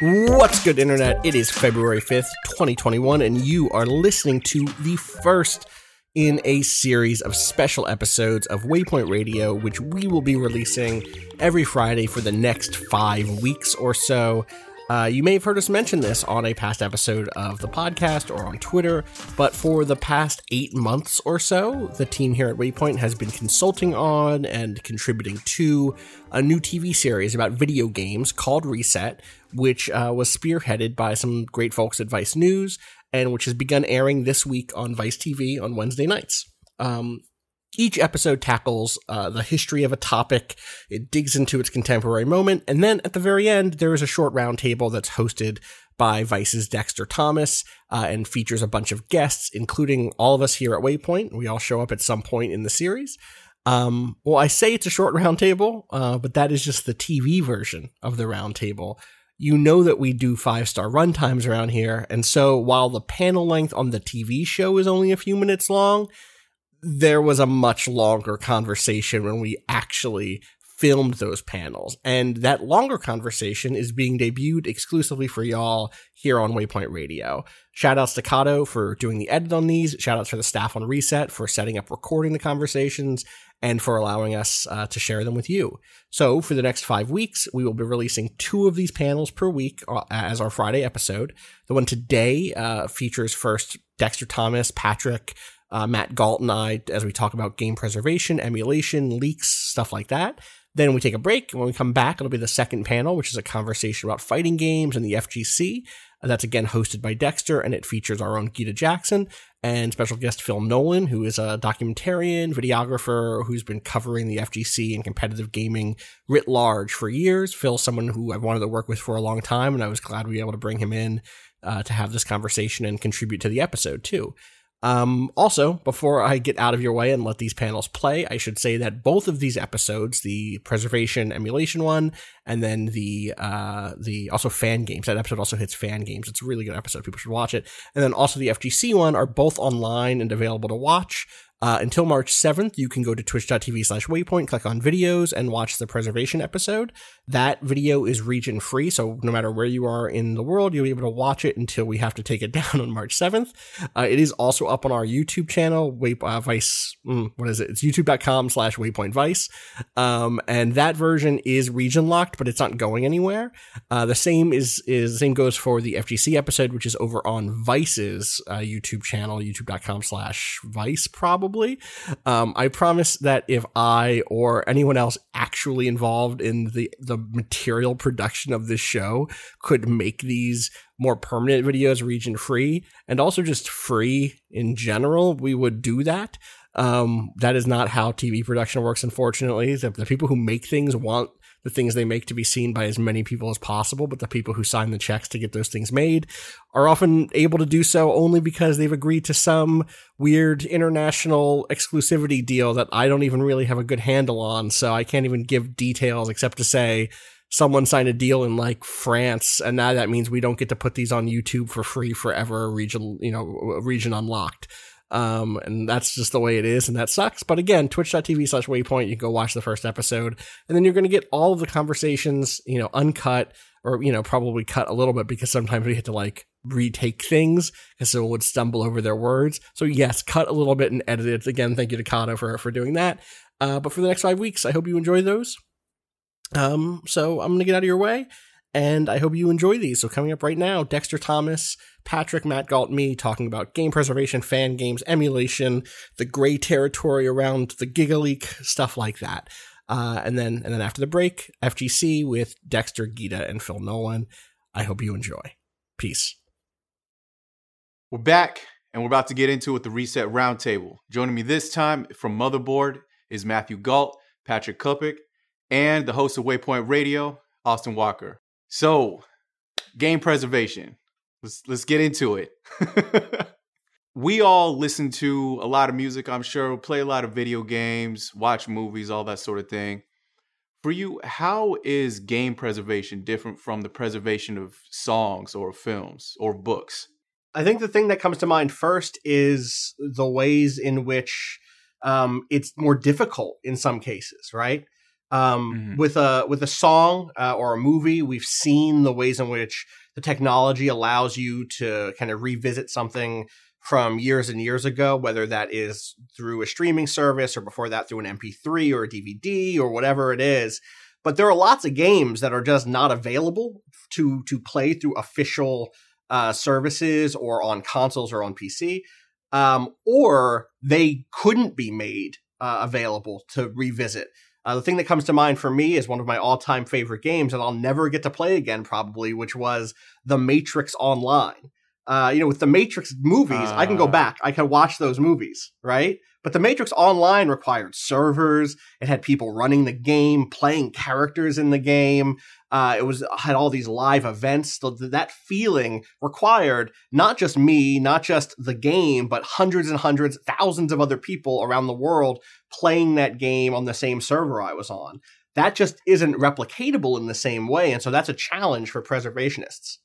What's good, Internet? It is February 5th, 2021, and you are listening to the first in a series of special episodes of Waypoint Radio, which we will be releasing every Friday for the next five weeks or so. Uh, you may have heard us mention this on a past episode of the podcast or on Twitter, but for the past eight months or so, the team here at Waypoint has been consulting on and contributing to a new TV series about video games called Reset, which uh, was spearheaded by some great folks at Vice News and which has begun airing this week on Vice TV on Wednesday nights. Um, each episode tackles uh, the history of a topic, it digs into its contemporary moment, and then at the very end, there is a short roundtable that's hosted by Vice's Dexter Thomas uh, and features a bunch of guests, including all of us here at Waypoint. We all show up at some point in the series. Um, well, I say it's a short roundtable, uh, but that is just the TV version of the roundtable. You know that we do five star runtimes around here, and so while the panel length on the TV show is only a few minutes long, there was a much longer conversation when we actually filmed those panels. And that longer conversation is being debuted exclusively for y'all here on Waypoint Radio. Shout outs to Kato for doing the edit on these. Shout outs to the staff on Reset for setting up recording the conversations and for allowing us uh, to share them with you. So for the next five weeks, we will be releasing two of these panels per week uh, as our Friday episode. The one today uh, features first Dexter Thomas, Patrick, uh, Matt Gault and I as we talk about game preservation, emulation, leaks, stuff like that. Then we take a break. When we come back, it'll be the second panel, which is a conversation about fighting games and the FGC. That's again hosted by Dexter, and it features our own Gita Jackson and special guest Phil Nolan, who is a documentarian, videographer who's been covering the FGC and competitive gaming writ large for years. Phil's someone who I've wanted to work with for a long time, and I was glad we were able to bring him in uh, to have this conversation and contribute to the episode too. Um, also, before I get out of your way and let these panels play, I should say that both of these episodes, the preservation emulation one, and then the uh, the also fan games. That episode also hits fan games. It's a really good episode. People should watch it. And then also the FGC one are both online and available to watch. Uh, until March 7th, you can go to twitch.tv slash waypoint, click on videos, and watch the preservation episode. That video is region free, so no matter where you are in the world, you'll be able to watch it until we have to take it down on March 7th. Uh, it is also up on our YouTube channel, Way, uh, Vice, mm, what is it? It's youtube.com slash waypoint vice. Um, and that version is region locked, but it's not going anywhere. Uh, the same is, is, the same goes for the FGC episode, which is over on Vice's uh, YouTube channel, youtube.com slash vice, probably. Um, I promise that if I or anyone else actually involved in the, the material production of this show could make these more permanent videos region free and also just free in general, we would do that. Um, that is not how TV production works, unfortunately. The, the people who make things want the things they make to be seen by as many people as possible, but the people who sign the checks to get those things made are often able to do so only because they've agreed to some weird international exclusivity deal that I don't even really have a good handle on. So I can't even give details except to say someone signed a deal in like France, and now that means we don't get to put these on YouTube for free forever, region, you know, region unlocked. Um, and that's just the way it is, and that sucks. But again, twitch.tv slash waypoint, you can go watch the first episode, and then you're going to get all of the conversations, you know, uncut, or, you know, probably cut a little bit because sometimes we had to like retake things because someone would stumble over their words. So yes, cut a little bit and edit it. Again, thank you to Kato for, for doing that. Uh, but for the next five weeks, I hope you enjoy those. Um, so I'm going to get out of your way and I hope you enjoy these. So coming up right now, Dexter Thomas, Patrick, Matt Gault, me talking about game preservation, fan games, emulation, the gray territory around the GigaLeak, stuff like that. Uh, and then and then after the break, FGC with Dexter, Gita, and Phil Nolan. I hope you enjoy. Peace. We're back and we're about to get into it with the Reset Roundtable. Joining me this time from Motherboard is Matthew Gault, Patrick Klepek, and the host of Waypoint Radio, Austin Walker. So, game preservation. Let's let's get into it. we all listen to a lot of music, I'm sure, play a lot of video games, watch movies, all that sort of thing. For you, how is game preservation different from the preservation of songs or films or books? I think the thing that comes to mind first is the ways in which um, it's more difficult in some cases, right? Um, mm-hmm. With a with a song uh, or a movie, we've seen the ways in which the technology allows you to kind of revisit something from years and years ago, whether that is through a streaming service or before that through an MP3 or a DVD or whatever it is. But there are lots of games that are just not available to to play through official uh, services or on consoles or on PC, um, or they couldn't be made uh, available to revisit. Uh, the thing that comes to mind for me is one of my all-time favorite games, that I'll never get to play again probably, which was The Matrix Online. Uh, you know, with the Matrix movies, uh, I can go ah. back. I can watch those movies, right? But the Matrix Online required servers. It had people running the game, playing characters in the game. Uh, it was had all these live events. So that feeling required not just me, not just the game, but hundreds and hundreds, thousands of other people around the world playing that game on the same server I was on. That just isn't replicatable in the same way, and so that's a challenge for preservationists.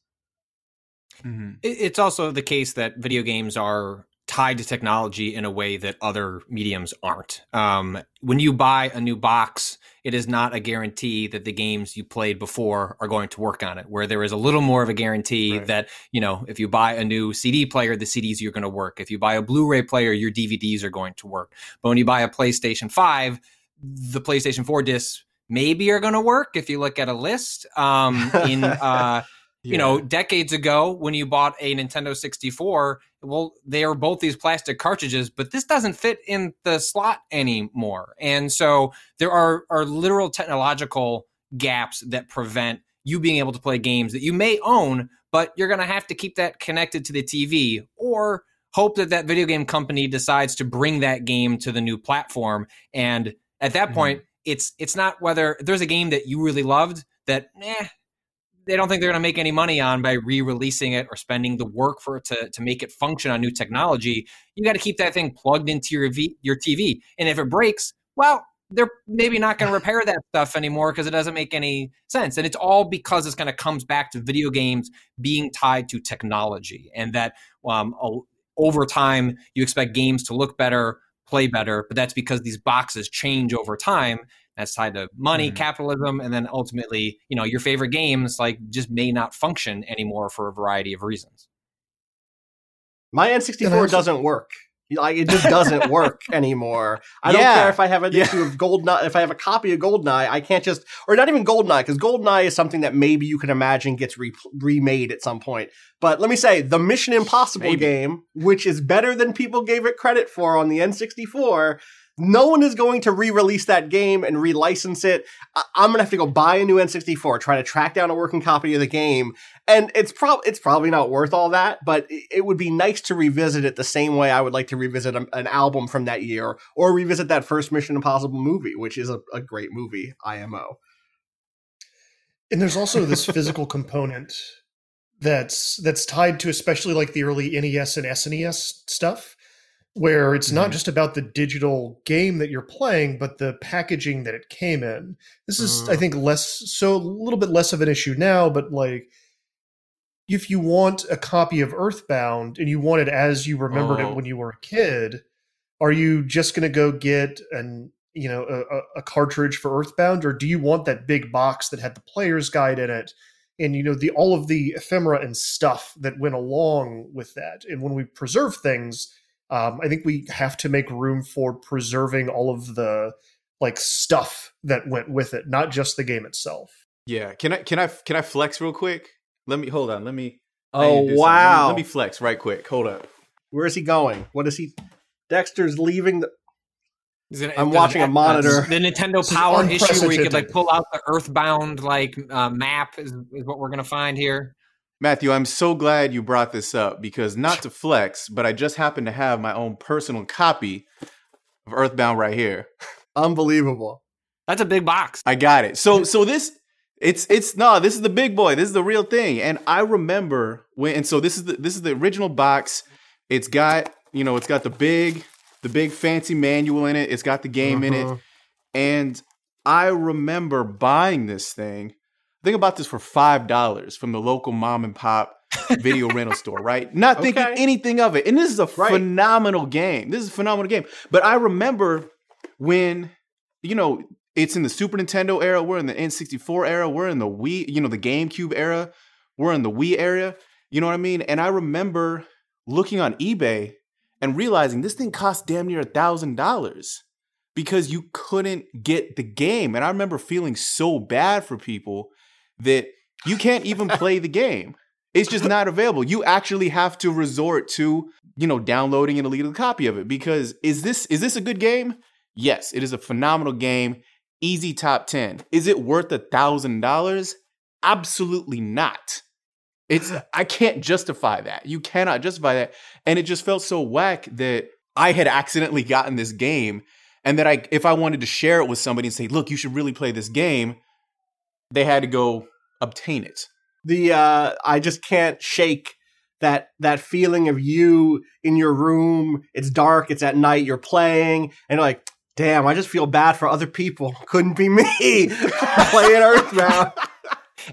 Mm-hmm. It's also the case that video games are tied to technology in a way that other mediums aren't. Um, when you buy a new box, it is not a guarantee that the games you played before are going to work on it. Where there is a little more of a guarantee right. that you know if you buy a new CD player, the CDs you're going to work. If you buy a Blu-ray player, your DVDs are going to work. But when you buy a PlayStation Five, the PlayStation Four discs maybe are going to work if you look at a list. Um, in uh, yeah. You know, decades ago when you bought a Nintendo 64, well, they are both these plastic cartridges, but this doesn't fit in the slot anymore. And so there are are literal technological gaps that prevent you being able to play games that you may own, but you're going to have to keep that connected to the TV or hope that that video game company decides to bring that game to the new platform and at that mm-hmm. point it's it's not whether there's a game that you really loved that eh, they don't think they're going to make any money on by re-releasing it or spending the work for it to, to make it function on new technology. You got to keep that thing plugged into your v, your TV, and if it breaks, well, they're maybe not going to repair that stuff anymore because it doesn't make any sense. And it's all because this kind of comes back to video games being tied to technology, and that um, over time you expect games to look better, play better, but that's because these boxes change over time that's tied to money, mm-hmm. capitalism, and then ultimately, you know, your favorite games like just may not function anymore for a variety of reasons. My N64 doesn't work. Like it just doesn't work anymore. I yeah. don't care if I have an yeah. issue of Goldeneye, if I have a copy of Goldeneye, I can't just, or not even Goldeneye, because Goldeneye is something that maybe you can imagine gets re- remade at some point. But let me say, the Mission Impossible maybe. game, which is better than people gave it credit for on the N64, no one is going to re-release that game and relicense it. I- am gonna have to go buy a new N64, try to track down a working copy of the game, and it's probably it's probably not worth all that. But it would be nice to revisit it the same way I would like to revisit a- an album from that year, or revisit that first Mission Impossible movie, which is a, a great movie, IMO. And there's also this physical component that's that's tied to especially like the early NES and SNES stuff where it's mm-hmm. not just about the digital game that you're playing, but the packaging that it came in. This is, I mm. think, less so a little bit less of an issue now, but like if you want a copy of Earthbound and you want it as you remembered oh. it when you were a kid, are you just going to go get an you know a, a, cartridge for Earthbound, or do you want that big box that had the player's guide in it? And you know the all of the ephemera and stuff that went along with that. And when we preserve things, um, I think we have to make room for preserving all of the like stuff that went with it, not just the game itself. Yeah. Can I can I can I flex real quick? Let me hold on. Let me. Oh need to do something. Let me- wow! Let me flex right quick. Hold up. Where is he going? What is he? Dexter's leaving. The, Is it- I'm watching a monitor. The Nintendo Power issue where you could like pull out the Earthbound like uh, map is, is what we're gonna find here. Matthew, I'm so glad you brought this up because not to flex, but I just happen to have my own personal copy of Earthbound right here. unbelievable. That's a big box. I got it. So so this it's it's no, this is the big boy. This is the real thing. And I remember when and so this is the this is the original box. It's got, you know, it's got the big the big fancy manual in it. It's got the game in it. Mhm. And I remember buying this thing. Think about this for five dollars from the local mom and pop video rental store, right? Not thinking Okay. anything of it. And this is a Right. phenomenal game. This is a phenomenal game. But I remember when, you know, it's in the Super Nintendo era, we're in the N64 era, we're in the Wii, you know, the GameCube era, we're in the Wii era. You know what I mean? And I remember looking on eBay and realizing this thing cost damn near a thousand dollars because you couldn't get the game. And I remember feeling so bad for people that you can't even play the game. It's just not available. You actually have to resort to, you know, downloading an illegal copy of it because is this is this a good game? Yes, it is a phenomenal game. Easy top 10. Is it worth a thousand dollars? Absolutely not. It's I can't justify that. You cannot justify that. And it just felt so whack that I had accidentally gotten this game and that I if I wanted to share it with somebody and say, "Look, you should really play this game," they had to go obtain it. The uh, I just can't shake that that feeling of you in your room. It's dark. It's at night. You're playing, and you're like, damn, I just feel bad for other people. Couldn't be me playing Earthbound.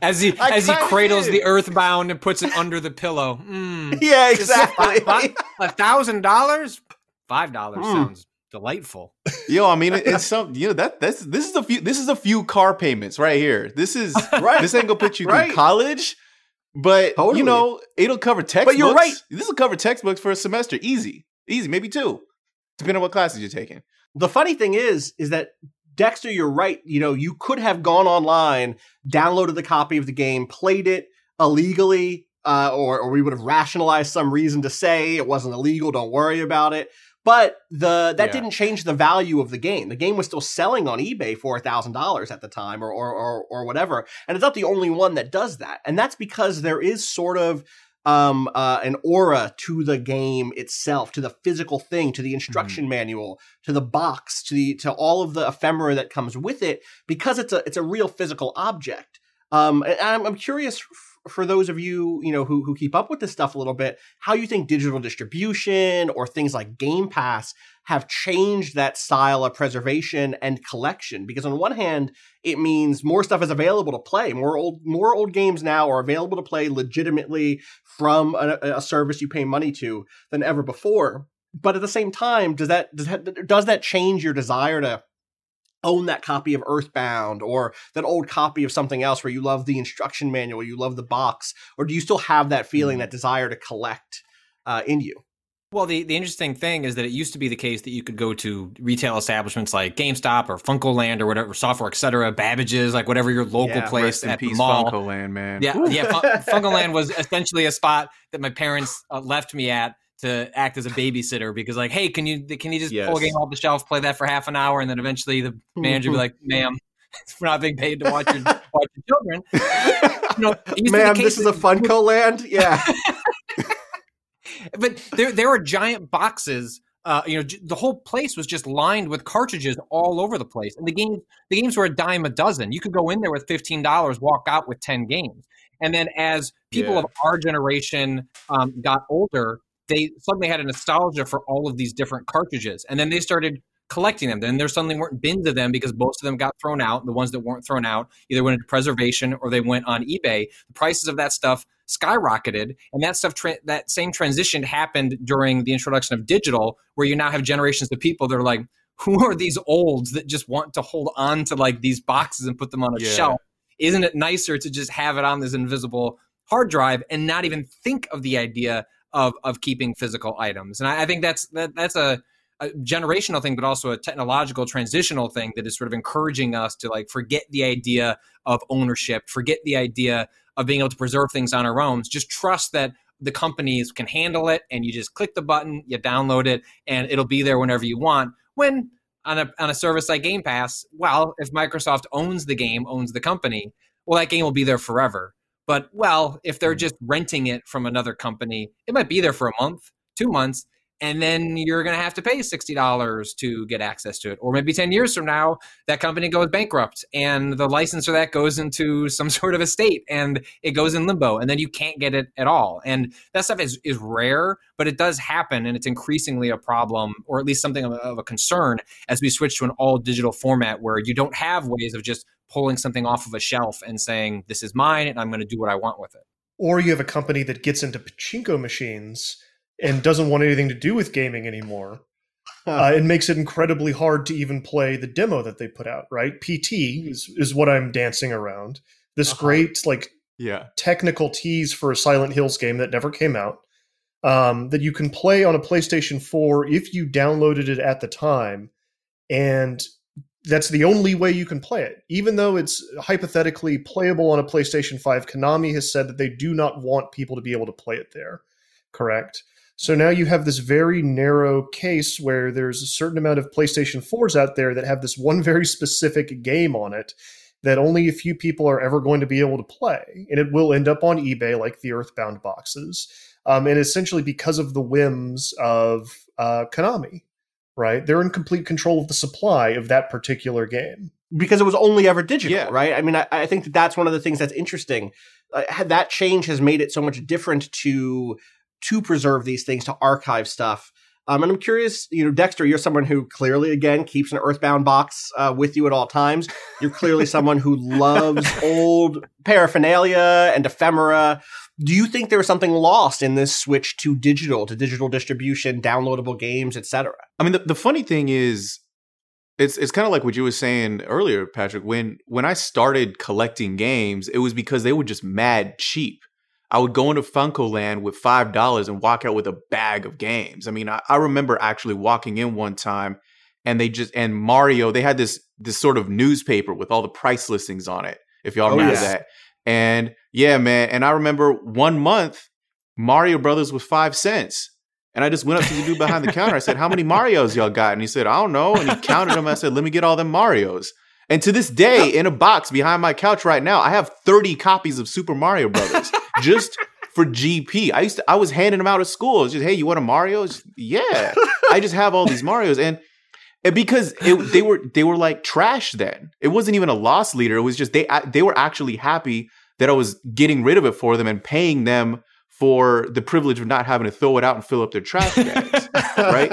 As he I as he cradles did. the Earthbound and puts it under the pillow. Mm. yeah, exactly. A thousand dollars? Five dollars Hmm. sounds delightful. Yo, I mean, it, it's some you know that that's this is a few this is a few car payments right here. This is Right. this ain't gonna put you Right. through college, but Totally. you know it'll cover textbooks. But you're right. This will cover textbooks for a semester, easy, easy, maybe two, depending on what classes you're taking. the funny thing is, is that Dexter, you're right. You know, you could have gone online, downloaded the copy of the game, played it illegally, uh, or, or we would have rationalized some reason to say it wasn't illegal. Don't worry about it. But the that Yeah. didn't change the value of the game. The game was still selling on eBay for thousand dollars at the time, or, or or or whatever. And it's not the only one that does that. And that's because there is sort of um, uh, an aura to the game itself, to the physical thing, to the instruction manual, to the box, to the to all of the ephemera that comes with it, because it's a it's a real physical object. Um, and I'm, I'm curious for those of you you know who who keep up with this stuff a little bit, how you think digital distribution or things like Game Pass have changed that style of preservation and collection. Because on one hand, it means more stuff is available to play. More old more old games now are available to play legitimately from a, a service you pay money to than ever before. But at the same time, does that does that does that change your desire to own that copy of Earthbound or that old copy of something else where you love the instruction manual, you love the box, or do you still have that feeling, that desire to collect uh, in you? Well, the, the interesting thing is that it used to be the case that you could go to retail establishments like GameStop or FuncoLand or whatever, software, et cetera, Babbage's, like whatever your local Yeah, place Rest in at the mall. FuncoLand, man. Yeah, yeah. Fun- FuncoLand was essentially a spot that my parents uh, left me at to act as a babysitter because, like, hey, can you can you just pull a Yes. game off the shelf, play that for half an hour, and then eventually the manager be like, "Ma'am, we're not being paid to watch your watch your children." You know, it used to be the Man, case this is a that- FuncoLand. Yeah. but there there were giant boxes. Uh, you know, j- the whole place was just lined with cartridges all over the place, and the games the games were a dime a dozen. You could go in there with fifteen dollars, walk out with ten games, and then as people Yeah. of our generation um, got older, they suddenly had a nostalgia for all of these different cartridges, and then they started collecting them. Then there suddenly weren't bins of them because most of them got thrown out. The ones that weren't thrown out either went into preservation or they went on eBay. The prices of that stuff skyrocketed, and that stuff tra- that same transition happened during the introduction of digital, where you now have generations of people that are like, who are these olds that just want to hold on to like these boxes and put them on a Yeah. shelf? Isn't it nicer to just have it on this invisible hard drive and not even think of the idea of of keeping physical items? And I, I think that's that that's a a generational thing, but also a technological transitional thing that is sort of encouraging us to like forget the idea of ownership, forget the idea of being able to preserve things on our own. Just trust that the companies can handle it and you just click the button, you download it, and it'll be there whenever you want. When on a on a service like Game Pass, well, if Microsoft owns the game, owns the company, well, that game will be there forever. But well, if they're mm. just renting it from another company, it might be there for a month, two months, and then you're going to have to pay $60 to get access to it. Or maybe 10 years from now that company goes bankrupt and the license for that goes into some sort of estate and it goes in limbo and then you can't get it at all. And that stuff is, is rare but it does happen and it's increasingly a problem or at least something of a, of a concern as we switch to an all digital format where you don't have ways of just pulling something off of a shelf and saying this is mine and i'm going to do what i want with it or you have a company that gets into pachinko machines and doesn't want anything to do with gaming anymore. Uh, it makes it incredibly hard to even play the demo that they put out. Right, PT is is what I'm dancing around. This uh-huh. great like yeah technical tease for a Silent Hills game that never came out. Um, that you can play on a PlayStation 4 if you downloaded it at the time, and that's the only way you can play it. Even though it's hypothetically playable on a PlayStation 5, Konami has said that they do not want people to be able to play it there. Correct? So now you have this very narrow case where there's a certain amount of PlayStation 4s out there that have this one very specific game on it that only a few people are ever going to be able to play. And it will end up on eBay like the Earthbound boxes. Um, and essentially because of the whims of uh, Konami, right? They're in complete control of the supply of that particular game. Because it was only ever digital, yeah. right? I mean, I, I, think that that's one of the things that's interesting. Uh, that change has made it so much different to to preserve these things, to archive stuff. Um, and I'm curious, you know, Dexter, you're someone who clearly, again, keeps an Earthbound box uh, with you at all times. You're clearly someone who loves old paraphernalia and ephemera. Do you think there was something lost in this switch to digital, to digital distribution, downloadable games, etc.? I mean, the, the funny thing is, it's it's kind of like what you were saying earlier, Patrick. When when I started collecting games, it was because they were just mad cheap. I would go into FuncoLand with five dollars and walk out with a bag of games. I mean, I, I, remember actually walking in one time and they just and Mario, they had this this sort of newspaper with all the price listings on it, if y'all oh, remember yes. that. And yeah, man, and I remember one month Mario Brothers was five cents. And I just went up to the dude behind the counter. I said, How many Marios y'all got? And he said, I don't know. And he counted them. I said, Let me get all them Marios. And to this day, in a box behind my couch right now, I have 30 copies of Super Mario Brothers just for GP. I used to, I was handing them out at school. It's just, hey, you want a Mario? Just, yeah. I just have all these Marios. And, and because it, they were they were like trash then. It wasn't even a loss leader. It was just they they were actually happy that I was getting rid of it for them and paying them for the privilege of not having to throw it out and fill up their trash bags, right?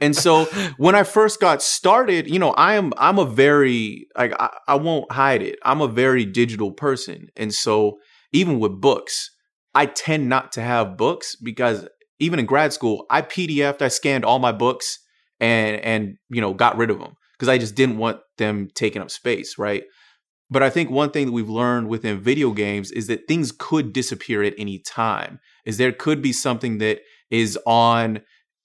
And so when I first got started, you know, I am I'm a very like I, I won't hide it. I'm a very digital person, and so even with books, I tend not to have books because even in grad school, I PDFed, I scanned all my books and and you know got rid of them because I just didn't want them taking up space, right? But I think one thing that we've learned within video games is that things could disappear at any time. Is there could be something that is on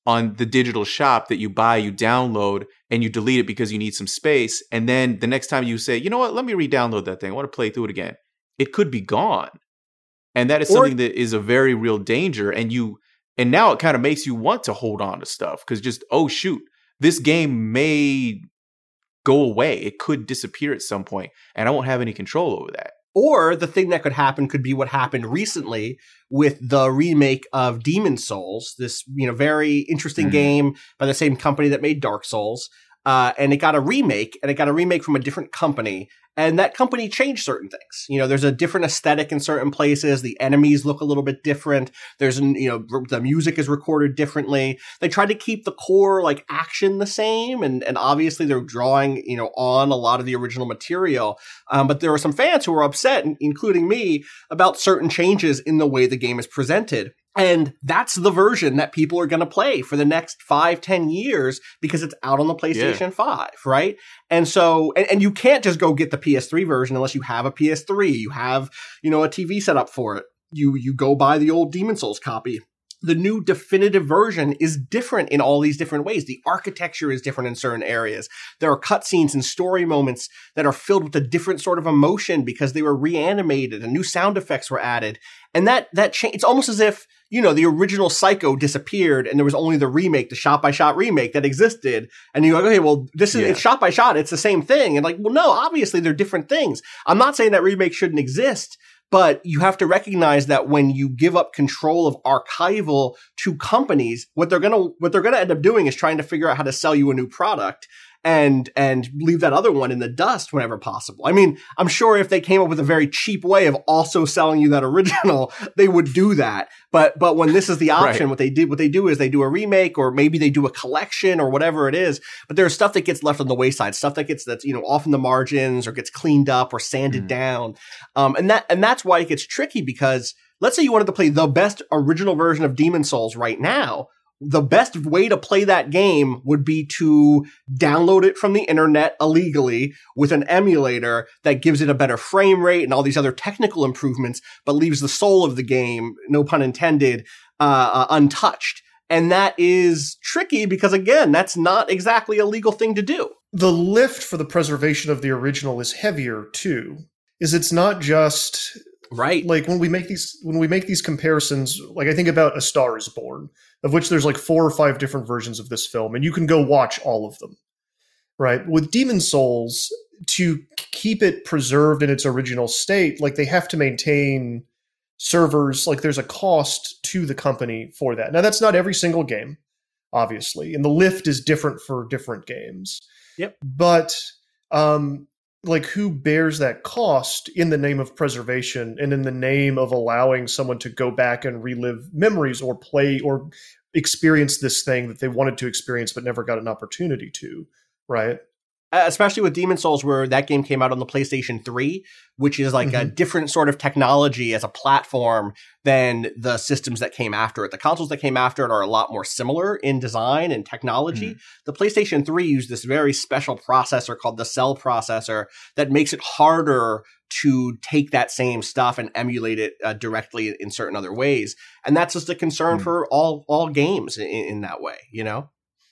on the digital shop that you buy, you download, and you delete it because you need some space. And then the next time you say, you know what, let me re-download that thing. I want to play through it again. It could be gone. And that is or, something that is a very real danger. And you and now it kind of makes you want to hold on to stuff because just, oh shoot, this game may go away. It could disappear at some point, and I won't have any control over that. Or the thing that could happen could be what happened recently with the remake of Demon Souls, this you know very interesting mm-hmm. game by the same company that made Dark Souls. Uh, and it got a remake, and it got a remake from a different company, and that company changed certain things. You know, there's a different aesthetic in certain places. The enemies look a little bit different. There's you know, the music is recorded differently. They tried to keep the core like action the same, and and obviously they're drawing you know on a lot of the original material. Um, but there were some fans who were upset, including me, about certain changes in the way the game is presented. And that's the version that people are going to play for the next five, ten years because it's out on the PlayStation yeah. 5, right? And so, and, and you can't just go get the PS3 version unless you have a PS3, you have, you know, a TV set up for it. You, you go buy the old Demon Souls copy the new definitive version is different in all these different ways. The architecture is different in certain areas. There are cutscenes and story moments that are filled with a different sort of emotion because they were reanimated and new sound effects were added. And that, that change, it's almost as if, you know, the original Psycho disappeared and there was only the remake, the shot by shot remake that existed. And you're like, okay, well, this is, Yeah. it's shot by shot. It's the same thing. And like, well, no, obviously they're different things. I'm not saying that remake shouldn't exist, but you have to recognize that when you give up control of archival to companies, what they're gonna what they're gonna end up doing is trying to figure out how to sell you a new product and and leave that other one in the dust whenever possible. I mean, I'm sure if they came up with a very cheap way of also selling you that original, they would do that. But but when this is the option, Right. what they did what they do is they do a remake or maybe they do a collection or whatever it is. But there's stuff that gets left on the wayside, stuff that gets that's you know off in the margins or gets cleaned up or sanded Mhm. down. Um, and that and that's why it gets tricky because let's say you wanted to play the best original version of Demon Souls right now. The best way to play that game would be to download it from the internet illegally with an emulator that gives it a better frame rate and all these other technical improvements, but leaves the soul of the game, no pun intended, uh, uh, untouched. And that is tricky because again, that's not exactly a legal thing to do. the lift for the preservation of the original is heavier too. Is it's not just Right. like when we make these when we make these comparisons like i think about a star is born of which there's like four or five different versions of this film and you can go watch all of them right? With demon souls to keep it preserved in its original state like they have to maintain servers like there's a cost to the company for that. Now that's not every single game obviously and the lift is different for different games. Yep. but um like who bears that cost in the name of preservation and in the name of allowing someone to go back and relive memories or play or experience this thing that they wanted to experience but never got an opportunity to right especially with Demon Souls, where that game came out on the PlayStation 3, which is like a different sort of technology as a platform than the systems that came after it. The consoles that came after it are a lot more similar in design and technology. The PlayStation 3 used this very special processor called the Cell processor that makes it harder to take that same stuff and emulate it uh, directly in certain other ways. And that's just a concern Hmm. for all all games in, in that way, you know?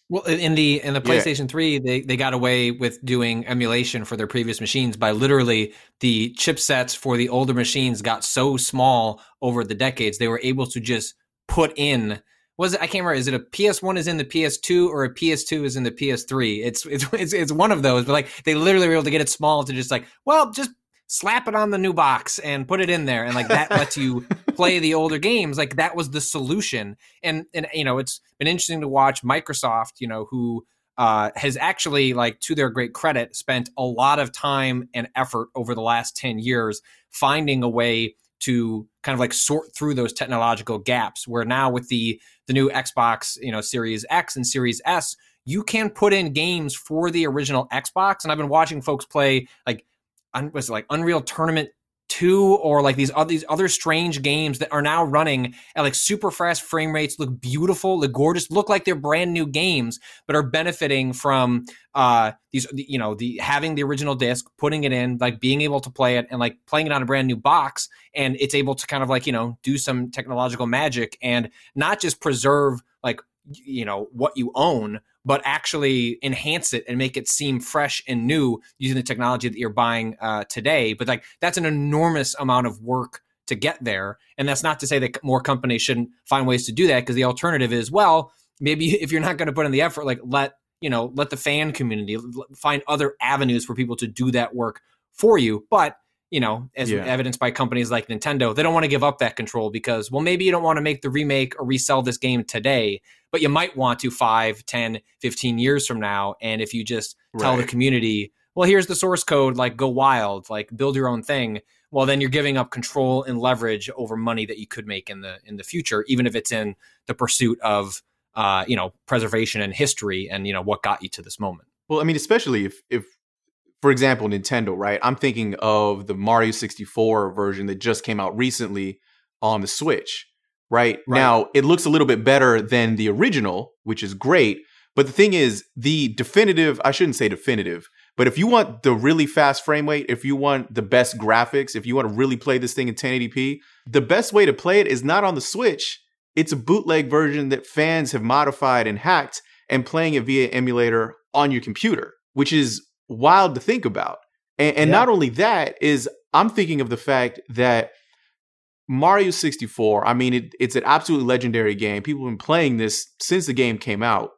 Well, in the in the Yeah. PlayStation 3, they they got away with doing emulation for their previous machines by literally the chipsets for the older machines got so small over the decades they were able to just put in was it I can't remember is it a PS1 is in the PS2 or a PS2 is in the PS3 it's it's it's, it's one of those but like they literally were able to get it small to just like well just slap it on the new box and put it in there and like that lets you play the older games. Like that was the solution. And and you know it's been interesting to watch microsoft you know who uh, has actually like to their great credit spent a lot of time and effort over the last 10 years finding a way to kind of like sort through those technological gaps where now with the the new xbox you know series x and series s you can put in games for the original xbox. And i've been watching folks play like was it like unreal tournament 2 or like these other these other strange games that are now running at like super fast frame rates look beautiful look gorgeous look like they're brand new games but are benefiting from uh these you know the having the original disc putting it in like being able to play it and like playing it on a brand new box and it's able to kind of like you know do some technological magic and not just preserve like you know what you own but actually enhance it and make it seem fresh and new using the technology that you're buying uh, today. But like that's an enormous amount of work to get there. And that's not to say that more companies shouldn't find ways to do that because the alternative is well maybe if you're not going to put in the effort like let you know let the fan community find other avenues for people to do that work for you. But you know as Yeah. evidenced by companies like nintendo they don't want to give up that control because well maybe you don't want to make the remake or resell this game today but you might want to 5 10 15 years from now and if you just tell the community well here's the source code like go wild like build your own thing well then you're giving up control and leverage over money that you could make in the in the future even if it's in the pursuit of uh, you know preservation and history and you know what got you to this moment Well, I mean, especially if, if, for example, Nintendo, right? I'm thinking of the Mario 64 version that just came out recently on the Switch, right? Right. Now, it looks a little bit better than the original, which is great. But the thing is, the definitive, I shouldn't say definitive, but if you want the really fast frame rate, if you want the best graphics, if you want to really play this thing in 1080p, the best way to play it is not on the Switch, it's a bootleg version that fans have modified and hacked and playing it via emulator on your computer, which is wild to think about. And, and Yeah. not only that is I'm thinking of the fact that Mario 64, I mean, it, it's an absolutely legendary game. People have been playing this since the game came out.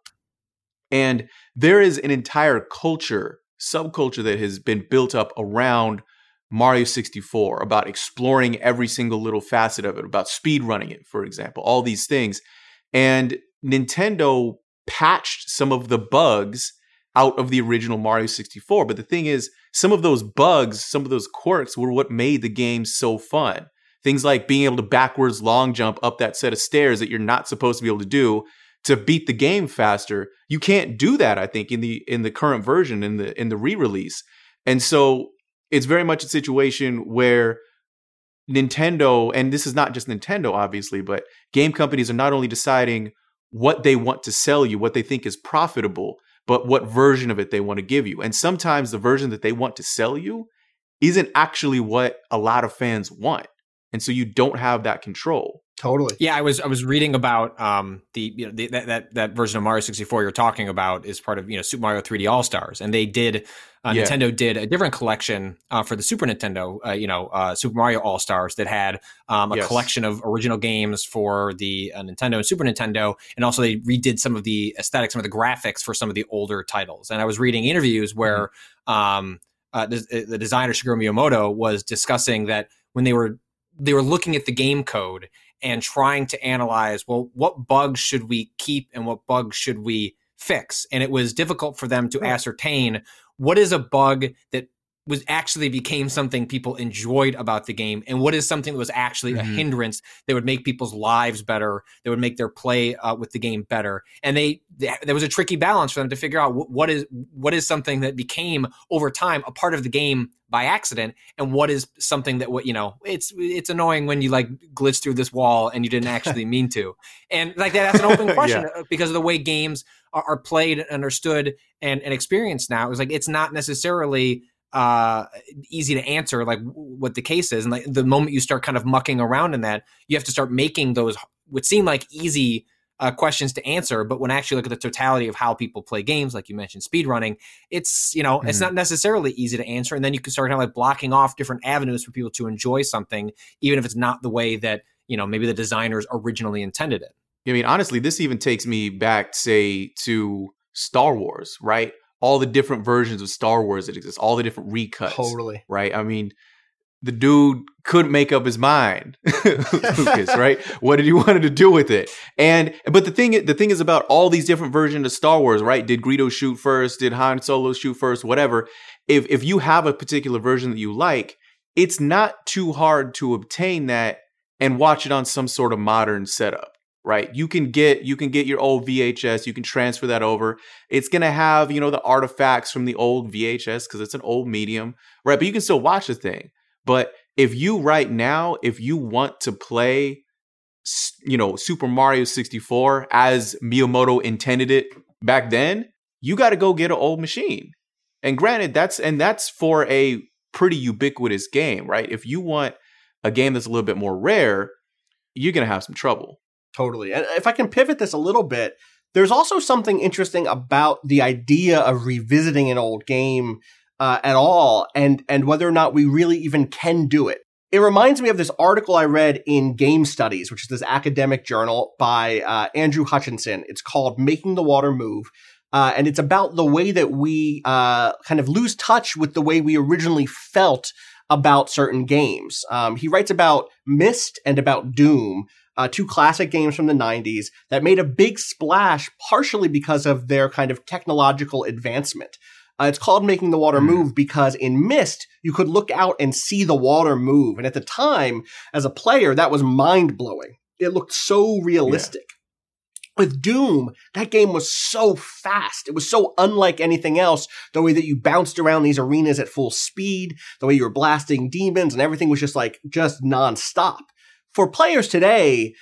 And there is an entire culture, subculture that has been built up around Mario 64 about exploring every single little facet of it, about speed running it, for example, all these things. And Nintendo patched some of the bugs out of the original Mario 64. But the thing is, some of those bugs, some of those quirks were what made the game so fun. Things like being able to backwards long jump up that set of stairs that you're not supposed to be able to do to beat the game faster. You can't do that, I think, in the in the current version, in the in the re-release. And so it's very much a situation where Nintendo, and this is not just Nintendo, obviously, but game companies are not only deciding what they want to sell you, what they think is profitable, but what version of it they want to give you. And sometimes the version that they want to sell you isn't actually what a lot of fans want. And so you don't have that control. Totally. Yeah, I was I was reading about um the you know the, that that that version of Mario 64 you're talking about is part of you know Super Mario 3D All Stars, and they did uh, Yeah. Nintendo did a different collection uh, for the Super Nintendo, uh, you know uh, Super Mario All Stars that had um, a Yes. collection of original games for the uh, Nintendo and Super Nintendo, and also they redid some of the aesthetics, some of the graphics for some of the older titles. And I was reading interviews where um, uh, the, the designer Shigeru Miyamoto was discussing that when they were they were looking at the game code and trying to analyze well what bugs should we keep and what bugs should we fix? And it was difficult for them to ascertain what is a bug that was actually became something people enjoyed about the game and what is something that was actually a Mhm. hindrance that would make people's lives better that would make their play uh, with the game better. And they, they there was a tricky balance for them to figure out wh- what is what is something that became over time a part of the game by accident and what is something that what you know it's it's annoying when you like glitch through this wall and you didn't actually mean to. And like that, that's an open question uh, because of the way games are, are played and understood and, and experienced now. It's like it's not necessarily uh easy to answer like w- what the case is and like the moment you start kind of mucking around in that you have to start making those would seem like easy uh, questions to answer but when I actually look at the totality of how people play games like you mentioned speed running it's you know it's Mhm. not necessarily easy to answer and then you can start kind of like blocking off different avenues for people to enjoy something even if it's not the way that you know maybe the designers originally intended it I mean, honestly, this even takes me back, say, to Star Wars, right? All the different versions of Star Wars that exist, all the different recuts, Totally. right? I mean, the dude couldn't make up his mind, Lucas, right? What did he wanted to do with it? And but the thing, the thing is about all these different versions of Star Wars, right? Did Greedo shoot first? Did Han Solo shoot first? Whatever. If if you have a particular version that you like, it's not too hard to obtain that and watch it on some sort of modern setup right? You can get you can get your old vhs you can transfer that over. It's going to have you know the artifacts from the old vhs because it's an old medium right? But you can still watch the thing. But if you right now if you want to play you know super mario 64 as miyamoto intended it back then you got to go get an old machine. And granted that's and that's for a pretty ubiquitous game right? If you want a game that's a little bit more rare you're going to have some trouble Totally. And if I can pivot this a little bit, there's also something interesting about the idea of revisiting an old game uh, at all, and and whether or not we really even can do it. It reminds me of this article I read in Game Studies, which is this academic journal by uh, Andrew Hutchinson. It's called "Making the Water Move." Uh, and it's about the way that we uh, kind of lose touch with the way we originally felt about certain games. Um, he writes about Myst and about Doom, uh, two classic games from the 90s that made a big splash partially because of their kind of technological advancement. Uh, it's called Making the Water Move because in Myst, you could look out and see the water move. And at the time, as a player, that was mind blowing. It looked so realistic. With Doom, that game was so fast. It was so unlike anything else. The way that you bounced around these arenas at full speed, the way you were blasting demons, and everything was just like, just nonstop for players today,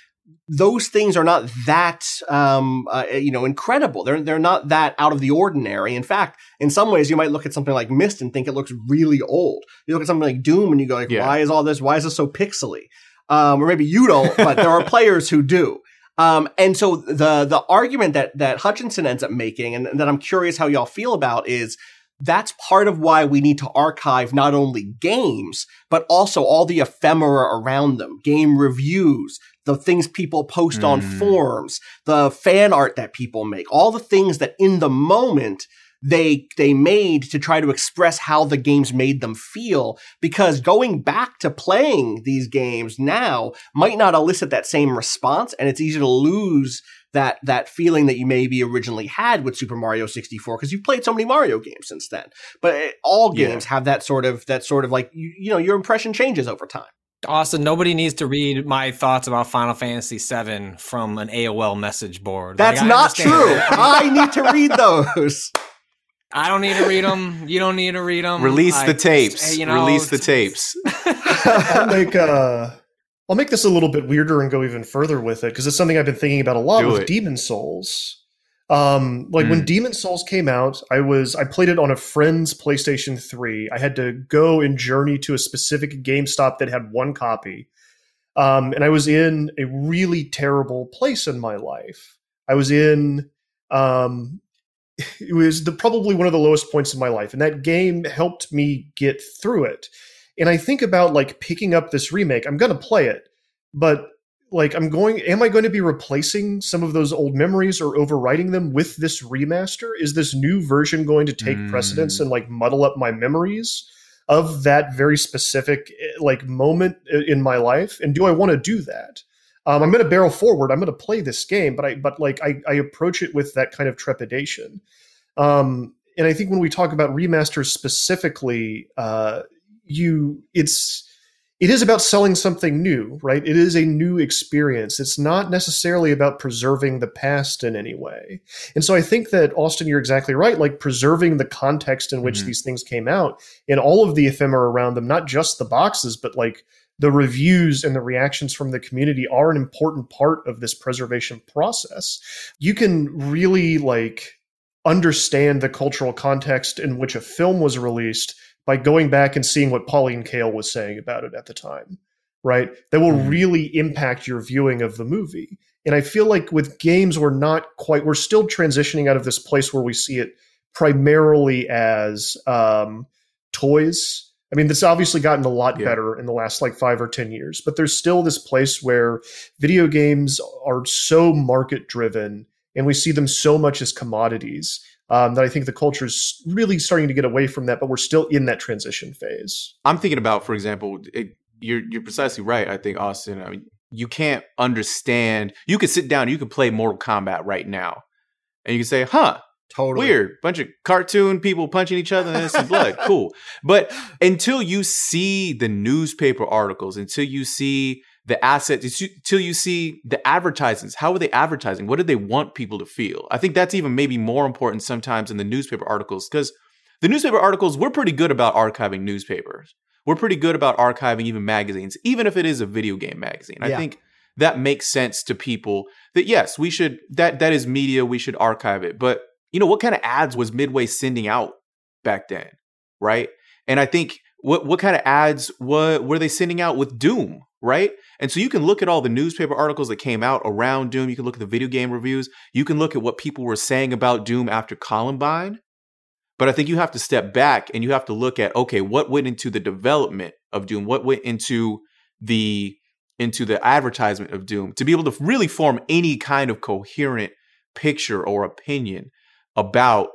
those things are not that um, uh, you know incredible. They're they're not that out of the ordinary. In fact, in some ways, you might look at something like Myst and think it looks really old. You look at something like Doom and you go like, Yeah. why is all this? Why is this so pixely? Um, or maybe you don't, but there are players who do. Um, and so the the argument that that Hutchinson ends up making, and that I'm curious how y'all feel about, is that's part of why we need to archive not only games, but also all the ephemera around them, game reviews, the things people post mm. on forums, the fan art that people make, all the things that in the moment they they made to try to express how the games made them feel because going back to playing these games now might not elicit that same response and it's easy to lose that that feeling that you maybe originally had with Super Mario 64 because you've played so many Mario games since then. But it, all games yeah. have that sort of that sort of like you, you know your impression changes over time. Austin, nobody needs to read my thoughts about Final Fantasy VII from an AOL message board. That's like, not true. I need to read those. I don't need to read them. You don't need to read them. Release I, the tapes. You know, Release the tapes. I'll make uh, I'll make this a little bit weirder and go even further with it because it's something I've been thinking about a lot Do with it. Demon's Souls. Um, like mm. when Demon's Souls came out, I was I played it on a friend's PlayStation 3. I had to go and journey to a specific GameStop that had one copy. Um, and I was in a really terrible place in my life. I was in um, it was the probably one of the lowest points in my life and that game helped me get through it and i think about like picking up this remake i'm going to play it but like i'm going am i going to be replacing some of those old memories or overwriting them with this remaster is this new version going to take mm. precedence and like muddle up my memories of that very specific eh, like moment in my life and do i want to do that um, I'm going to barrel forward. I'm going to play this game, but I but like I, I approach it with that kind of trepidation. Um, and I think when we talk about remasters specifically, uh, you it's it is about selling something new, right? It is a new experience. It's not necessarily about preserving the past in any way. And so I think that Austin, you're exactly right. Like preserving the context in which mm-hmm. these things came out and all of the ephemera around them, not just the boxes, but like the reviews and the reactions from the community are an important part of this preservation process. You can really like understand the cultural context in which a film was released by going back and seeing what Pauline Kael was saying about it at the time, right? That will mm-hmm. really impact your viewing of the movie. And I feel like with games, we're not quite, we're still transitioning out of this place where we see it primarily as um, toys I mean, this obviously gotten a lot yeah. better in the last like five or 10 years, but there's still this place where video games are so market driven and we see them so much as commodities um, that I think the culture is really starting to get away from that, but we're still in that transition phase. I'm thinking about, for example, it, you're, you're precisely right. I think, Austin, I mean, you can't understand. You could sit down, you could play Mortal Kombat right now, and you can say, huh, Totally weird. Bunch of cartoon people punching each other and there's some blood. Cool. But until you see the newspaper articles, until you see the assets, until you see the advertisements, how are they advertising? What do they want people to feel? I think that's even maybe more important sometimes in the newspaper articles because the newspaper articles, we're pretty good about archiving newspapers. We're pretty good about archiving even magazines, even if it is a video game magazine. Yeah. I think that makes sense to people that yes, we should that that is media, we should archive it. But you know, what kind of ads was Midway sending out back then, right? And I think what what kind of ads what were they sending out with Doom, right? And so you can look at all the newspaper articles that came out around Doom. You can look at the video game reviews. You can look at what people were saying about Doom after Columbine. But I think you have to step back and you have to look at okay, what went into the development of Doom? What went into the into the advertisement of Doom to be able to really form any kind of coherent picture or opinion about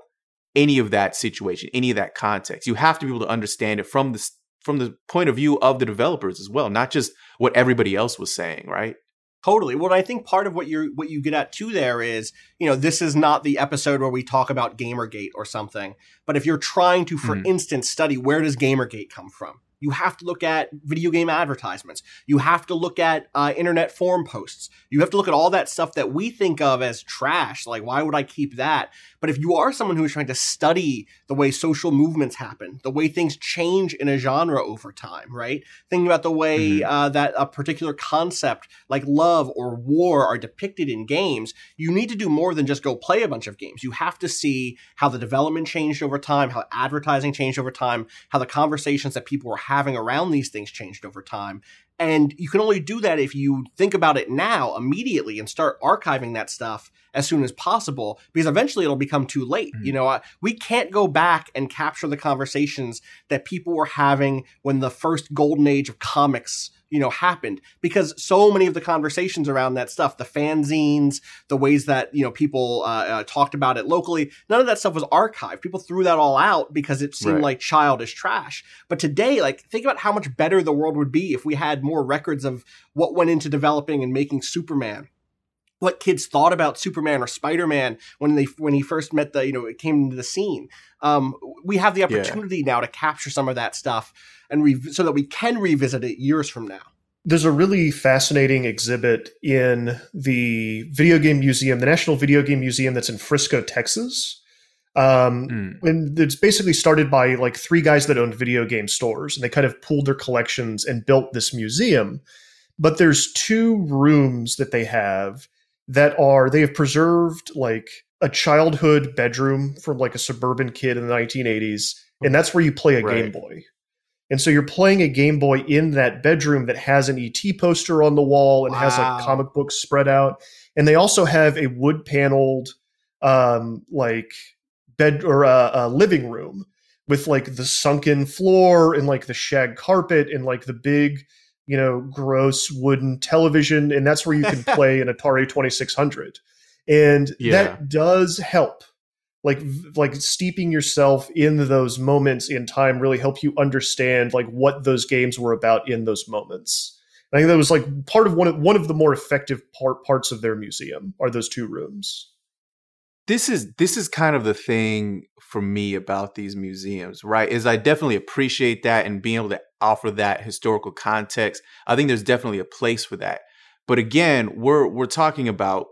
any of that situation, any of that context. You have to be able to understand it from the from the point of view of the developers as well, not just what everybody else was saying, right? Totally. Well, I think part of what you what you get at too there is, you know, this is not the episode where we talk about Gamergate or something. But if you're trying to, for mm. instance, study where does Gamergate come from, you have to look at video game advertisements. You have to look at uh, internet forum posts. You have to look at all that stuff that we think of as trash. Like, why would I keep that? But if you are someone who is trying to study the way social movements happen, the way things change in a genre over time, right? Thinking about the way mm-hmm. uh, that a particular concept like love or war are depicted in games, you need to do more than just go play a bunch of games. You have to see how the development changed over time, how advertising changed over time, how the conversations that people were having around these things changed over time. And you can only do that if you think about it now immediately and start archiving that stuff as soon as possible because eventually it'll become too late. Mm-hmm. You know, uh, we can't go back and capture the conversations that people were having when the first golden age of comics you know happened. Because so many of the conversations around that stuff the fanzines the ways that you know people uh, uh, talked about it locally none of that stuff was archived. People threw that all out because it seemed right. like childish trash. But today like think about how much better the world would be if we had more records of what went into developing and making superman what kids thought about Superman or Spider Man when they when he first met the you know it came into the scene. Um, we have the opportunity yeah. now to capture some of that stuff and re- so that we can revisit it years from now. There's a really fascinating exhibit in the Video Game Museum, the National Video Game Museum that's in Frisco, Texas. Um, mm. And it's basically started by like three guys that owned video game stores, and they kind of pooled their collections and built this museum. But there's two rooms that they have that are they have preserved like a childhood bedroom from like a suburban kid in the 1980s, and that's where you play a right. Game Boy. And so you're playing a Game Boy in that bedroom that has an ET poster on the wall and wow. has like comic books spread out. And they also have a wood paneled, um, like bed or a, uh, a living room with like the sunken floor and like the shag carpet and like the big you know, gross wooden television, and that's where you can play an Atari 2600. And yeah. that does help. Like like steeping yourself in those moments in time really help you understand like what those games were about in those moments. I think that was like part of one of one of the more effective part parts of their museum are those two rooms. This is this is kind of the thing for me about these museums, right? Is I definitely appreciate that and being able to offer that historical context. I think there's definitely a place for that. But again, we're we're talking about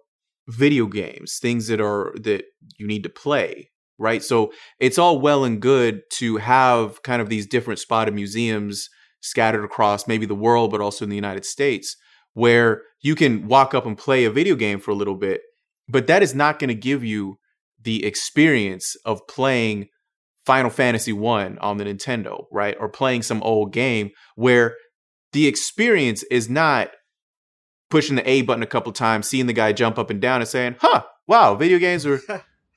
video games, things that are that you need to play, right? So it's all well and good to have kind of these different spotted museums scattered across maybe the world, but also in the United States, where you can walk up and play a video game for a little bit, but that is not going to give you the experience of playing Final Fantasy 1 on the Nintendo, right? Or playing some old game where the experience is not pushing the A button a couple times, seeing the guy jump up and down and saying, huh, wow, video games were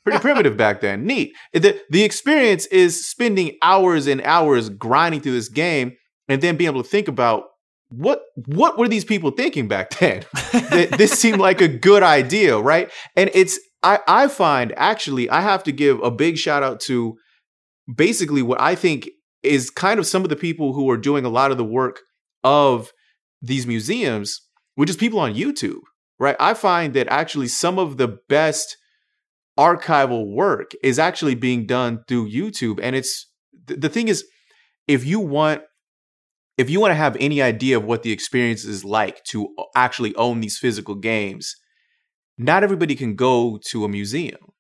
pretty primitive back then. Neat. The, the experience is spending hours and hours grinding through this game and then being able to think about what what were these people thinking back then? this seemed like a good idea, right? And it's I, I find actually I have to give a big shout out to basically what I think is kind of some of the people who are doing a lot of the work of these museums, which is people on YouTube, right? I find that actually some of the best archival work is actually being done through YouTube. And it's the thing is, if you want if you want to have any idea of what the experience is like to uh, actually own these physical games, not everybody can go to a museum,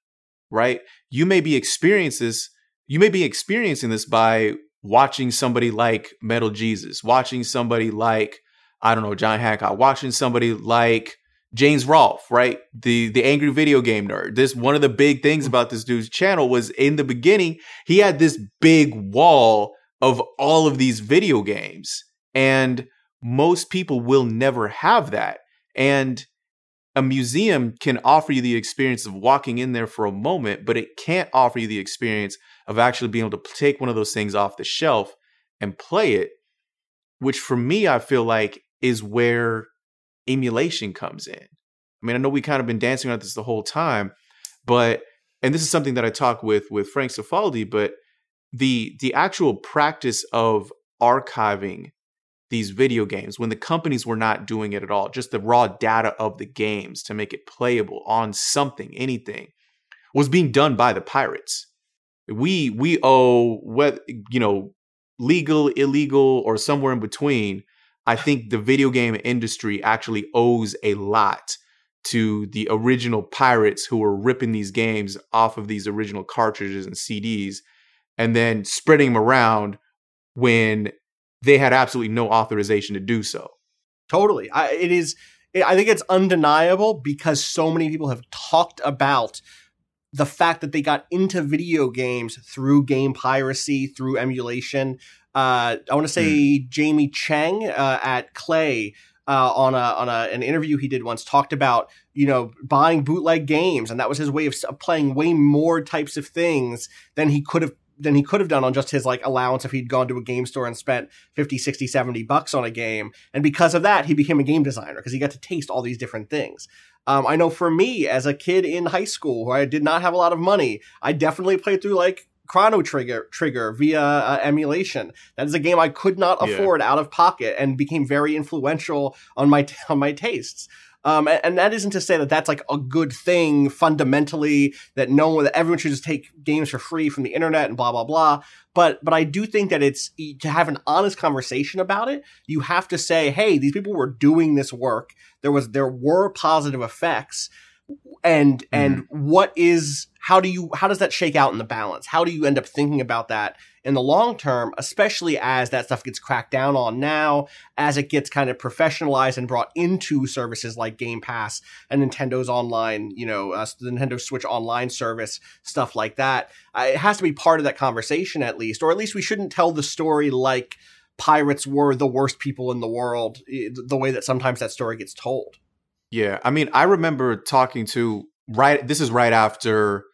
right? You may be experiences you may be experiencing this by watching somebody like Metal Jesus, watching somebody like I don't know John Hancock, watching somebody like James Rolfe, right? The the angry video game nerd. This one of the big things mm. about this dude's channel was in the beginning, he had this big wall of all of these video games. And most people will never have that. And a museum can offer you the experience of walking in there for a moment, but it can't offer you the experience of actually being able to take one of those things off the shelf and play it, which for me, I feel like is where emulation comes in. I mean, I know we kind of been dancing around this the whole time, but and this is something that I talk with with Frank Cifaldi, but the the actual practice of archiving these video games when the companies were not doing it at all, just the raw data of the games to make it playable on something, anything, was being done by the pirates. We we owe what you know, legal, illegal, or somewhere in between. I think the video game industry actually owes a lot to the original pirates who were ripping these games off of these original cartridges and CDs and then spreading them around when they had absolutely no authorization to do so. Totally. I, it is. I think it's undeniable because so many people have talked about the fact that they got into video games through game piracy, through emulation. uh, I want to say Jamie Cheng uh, at Klei uh, on a on a, an interview he did once talked about you know buying bootleg games and that was his way of playing way more types of things than he could have than he could have done on just his like allowance if he'd gone to a game store and spent 50 60 70 bucks on a game. And because of that he became a game designer because he got to taste all these different things. Um, i know for me as a kid in high school where i did not have a lot of money i definitely played through like chrono trigger trigger via uh, emulation. That is a game i could not Yeah. afford out of pocket and became very influential on my on my tastes um, and, and that isn't to say that that's like a good thing fundamentally that no one that everyone should just take games for free from the internet and blah blah blah. But but i do think that it's to have an honest conversation about it you have to say hey these people were doing this work. There was there were positive effects and and what is how do you how does that shake out in the balance? How do you end up thinking about that in the long term especially as that stuff gets cracked down on now as it gets kind of professionalized and brought into services like game pass and nintendo's online you know uh, the nintendo switch online service stuff like that? Uh, it has to be part of that conversation at least or at least we shouldn't tell the story like pirates were the worst people in the world eh, the way that sometimes that story gets told Yeah, I mean, I remember talking to right. This is right after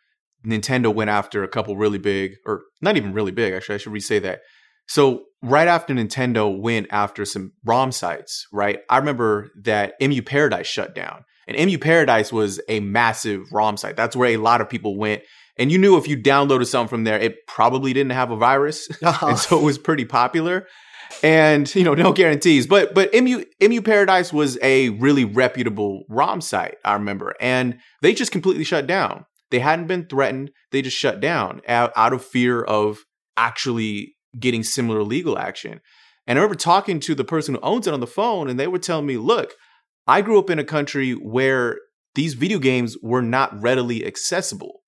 Nintendo went after a couple really big, or not even really big. Actually, I should re-say that. So right after Nintendo went after some ROM sites, right? I remember that EmuParadise shut down, and EmuParadise was a massive ROM site. That's where a lot of people went, and you knew if you downloaded something from there, it probably didn't have a virus, and so it was pretty popular and you know no guarantees. But but mu mu paradise was a really reputable rom site i remember. And they just completely shut down. They hadn't been threatened. They just shut down out, out of fear of actually getting similar legal action. And i remember talking to the person who owns it on the phone and they were telling me look i grew up in a country where these video games were not readily accessible.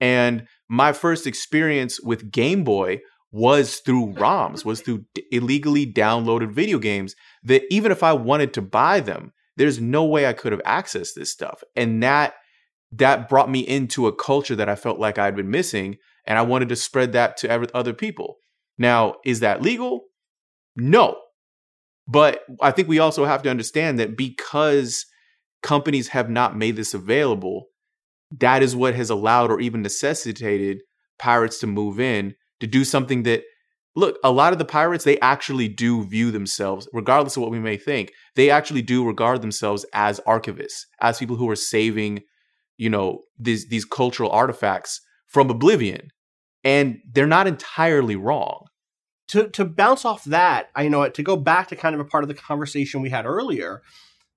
And my first experience with game boy was through ROMs, was through d- illegally downloaded video games that even if I wanted to buy them, there's no way I could have accessed this stuff. And that that brought me into a culture that I felt like I'd been missing and I wanted to spread that to other people. Now, is that legal? No. But I think we also have to understand that because companies have not made this available, that is what has allowed or even necessitated pirates to move in to do something that look a lot of the pirates they actually do view themselves regardless of what we may think they actually do regard themselves as archivists as people who are saving you know these these cultural artifacts from oblivion and they're not entirely wrong to to bounce off that, I you know it to go back to kind of a part of the conversation we had earlier.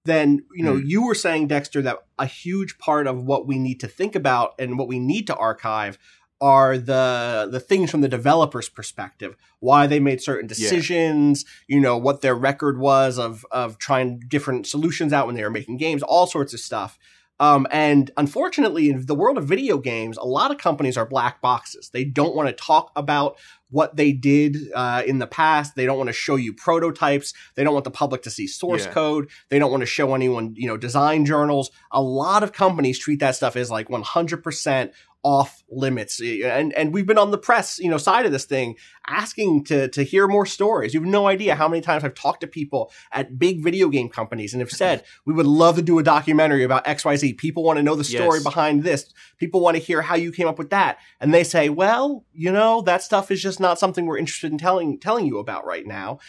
Then you know mm. you were saying Dexter that a huge part of what we need to think about and what we need to archive are the the things from the developer's perspective why they made certain decisions you know what their record was of of trying different solutions out when they were making games all sorts of stuff. Um, and unfortunately in the world of video games a lot of companies are black boxes. They don't want to talk about what they did uh, in the past. They don't want to show you prototypes. They don't want the public to see source Yeah. code. They don't want to show anyone you know design journals. A lot of companies treat that stuff as like 100% off limits. And and we've been on the press you know side of this thing asking to to hear more stories. You have no idea how many times i've talked to people at big video game companies and have said we would love to do a documentary about xyz people want to know the story Yes. behind this. People want to hear how you came up with that. And they say well you know that stuff is just not something we're interested in telling telling you about right now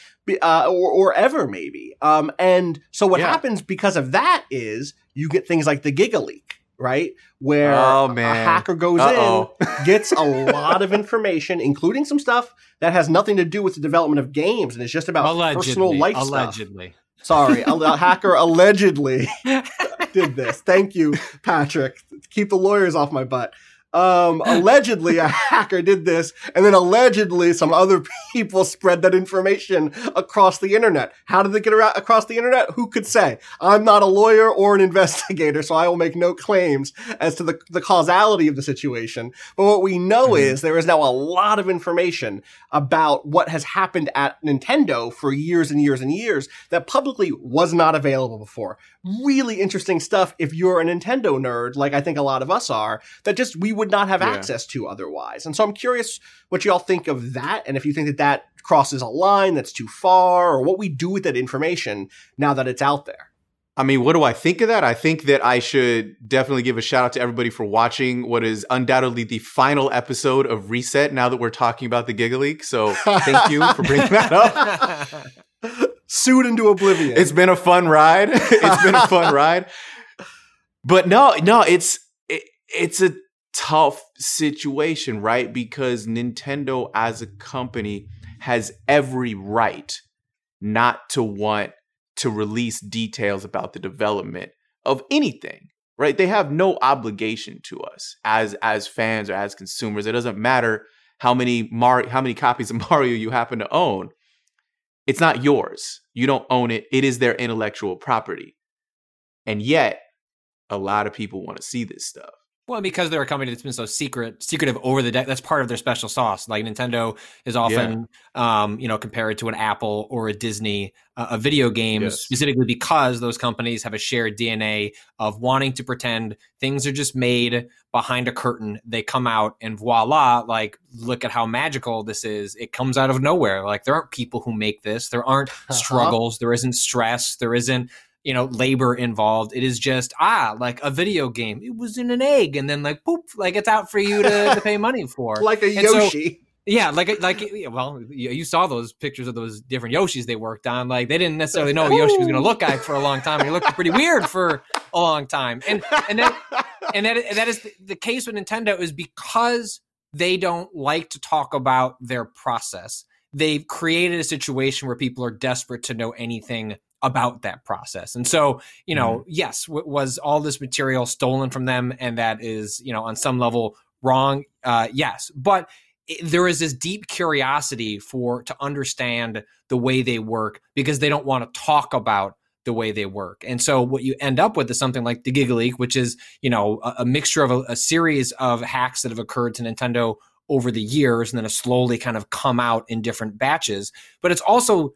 uh, or, or ever maybe. Um and so what Yeah. happens because of that is you get things like the giga leak right? Where Oh, a hacker goes Uh-oh. in gets a lot of information including some stuff that has nothing to do with the development of games and it's just about allegedly, personal life stuff. allegedly. sorry a, a hacker allegedly did this. Thank you patrick. Keep the lawyers off my butt um, allegedly a hacker did this and then allegedly some other people spread that information across the internet. How did they get around across the internet? Who could say? I'm not a lawyer or an investigator so i will make no claims as to the, the causality of the situation. But what we know is there is now a lot of information about what has happened at nintendo for years and years and years that publicly was not available before. Really interesting stuff if you're a nintendo nerd like i think a lot of us are that just we would not have Yeah. access to otherwise. And so I'm curious what y'all think of that, and if you think that that crosses a line that's too far, or what we do with that information now that it's out there. I mean, what do I think of that? I think that I should definitely give a shout out to everybody for watching what is undoubtedly the final episode of Reset now that we're talking about the Giga Leak. So thank you for bringing that up. Sued into oblivion. It's been a fun ride. it's been a fun ride. But no, no, it's it, it's a tough situation, right? Because Nintendo as a company has every right not to want to release details about the development of anything, right? They have no obligation to us as as fans or as consumers. It doesn't matter how many Mar- how many copies of Mario you happen to own. It's not yours. You don't own it. It is their intellectual property. And yet, a lot of people want to see this stuff. Well, because they're a company that's been so secret, secretive over the deck. That's part of their special sauce. Like Nintendo is often, um, you know, compared to an Apple or a Disney, uh, a video games Yes. specifically because those companies have a shared DNA of wanting to pretend things are just made behind a curtain. They come out and voila, like look at how magical this is. It comes out of nowhere. Like there aren't people who make this. There aren't struggles. There isn't stress. There isn't you know labor involved. It is just ah like a video game. It was in an egg and then like poop like it's out for you to, to pay money for. Like a And so- Yoshi. yeah like like well you, saw those pictures of those different yoshis they worked on. Like they didn't necessarily know what yoshi was going to look like for a long time he looked pretty weird for a long time. And and that and that and that is the, the case with nintendo is because they don't like to talk about their process they've created a situation where people are desperate to know anything about that process. And so, you know, yes, w- was all this material stolen from them and that is, you know, on some level wrong? Uh, yes. But i- there is this deep curiosity for to understand the way they work because they don't want to talk about the way they work. And so what you end up with is something like the Giga Leak, which is, you know, a, a mixture of a, a series of hacks that have occurred to Nintendo over the years and then have slowly kind of come out in different batches. But it's also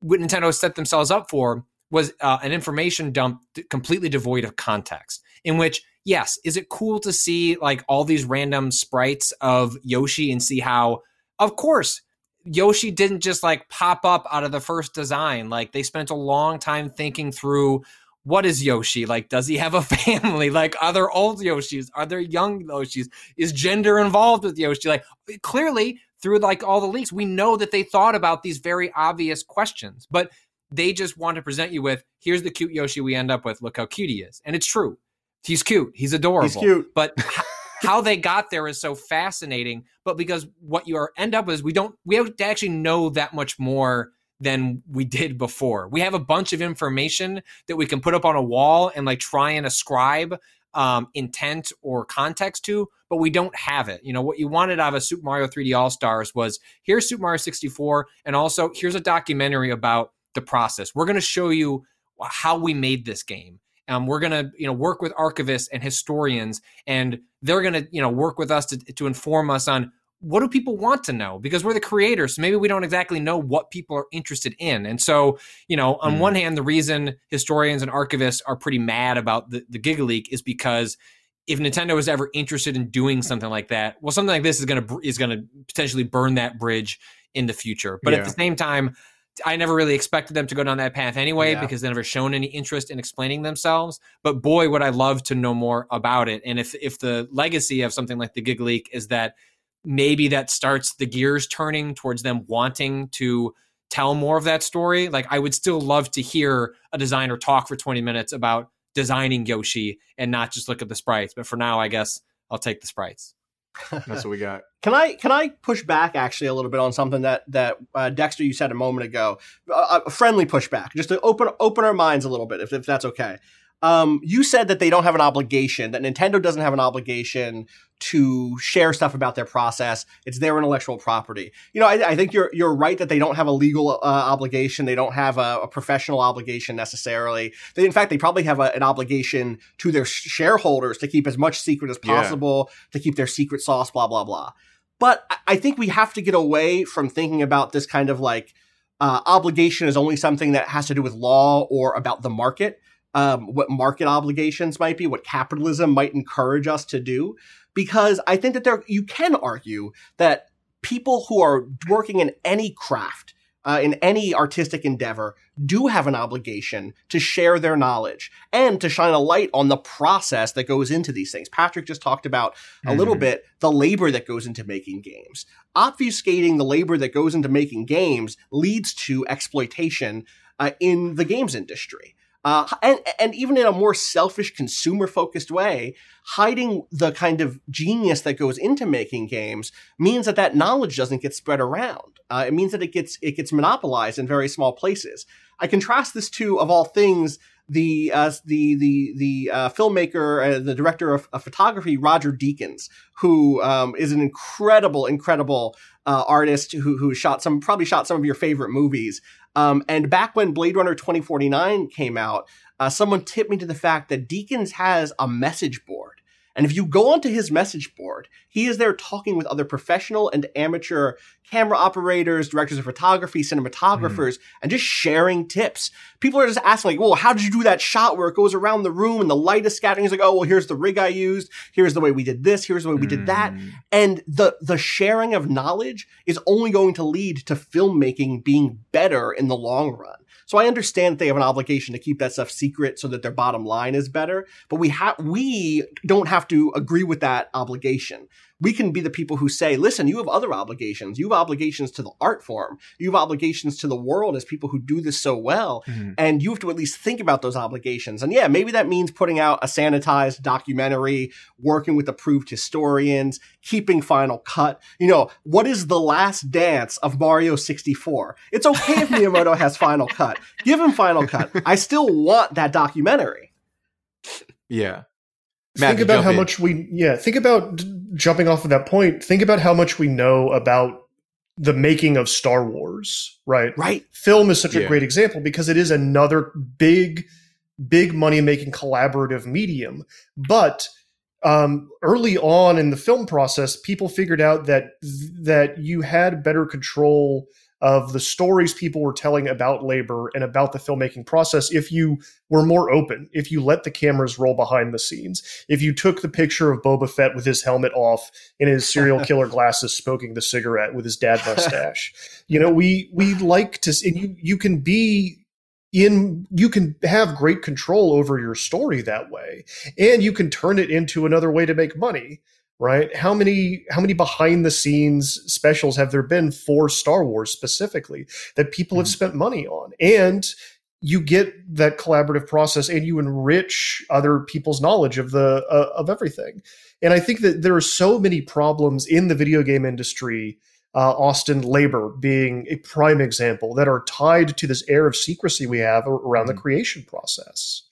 what Nintendo set themselves up for was uh, an information dump completely devoid of context. In which, yes, is it cool to see like all these random sprites of Yoshi and see how, of course, Yoshi didn't just like pop up out of the first design. Like they spent a long time thinking through what is Yoshi? Like, does he have a family? Like, are there old Yoshis? Are there young Yoshis? Is gender involved with Yoshi? Like, clearly, through like all the leaks, we know that they thought about these very obvious questions, but they just want to present you with here's the cute Yoshi we end up with. Look how cute he is. And it's true. He's cute. He's adorable. He's cute. But how they got there is so fascinating. But because what you are end up with is we don't we have to actually know that much more than we did before. We have a bunch of information that we can put up on a wall and like try and ascribe um, intent or context to, but we don't have it. You know, what you wanted out of a Super Mario 3D All Stars was here's Super Mario 64, and also here's a documentary about the process. We're going to show you how we made this game. Um, we're going to, you know, work with archivists and historians, and they're going to, you know, work with us to, to inform us on what do people want to know because we're the creators so maybe we don't exactly know what people are interested in and so you know on Mhm. one hand the reason historians and archivists are pretty mad about the, the giga leak is because if nintendo was ever interested in doing something like that well something like this is going to is going to potentially burn that bridge in the future but at the same time I never really expected them to go down that path anyway Yeah. because they never shown any interest in explaining themselves. But boy, would I love to know more about it. And if if the legacy of something like the Giga Leak is that maybe that starts the gears turning towards them wanting to tell more of that story, like I would still love to hear a designer talk for 20 minutes about designing Yoshi and not just look at the sprites. But for now, I guess I'll take the sprites. That's what we got. Can I can I push back actually a little bit on something that that uh, Dexter you said a moment ago, a, a friendly pushback, just to open open our minds a little bit, if, if that's okay. Um, you said that they don't have an obligation, that Nintendo doesn't have an obligation to share stuff about their process. It's their intellectual property. You know, I, I think you're you're right that they don't have a legal uh, obligation. They don't have a, a professional obligation necessarily. They, in fact, they probably have a, an obligation to their shareholders to keep as much secret as Yeah. possible, to keep their secret sauce, blah blah blah. But I- I think we have to get away from thinking about this kind of like uh, obligation as only something that has to do with law or about the market. Um, what market obligations might be, what capitalism might encourage us to do. because I think that there you can argue that people who are working in any craft uh, in any artistic endeavor do have an obligation to share their knowledge and to shine a light on the process that goes into these things. Patrick just talked about a mm-hmm. little bit the labor that goes into making games. Obfuscating the labor that goes into making games leads to exploitation uh, in the games industry. Uh, and, and even in a more selfish, consumer focused way, hiding the kind of genius that goes into making games means that that knowledge doesn't get spread around. Uh, it means that it gets it gets monopolized in very small places. I contrast this to, of all things, the uh, the the the uh, filmmaker, uh, the director of, of, photography, Roger Deakins, who um, is an incredible, incredible uh, artist who who shot some probably shot some of your favorite movies. Um, and back when Blade Runner 2049 came out, uh, someone tipped me to the fact that Deakins has a message board and if you go onto his message board, he is there talking with other professional and amateur camera operators, directors of photography, cinematographers, mm. and just sharing tips. People are just asking, like, well, how did you do that shot where it goes around the room and the light is scattering? He's like, oh, well, here's the rig I used. Here's the way we did this. Here's the way we mm. did that. Hmm. And the, the sharing of knowledge is only going to lead to filmmaking being better in the long run. So I understand they have an obligation to keep that stuff secret so that their bottom line is better, but we have we don't have to agree with that obligation we can be the people who say, listen, you have other obligations. You have obligations to the art form. You have obligations to the world as people who do this so well. Mm-hmm. And you have to at least think about those obligations. And yeah, maybe that means putting out a sanitized documentary, working with approved historians, keeping Final Cut. You know, what is the last dance of Mario 64? It's okay if Miyamoto has Final Cut. Give him Final Cut. I still want that documentary. Yeah. Matt, think about how in. much we yeah think about jumping off of that point think about how much we know about the making of star wars right right film is such yeah. a great example because it is another big big money making collaborative medium but um, early on in the film process people figured out that that you had better control of the stories people were telling about labor and about the filmmaking process if you were more open, if you let the cameras roll behind the scenes, if you took the picture of Boba Fett with his helmet off and his serial killer glasses smoking the cigarette with his dad mustache. you know, we we like to and you you can be in you can have great control over your story that way and you can turn it into another way to make money right how many how many behind the scenes specials have there been for star wars specifically that people mm-hmm. have spent money on and you get that collaborative process and you enrich other people's knowledge of the uh, of everything and i think that there are so many problems in the video game industry uh, austin labor being a prime example that are tied to this air of secrecy we have around mm-hmm. the creation process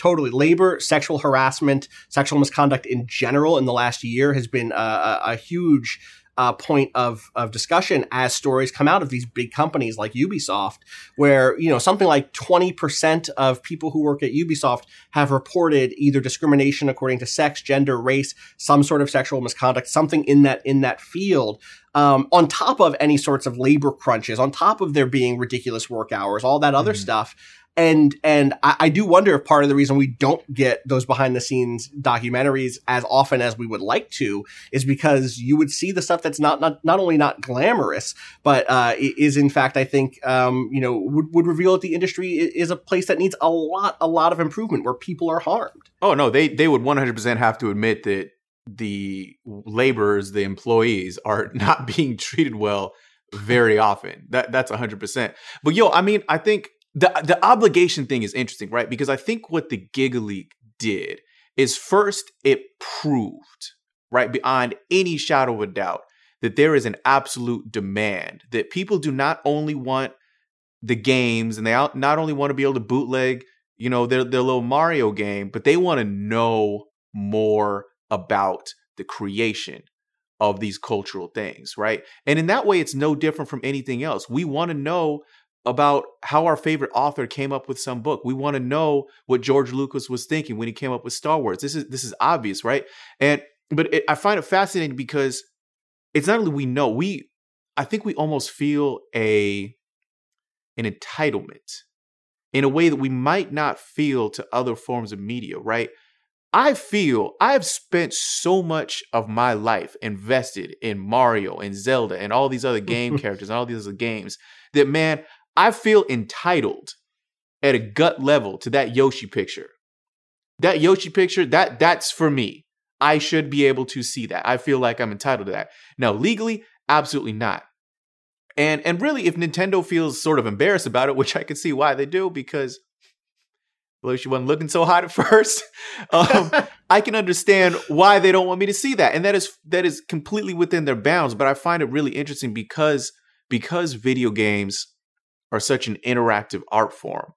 totally labor sexual harassment sexual misconduct in general in the last year has been a, a huge uh, point of of discussion as stories come out of these big companies like Ubisoft, where you know something like twenty percent of people who work at Ubisoft have reported either discrimination according to sex, gender, race, some sort of sexual misconduct, something in that in that field. Um, on top of any sorts of labor crunches, on top of there being ridiculous work hours, all that other mm-hmm. stuff and and I, I, do wonder if part of the reason we don't get those behind the scenes documentaries as often as we would like to is because you would see the stuff that's not not, not only not glamorous but uh, is in fact I think um, you know would, would reveal that the industry is a place that needs a lot a lot of improvement where people are harmed. Oh no, they they would one hundred percent have to admit that the laborers, the employees, are not being treated well very often. That that's hundred percent. But yo, I mean, I think the the obligation thing is interesting, right? Because I think what the Giga Leak did is first it proved, right, beyond any shadow of a doubt, that there is an absolute demand that people do not only want the games and they not only want to be able to bootleg, you know, their their little Mario game, but they want to know more about the creation of these cultural things, right? And in that way, it's no different from anything else. We want to know about how our favorite author came up with some book. We want to know what George Lucas was thinking when he came up with Star Wars. This is this is obvious, right? And but it, I find it fascinating because it's not only we know we I think we almost feel a an entitlement in a way that we might not feel to other forms of media, right? I feel I've spent so much of my life invested in Mario and Zelda and all these other game characters and all these other games that man, I feel entitled at a gut level to that Yoshi picture. That Yoshi picture, that that's for me. I should be able to see that. I feel like I'm entitled to that. Now, legally, absolutely not. And and really, if Nintendo feels sort of embarrassed about it, which I can see why they do, because well, she wasn't looking so hot at first. Um, I can understand why they don't want me to see that, and that is that is completely within their bounds. But I find it really interesting because because video games are such an interactive art form.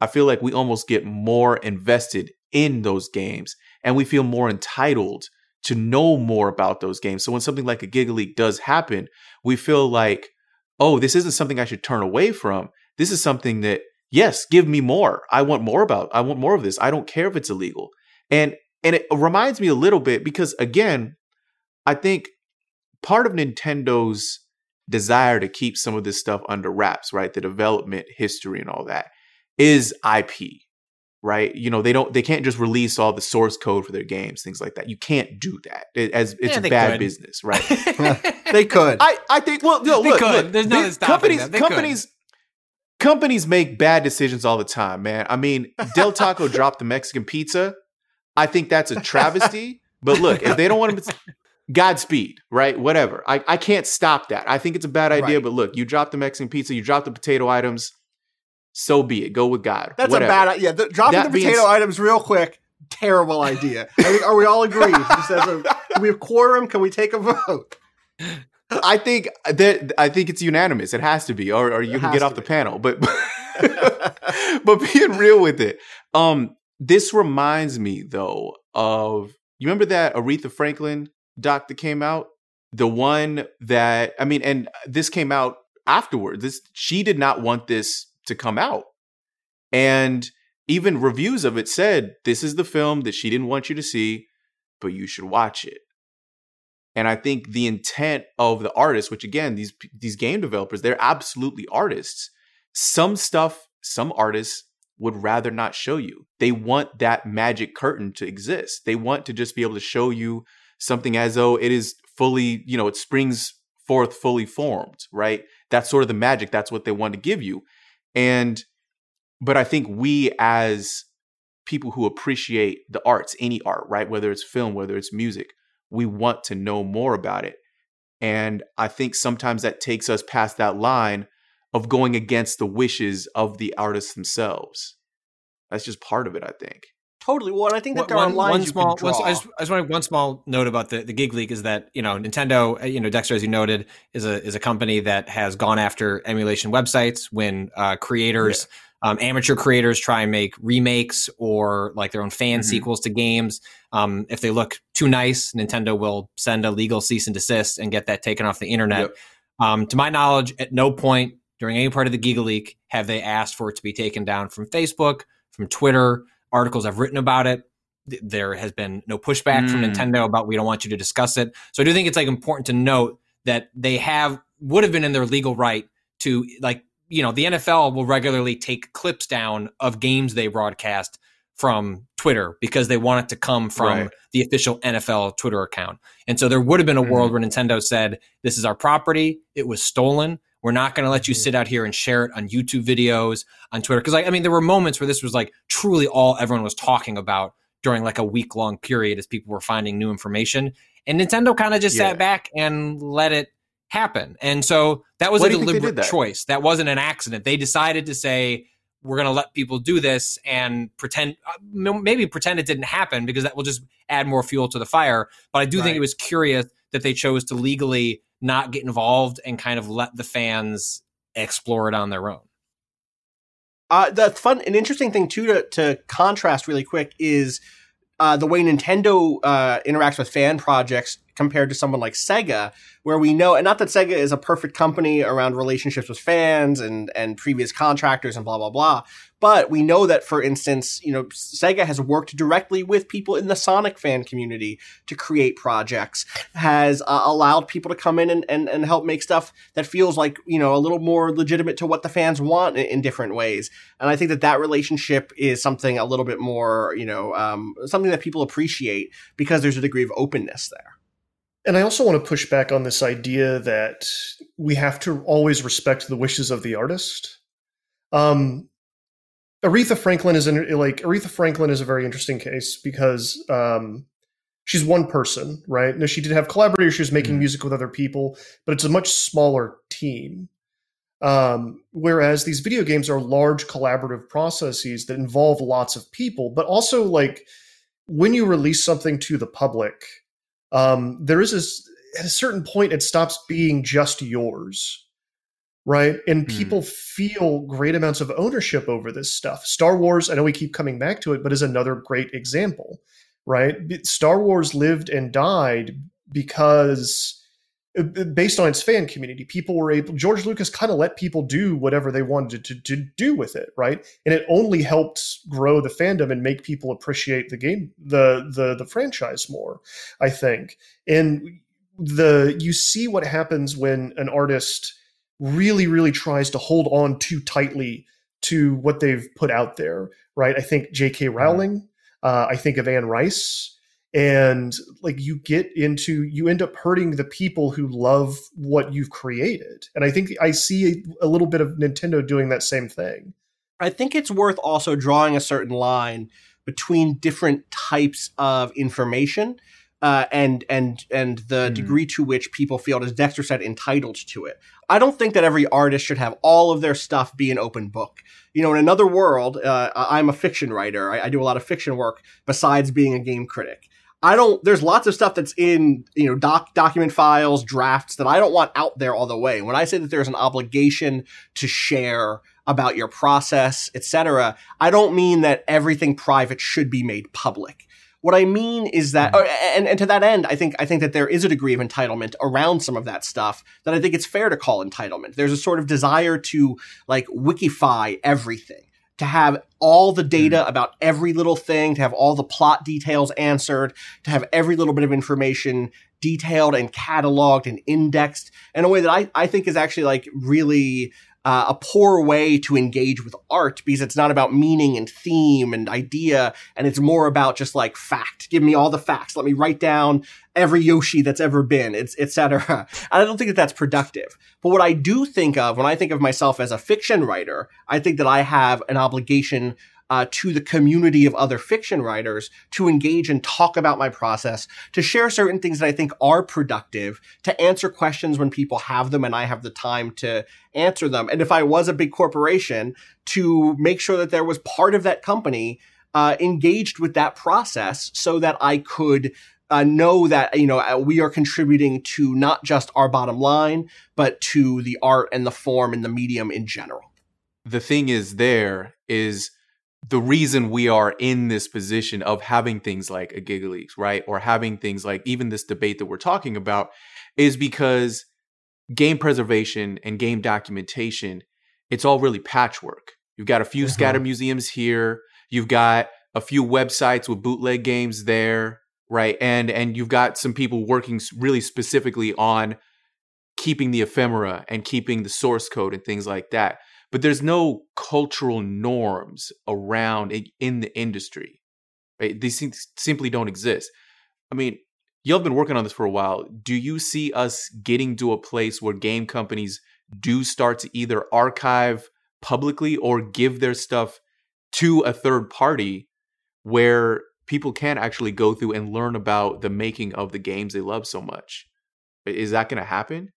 I feel like we almost get more invested in those games, and we feel more entitled to know more about those games. So when something like a Giga Leak does happen, we feel like, oh, this isn't something I should turn away from. This is something that yes, give me more. I want more about. I want more of this. I don't care if it's illegal. And and it reminds me a little bit because again, I think part of Nintendo's desire to keep some of this stuff under wraps, right? The development history and all that is IP, right? You know, they don't they can't just release all the source code for their games, things like that. You can't do that. It, as it's Yeah, a bad could. business, right? they could. I, I think well no, They look, could. look, There's nothing stopping companies them. They could. companies companies make bad decisions all the time, man. I mean, Del Taco dropped the Mexican pizza. I think that's a travesty. but look, if they don't want to Godspeed, right? Whatever. I, I can't stop that. I think it's a bad idea, Right. but look, you drop the Mexican pizza, you drop the potato items. So be it. Go with God. That's Whatever. a bad idea. The, dropping That the potato items real quick. Terrible idea. I think, are we all agreed? Just as a, can we have quorum? Can we take a vote? I think that I think it's unanimous. It has to be, or, or you It can get off the be. panel. But but being real with it, um, this reminds me though of you remember that Aretha Franklin doc that came out, the one that I mean, and this came out afterwards. This she did not want this to come out, and even reviews of it said this is the film that she didn't want you to see, but you should watch it. And I think the intent of the artist, which again, these these game developers, they're absolutely artists. Some stuff, some artists would rather not show you. They want that magic curtain to exist. They want to just be able to show you something as though it is fully, you know, it springs forth fully formed, right? That's sort of the magic. That's what they want to give you. And but I think we as people who appreciate the arts, any art, right? Whether it's film, whether it's music, we want to know more about it. And I think sometimes that takes us past that line of going against the wishes of the artists themselves. That's just part of it, I think. Totally. Well, and I think that there one, are lines one you small, can draw. one- I just, I just want one small note about the, the giga leak is that you know Nintendo, uh, you know Dexter, as you noted, is a is a company that has gone after emulation websites when uh, creators, um, amateur creators, try and make remakes or like their own fan Mhm. sequels to games. Um, if they look too nice, Nintendo will send a legal cease and desist and get that taken off the internet. Yep. Um, to my knowledge, at no point during any part of the Giga leak have they asked for it to be taken down from Facebook, from Twitter. Articles I've written about it. There has been no pushback from Mm. Nintendo about we don't want you to discuss it. So I do think it's like important to note that they have would have been in their legal right to like you know the NFL will regularly take clips down of games they broadcast from Twitter because they want it to come from Right. the official NFL Twitter account. And so there would have been a world Mhm. where Nintendo said, This is our property. It was stolen. We're not going to let you sit out here and share it on YouTube videos, on Twitter. Because, like, I mean, there were moments where this was like truly all everyone was talking about during like a week long period as people were finding new information. And Nintendo kind of just Yeah. sat back and let it happen. And so that was Why a do you think they did deliberate that? choice. That wasn't an accident. They decided to say, we're going to let people do this and pretend, uh, maybe pretend it didn't happen because that will just add more fuel to the fire. But I do think it was curious that they chose to legally not get involved and kind of let the fans explore it on their own. Uh, the fun, an interesting thing too to, to contrast really quick is uh, the way Nintendo uh, interacts with fan projects compared to someone like Sega, where we know, and not that Sega is a perfect company around relationships with fans and, and previous contractors and blah, blah, blah. But we know that, for instance, you know, Sega has worked directly with people in the Sonic fan community to create projects, has uh, allowed people to come in and, and, and help make stuff that feels like, you know, a little more legitimate to what the fans want in, in different ways. And I think that that relationship is something a little bit more, you know, um, something that people appreciate because there's a degree of openness there. And I also want to push back on this idea that we have to always respect the wishes of the artist. Um, Aretha Franklin is in, like Aretha Franklin is a very interesting case because um, she's one person, right? No, she did have collaborators. She was making mm. music with other people, but it's a much smaller team. Um, whereas these video games are large collaborative processes that involve lots of people, but also like when you release something to the public, um, there is this at a certain point it stops being just yours right? And hmm. people mm. feel great amounts of ownership over this stuff. Star Wars, I know we keep coming back to it, but is another great example, right? Star Wars lived and died because uh, based on its fan community people were able george lucas kind of let people do whatever they wanted to, to, to, do with it right and it only helped grow the fandom and make people appreciate the game the the the franchise more i think and the you see what happens when an artist really, really tries to hold on too tightly to what they've put out there, right? I think J.K. Rowling, uh, I think of Anne Rice, and like you get into, you end up hurting the people who love what you've created. And I think I see a, a little bit of Nintendo doing that same thing. I think it's worth also drawing a certain line between different types of information uh, and and and the mm. degree to which people feel, as Dexter said, entitled to it. I don't think that every artist should have all of their stuff be an open book. You know, in another world, uh, I'm a fiction writer. I, I do a lot of fiction work besides being a game critic. I don't. There's lots of stuff that's in you know doc document files, drafts that I don't want out there all the way. When I say that there's an obligation to share about your process, etc., I don't mean that everything private should be made public. What I mean is that, mm-hmm. and, and to that end, I think I think that there is a degree of entitlement around some of that stuff that I think it's fair to call entitlement. There's a sort of desire to like wikify everything, to have all the data mm. about every little thing, to have all the plot details answered, to have every little bit of information detailed and cataloged and indexed in a way that I, I think is actually like really uh, a poor way to engage with art because it's not about meaning and theme and idea, and it's more about just like fact. Give me all the facts. Let me write down every Yoshi that's ever been, etc. I don't think that that's productive. But what I do think of when I think of myself as a fiction writer, I think that I have an obligation uh, to the community of other fiction writers to engage and talk about my process, to share certain things that I think are productive, to answer questions when people have them and I have the time to answer them. And if I was a big corporation, to make sure that there was part of that company uh, engaged with that process so that I could uh, know that you know uh, we are contributing to not just our bottom line, but to the art and the form and the medium in general. The thing is, there is the reason we are in this position of having things like a Giga Leaks, right? Or having things like even this debate that we're talking about is because game preservation and game documentation, it's all really patchwork. You've got a few mm-hmm. scatter museums here, you've got a few websites with bootleg games there, right? And and you've got some people working really specifically on keeping the ephemera and keeping the source code and things like that but there's no cultural norms around in the industry. Right? These things simply don't exist. I mean, y'all have been working on this for a while. Do you see us getting to a place where game companies do start to either archive publicly or give their stuff to a third party where people can actually go through and learn about the making of the games they love so much? Is that going to happen?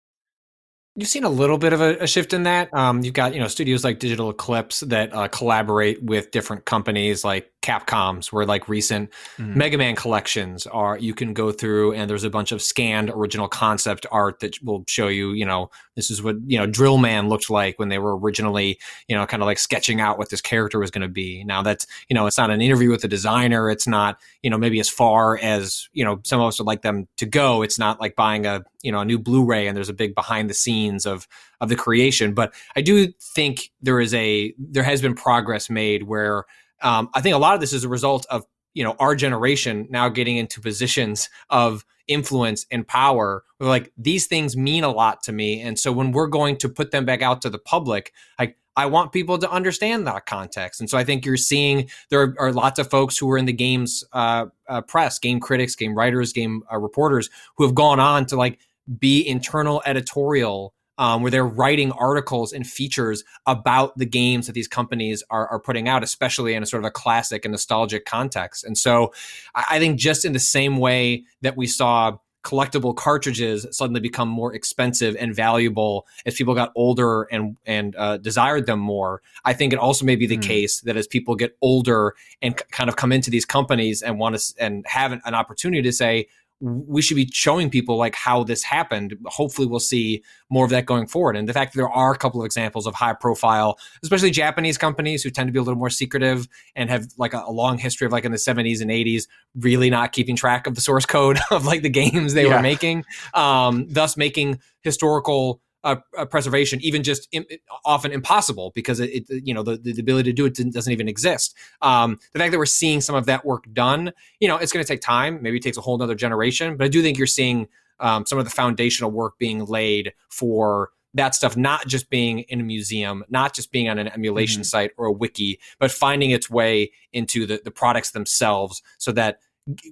You've seen a little bit of a, a shift in that. Um, you've got you know studios like Digital Eclipse that uh, collaborate with different companies like Capcom's, where like recent mm-hmm. Mega Man collections are. You can go through and there's a bunch of scanned original concept art that will show you, you know, this is what you know Drill Man looked like when they were originally, you know, kind of like sketching out what this character was going to be. Now that's you know, it's not an interview with the designer. It's not you know maybe as far as you know some of us would like them to go. It's not like buying a you know a new Blu-ray and there's a big behind the scenes of of the creation. But I do think there is a there has been progress made where um, I think a lot of this is a result of you know our generation now getting into positions of influence and power like these things mean a lot to me. And so when we're going to put them back out to the public like i want people to understand that context. And so i think you're seeing there are, are lots of folks who are in the games uh, uh, press game critics game writers game uh, reporters who have gone on to like be internal editorial um, where they're writing articles and features about the games that these companies are, are putting out, especially in a sort of a classic and nostalgic context. And so I, I think just in the same way that we saw collectible cartridges suddenly become more expensive and valuable as people got older and and uh, desired them more. I think it also may be the Mm. case that as people get older and c- kind of come into these companies and want to and have an, an opportunity to say we should be showing people like how this happened. Hopefully, we'll see more of that going forward. And the fact that there are a couple of examples of high profile, especially Japanese companies who tend to be a little more secretive and have like a, a long history of like in the 70s and 80s, really not keeping track of the source code of like the games they Yeah. were making, um, thus making historical. Uh, uh, preservation even just im- often impossible because it, it you know the, the ability to do it doesn't even exist. Um, the fact that we're seeing some of that work done you know it's going to take time. Maybe it takes a whole nother generation but i do think you're seeing um, some of the foundational work being laid for that stuff not just being in a museum not just being on an emulation site or a wiki but finding its way into the, the products themselves so that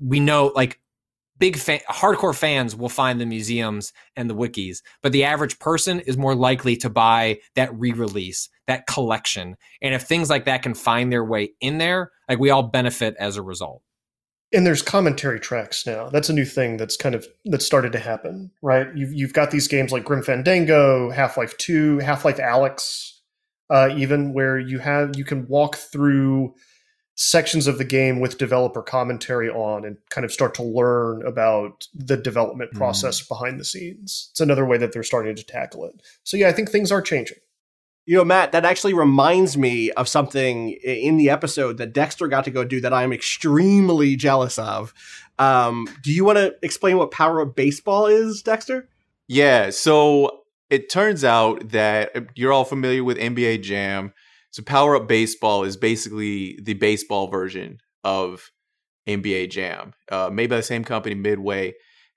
we know like big fan, hardcore fans will find the museums and the wikis but the average person is more likely to buy that re-release that collection and if things like that can find their way in there like we all benefit as a result and there's commentary tracks now. That's a new thing that's kind of that started to happen, right? You've you've got these games like Grim Fandango, Half Life Two, Half Life Alyx, uh, even where you have you can walk through sections of the game with developer commentary on and kind of start to learn about the development Mm. process behind the scenes. It's another way that they're starting to tackle it. So yeah, I think things are changing. You know, Matt, that actually reminds me of something in the episode that Dexter got to go do that I am extremely jealous of. Um, do you want to explain what Power Up Baseball is, Dexter? Yeah, so it turns out that uh, you're all familiar with NBA Jam. So Power Up Baseball is basically the baseball version of NBA Jam, uh, made by the same company, Midway.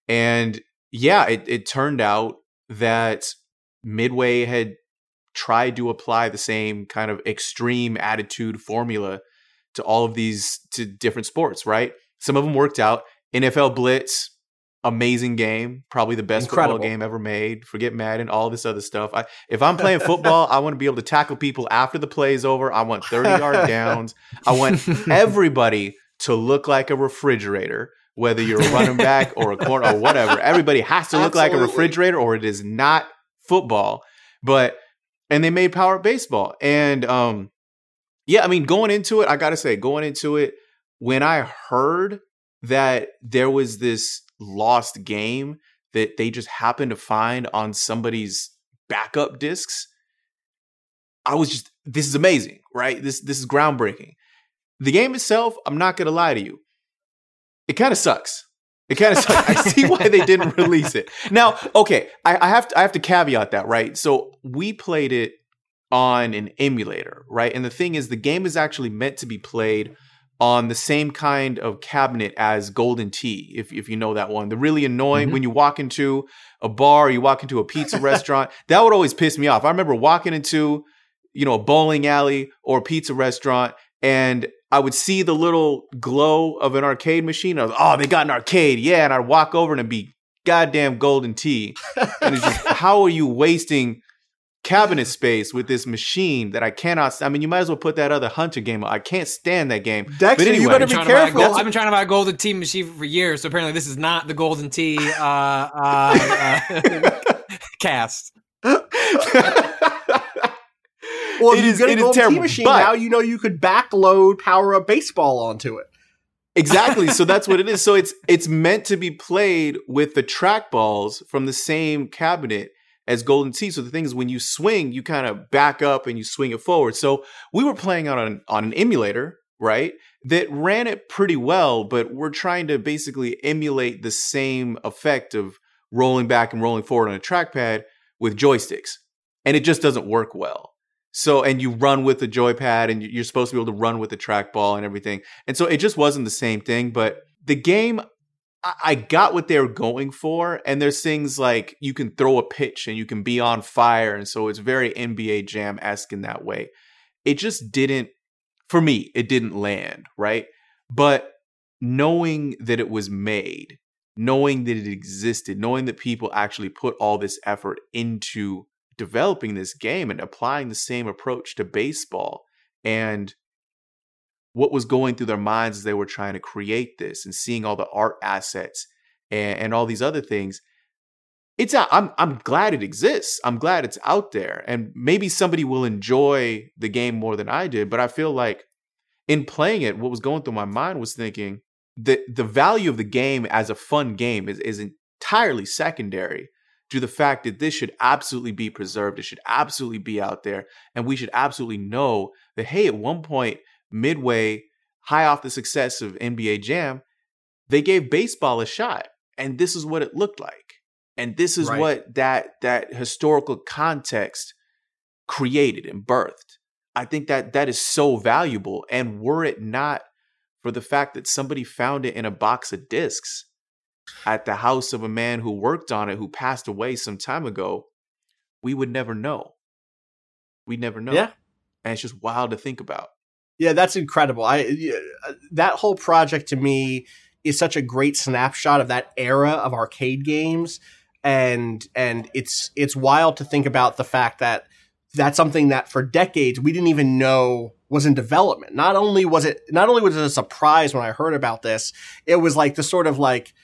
And yeah, it, it turned out that Midway had tried to apply the same kind of extreme attitude formula to all of these to different sports, right? Some of them worked out. NFL Blitz, amazing game, probably the best Incredible. football game ever made. Forget Madden, all this other stuff. I, if I'm playing football, I want to be able to tackle people after the play's over. I want 30 yard downs. I want everybody to look like a refrigerator, whether you're a running back or a corner or whatever. Everybody has to look like a refrigerator or it is not football. But and they made Power Baseball. And um yeah, I mean going into it, I got to say going into it when I heard that there was this lost game that they just happened to find on somebody's backup discs, I was just this is amazing, right? This this is groundbreaking. The game itself, I'm not gonna lie to you, it kind of sucks. It kind of sucks. I see why they didn't release it. Now, okay, I, I have to I have to caveat that, right? So we played it on an emulator, right? And the thing is, the game is actually meant to be played on the same kind of cabinet as Golden Tee, if if you know that one. The really annoying mm-hmm. when you walk into a bar, you walk into a pizza restaurant. That would always piss me off. I remember walking into, you know, a bowling alley or a pizza restaurant, and I would see the little glow of an arcade machine. I was, oh, they got an arcade, yeah. And I'd walk over and it'd be goddamn Golden Tee. And it's just, how are you wasting cabinet space with this machine that I cannot? I mean, you might as well put that other Hunter game. I can't stand that game. Dexter, But you anyway, better I've be been trying to buy careful. gold- I've been trying to buy a Golden Tee machine for years, so apparently this is not the Golden Tee uh, uh, uh, cast. Well, if It you is- get a it is Golden Tee terrible, machine but- now, you know you could backload Power Up Baseball onto it. Exactly. So that's what it is. So it's it's meant to be played with the trackballs from the same cabinet as Golden Tee. So the thing is, when you swing, you kind of back up and you swing it forward. So we were playing on an on an emulator, right? That ran it pretty well, but we're trying to basically emulate the same effect of rolling back and rolling forward on a trackpad with joysticks, and it just doesn't work well. So, and you run with the joypad, and you're supposed to be able to run with the trackball and everything. And so it just wasn't the same thing. But the game, I, got what they were going for. And there's things like you can throw a pitch and you can be on fire. And so it's very NBA Jam esque in that way. It just didn't, for me, it didn't land, right? But knowing that it was made, knowing that it existed, knowing that people actually put all this effort into developing this game and applying the same approach to baseball and what was going through their minds as they were trying to create this and seeing all the art assets and, and all these other things it's out I'm, I'm glad it exists i'm glad it's out there and maybe somebody will enjoy the game more than i did but i feel like in playing it what was going through my mind was thinking that the value of the game as a fun game is, is entirely secondary to the fact that this should absolutely be preserved. It should absolutely be out there. And we should absolutely know that, hey, at one point, midway, high off the success of NBA Jam, they gave baseball a shot. And this is what it looked like. And this is Right. what that that historical context created and birthed. I think that that is so valuable. And were it not for the fact that somebody found it in a box of discs at the house of a man who worked on it who passed away some time ago, we would never know. We'd never know. Yeah. And it's just wild to think about. Yeah, that's incredible. I uh, that whole project to me is such a great snapshot of that era of arcade games, and and it's it's wild to think about the fact that that's something that for decades we didn't even know was in development. Not only was it not only was it a surprise when I heard about this, it was like the sort of like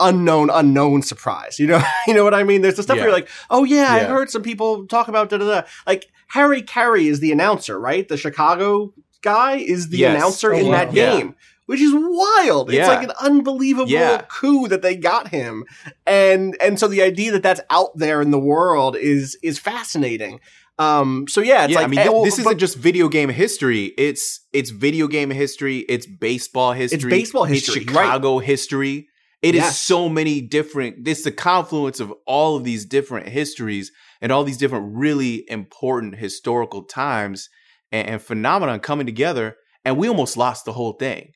unknown unknown surprise. You know, you know what I mean? There's the stuff where you're like, oh yeah, I heard some people talk about da da da. Like Harry Caray is the announcer, right? The Chicago guy is the Yes. announcer Oh, in wow. that Yeah. game. Which is wild. It's like an unbelievable Yeah. coup that they got him, and and so the idea that that's out there in the world is is fascinating. Um, so yeah, it's yeah, like I mean, eh, well, this isn't just video game history. It's it's video game history. It's baseball history. It's baseball history, It's right. Chicago history. It is Yes. so many different. It's the confluence of all of these different histories and all these different really important historical times and, and phenomenon coming together. And we almost lost the whole thing.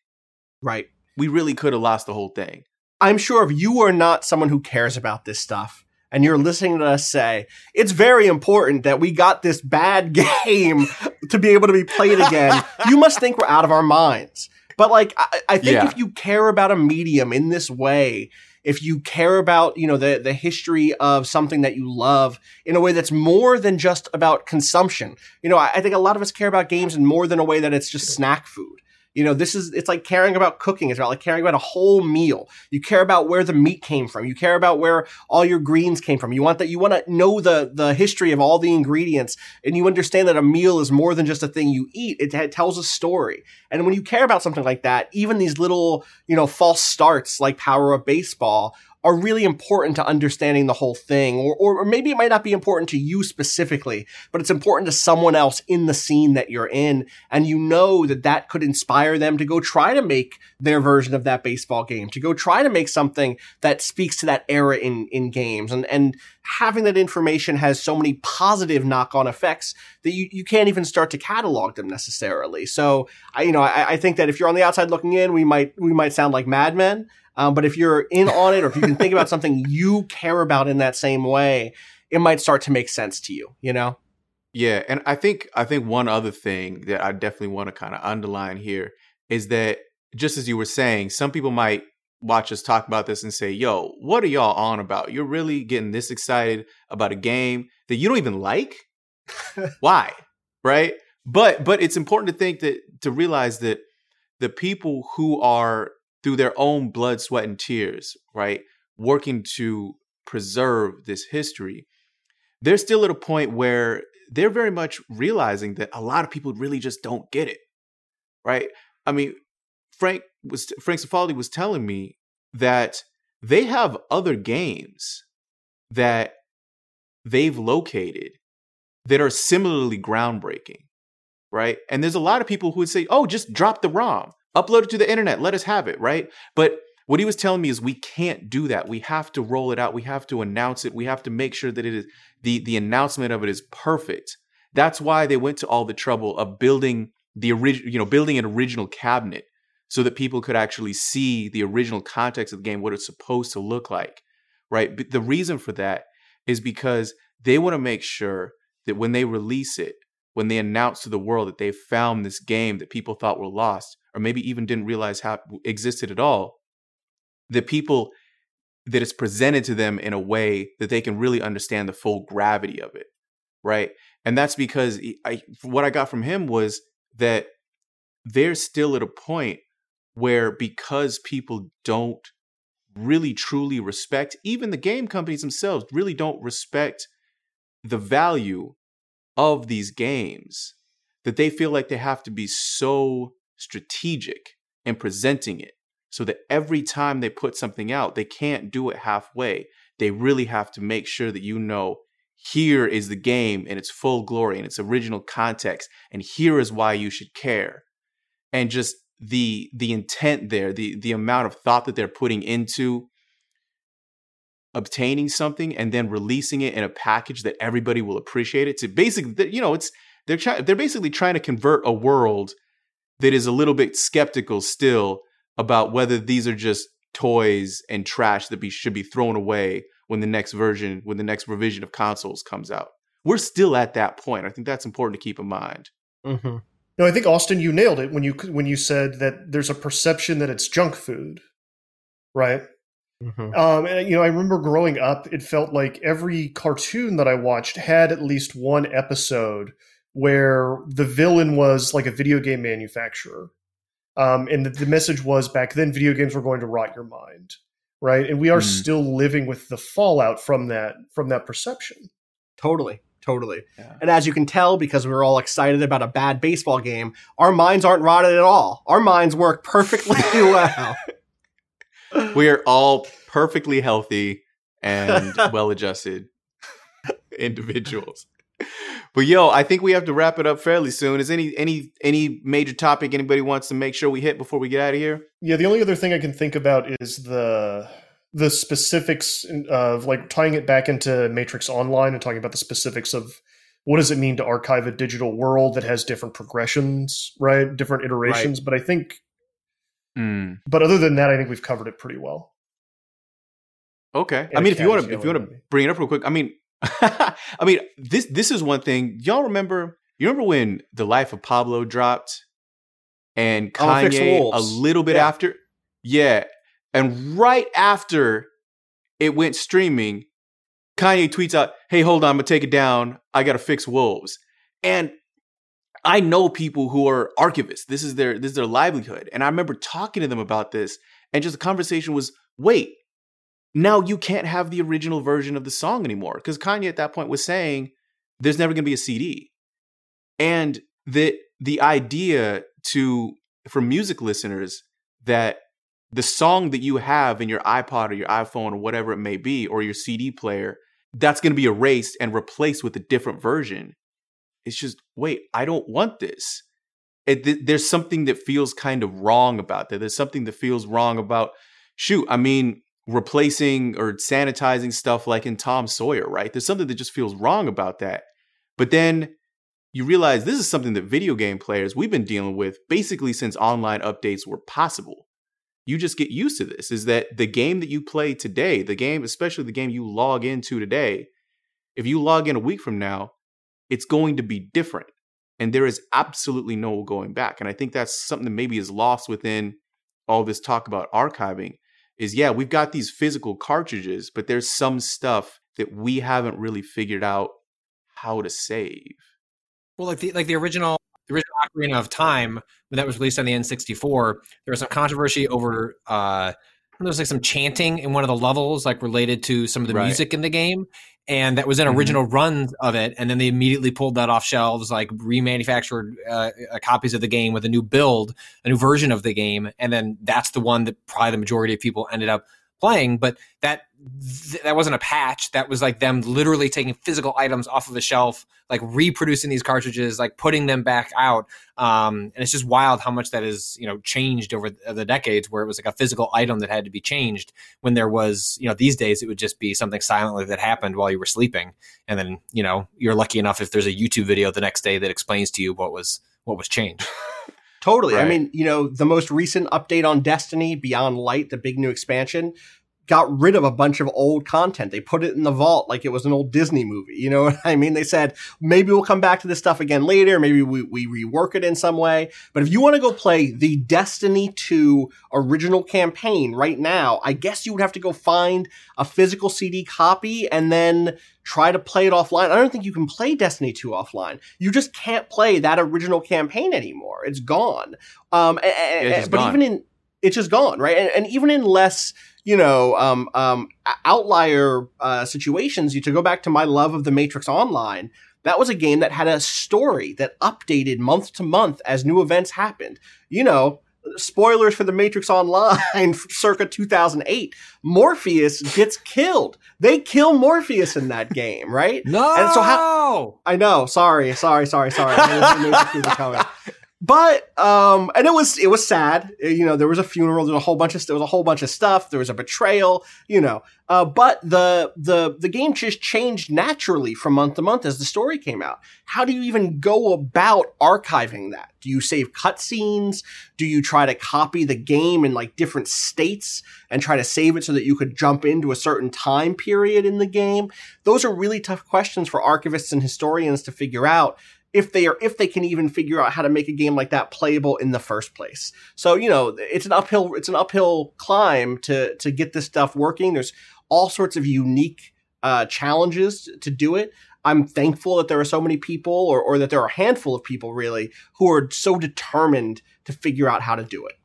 right. We really could have lost the whole thing. I'm sure if you are not someone who cares about this stuff and you're listening to us say, it's very important that we got this bad game to be able to be played again, you must think we're out of our minds. But like, I, I think Yeah. if you care about a medium in this way, if you care about, you know, the, the history of something that you love in a way that's more than just about consumption, you know, I, I think a lot of us care about games in more than a way that it's just snack food. You know, this is, it's like caring about cooking. It's about like caring about a whole meal. You care about where the meat came from. You care about where all your greens came from. You want that, you want to know the, the history of all the ingredients and you understand that a meal is more than just a thing you eat. It, it tells a story. And when you care about something like that, even these little, you know, false starts like Power Up Baseball are really important to understanding the whole thing. Or, or, maybe it might not be important to you specifically, but it's important to someone else in the scene that you're in. And you know that that could inspire them to go try to make their version of that baseball game, to go try to make something that speaks to that era in, in games. And, and having that information has so many positive knock on effects that you, you can't even start to catalog them necessarily. So I, you know, I, I think that if you're on the outside looking in, we might, we might sound like madmen. Um, but if you're in on it, or if you can think about something you care about in that same way, it might start to make sense to you. You know? Yeah, and I think I think one other thing that I definitely want to kind of underline here is that just as you were saying, some people might watch us talk about this and say, "Yo, what are y'all on about? You're really getting this excited about a game that you don't even like? Why?" Right? But but it's important to think that to realize that the people who are through their own blood, sweat and tears, right, working to preserve this history, they're still at a point where they're very much realizing that a lot of people really just don't get it. Right? I mean, Frank was Frank Cifaldi was telling me that they have other games that they've located that are similarly groundbreaking, right? And there's a lot of people who would say, "Oh, just drop the ROM, upload it to the internet, let us have it," right? But what he was telling me is we can't do that. We have to roll it out. We have to announce it. We have to make sure that it is the the announcement of it is perfect. That's why they went to all the trouble of building the original, you know, building an original cabinet so that people could actually see the original context of the game, what it's supposed to look like, right? But the reason for that is because they want to make sure that when they release it, when they announce to the world that they found this game that people thought were lost, or maybe even didn't realize how existed at all, the people that it's presented to them in a way that they can really understand the full gravity of it, right? And that's because I, what I got from him was that they're still at a point where because people don't really truly respect, even the game companies themselves really don't respect the value of these games, that they feel like they have to be so strategic in presenting it so that every time they put something out, they can't do it halfway. They really have to make sure that you know here is the game in its full glory and its original context, and here is why you should care. And just the the intent there, the the amount of thought that they're putting into obtaining something and then releasing it in a package that everybody will appreciate it. To basically, you know, it's they're trying they're basically trying to convert a world that is a little bit skeptical still about whether these are just toys and trash that be, should be thrown away when the next version, when the next revision of consoles comes out. We're still at that point. I think that's important to keep in mind. Mm-hmm. No, I think Austin, you nailed it when you when you said that there's a perception that it's junk food, right? Mm-hmm. Um, and, you know, I remember growing up, it felt like every cartoon that I watched had at least one episode where the villain was like a video game manufacturer um, and the, the, message was back then video games were going to rot your mind, right? And we are mm. still living with the fallout from that from that perception. Totally. Totally. Yeah. And as you can tell, because we are all excited about a bad baseball game, our minds aren't rotted at all. Our minds work perfectly well. We are all perfectly healthy and well adjusted individuals but yo, I think we have to wrap it up fairly soon. Is any any any major topic anybody wants to make sure we hit before we get out of here? Yeah, the only other thing I can think about is the the specifics of like tying it back into Matrix Online and talking about the specifics of what does it mean to archive a digital world that has different progressions, right? Different iterations. Right. But I think, mm. but other than that, I think we've covered it pretty well. Okay. And I mean, if you want to, if you want to bring it up real quick, I mean, I mean, this this is one thing. Y'all remember? You remember when the Life of Pablo dropped, and Kanye a little bit yeah. after, yeah, and right after it went streaming, Kanye tweets out, "Hey, hold on, I'm gonna take it down. I gotta fix Wolves." And I know people who are archivists. This is their this is their livelihood, and I remember talking to them about this, and just the conversation was, "Wait, now you can't have the original version of the song anymore because Kanye at that point was saying there's never going to be a CD, and that the idea to for music listeners that the song that you have in your iPod or your iPhone or whatever it may be or your CD player that's going to be erased and replaced with a different version. It's just wait, I don't want this. It, th- there's something that feels kind of wrong about that. There's something that feels wrong about shoot. I mean, replacing or sanitizing stuff like in Tom Sawyer, right? There's something that just feels wrong about that. But then you realize this is something that video game players we've been dealing with basically since online updates were possible. You just get used to this is that the game that you play today, the game, especially the game you log into today, if you log in a week from now, it's going to be different. And there is absolutely no going back. And I think that's something that maybe is lost within all this talk about archiving is yeah, we've got these physical cartridges, but there's some stuff that we haven't really figured out how to save. Well, like the like the original the original Ocarina of Time when that was released on the N64, there was some controversy over uh there was like some chanting in one of the levels, like related to some of the right. music in the game. And that was an original mm-hmm. run of it. And then they immediately pulled that off shelves, like remanufactured uh, uh, copies of the game with a new build, a new version of the game, and then that's the one that probably the majority of people ended up playing. But that th- that wasn't a patch. That was like them literally taking physical items off of the shelf, like reproducing these cartridges, like putting them back out. Um, and it's just wild how much that has you know changed over the decades, where it was like a physical item that had to be changed. When there was you know these days it would just be something silently that happened while you were sleeping, and then you know you're lucky enough if there's a YouTube video the next day that explains to you what was what was changed. Totally. Right. I mean, you know, the most recent update on Destiny Beyond Light, the big new expansion, got rid of a bunch of old content. They put it in the vault like it was an old Disney movie. You know what I mean? They said, maybe we'll come back to this stuff again later. Maybe we, we rework it in some way. But if you want to go play the Destiny 2 original campaign right now, I guess you would have to go find a physical CD copy and then try to play it offline. I don't think you can play Destiny 2 offline. You just can't play that original campaign anymore. It's gone. Um, and, but gone. even in, it's just gone, right? And, and even in less you know, um, um, outlier uh, situations. You to go back to my love of the Matrix Online. That was a game that had a story that updated month to month as new events happened. You know, spoilers for the Matrix Online circa 2008. Morpheus gets killed. They kill Morpheus in that game, right? no. And so how? I know. Sorry, sorry, sorry, sorry. but um and it was it was sad. You know there was a funeral there was a whole bunch of there was a whole bunch of stuff there was a betrayal you know. Uh, but the the the game just changed naturally from month to month as the story came out. How do you even go about archiving that? Do you save cutscenes? Do you try to copy the game in like different states and try to save it so that you could jump into a certain time period in the game? Those are really tough questions for archivists and historians to figure out if they are if they can even figure out how to make a game like that playable in the first place. So you know it's an uphill it's an uphill climb to to get this stuff working. There's all sorts of unique uh, challenges to do it. I'm thankful that there are so many people, or, or that there are a handful of people really, who are so determined to figure out how to do it.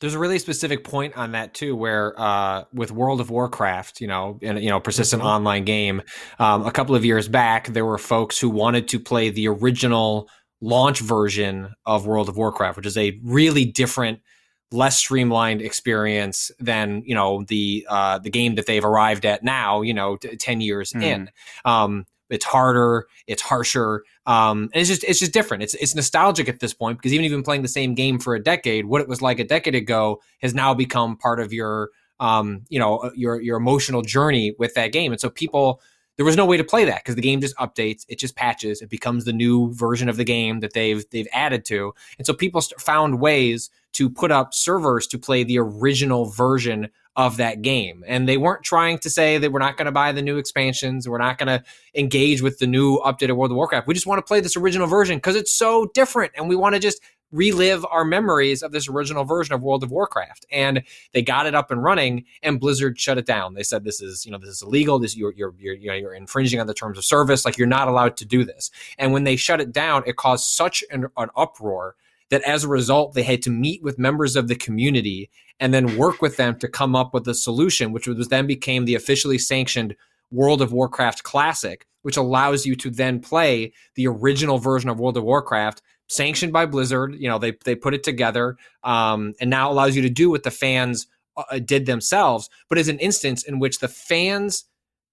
There's a really specific point on that too, where uh, with World of Warcraft, you know, in you know, persistent mm-hmm. online game, um, a couple of years back, there were folks who wanted to play the original launch version of World of Warcraft, which is a really different, less streamlined experience than you know the uh, the game that they've arrived at now. You know, t- ten years mm. in. Um, it's harder, it's harsher, um, and it's just it's just different. It's it's nostalgic at this point because even even playing the same game for a decade, what it was like a decade ago has now become part of your um, you know uh, your your emotional journey with that game. And so people there was no way to play that because the game just updates, it just patches, it becomes the new version of the game that they've they've added to, and so people found ways to put up servers to play the original version of that game. And they weren't trying to say that we're not going to buy the new expansions, we're not going to engage with the new updated World of Warcraft. We just want to play this original version because it's so different and we want to just relive our memories of this original version of World of Warcraft. And they got it up and running, and Blizzard shut it down. They said this is, you know, this is illegal. This you're you're you're, you know, you're infringing on the terms of service. Like you're not allowed to do this. And when they shut it down, it caused such an, an uproar that as a result, they had to meet with members of the community and then work with them to come up with a solution, which was then became the officially sanctioned World of Warcraft Classic, which allows you to then play the original version of World of Warcraft, sanctioned by Blizzard. You know, they they put it together, um, and now allows you to do what the fans uh, did themselves, but as an instance in which the fans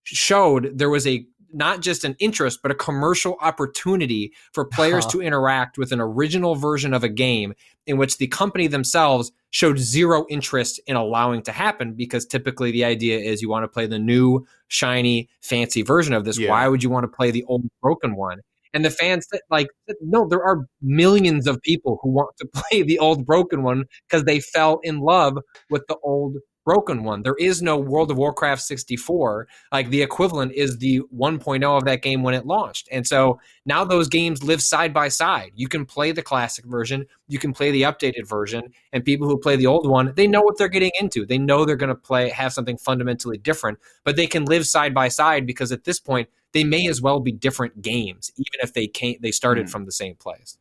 showed there was a not just an interest, but a commercial opportunity for players uh-huh. to interact with an original version of a game in which the company themselves showed zero interest in allowing to happen because typically the idea is you want to play the new, shiny, fancy version of this. Yeah. Why would you want to play the old, broken one? And the fans said, like, no, there are millions of people who want to play the old broken one because they fell in love with the old broken one. There is no World of Warcraft 64. Like the equivalent is the 1.0 of that game when it launched. And so now those games live side by side. You can play the classic version, you can play the updated version, and people who play the old one, they know what they're getting into. They know they're going to play have something fundamentally different, but they can live side by side because at this point they may as well be different games even if they can't they started mm. from the same place.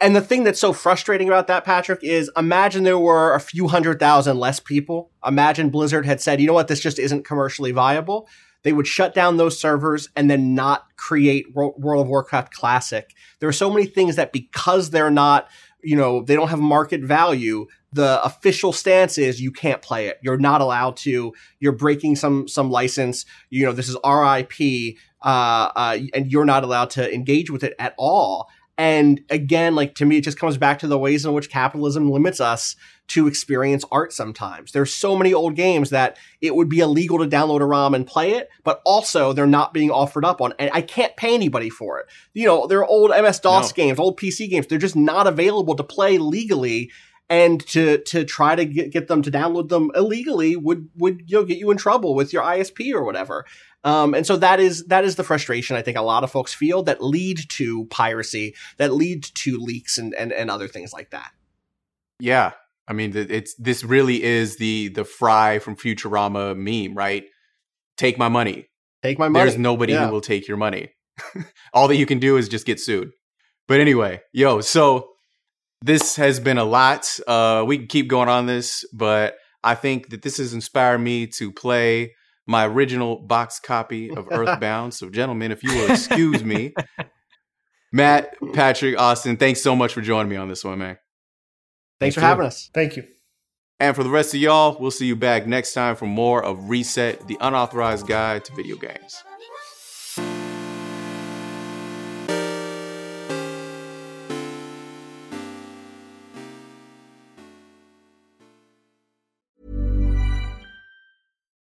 And the thing that's so frustrating about that, Patrick, is imagine there were a few hundred thousand less people. Imagine Blizzard had said, you know what, this just isn't commercially viable. they would shut down those servers and then not create World of Warcraft Classic. There are so many things that because they're not, you know, they don't have market value, the official stance is you can't play it. You're not allowed to. You're breaking some some license. You know, this is RIP, uh, uh, and you're not allowed to engage with it at all. And again, like to me, it just comes back to the ways in which capitalism limits us to experience art sometimes. There's so many old games that it would be illegal to download a ROM and play it, but also they're not being offered up on, and I can't pay anybody for it. You know, they're old MS DOS no. games, old PC games. They're just not available to play legally. And to, to try to get, get them to download them illegally would, would, you know, get you in trouble with your ISP or whatever. Um, and so that is that is the frustration I think a lot of folks feel that lead to piracy, that lead to leaks and, and, and other things like that. Yeah, I mean, it's this really is the the Fry from Futurama meme, right? Take my money. Take my money. There's nobody yeah. who will take your money. All that you can do is just get sued. But anyway, yo, so this has been a lot. Uh, we can keep going on this, but I think that this has inspired me to play my original box copy of Earthbound. so, gentlemen, if you will excuse me, Matt, Patrick, Austin, thanks so much for joining me on this one, man. Thanks Thank for you. having us. Thank you. And for the rest of y'all, we'll see you back next time for more of Reset, the unauthorized guide to video games.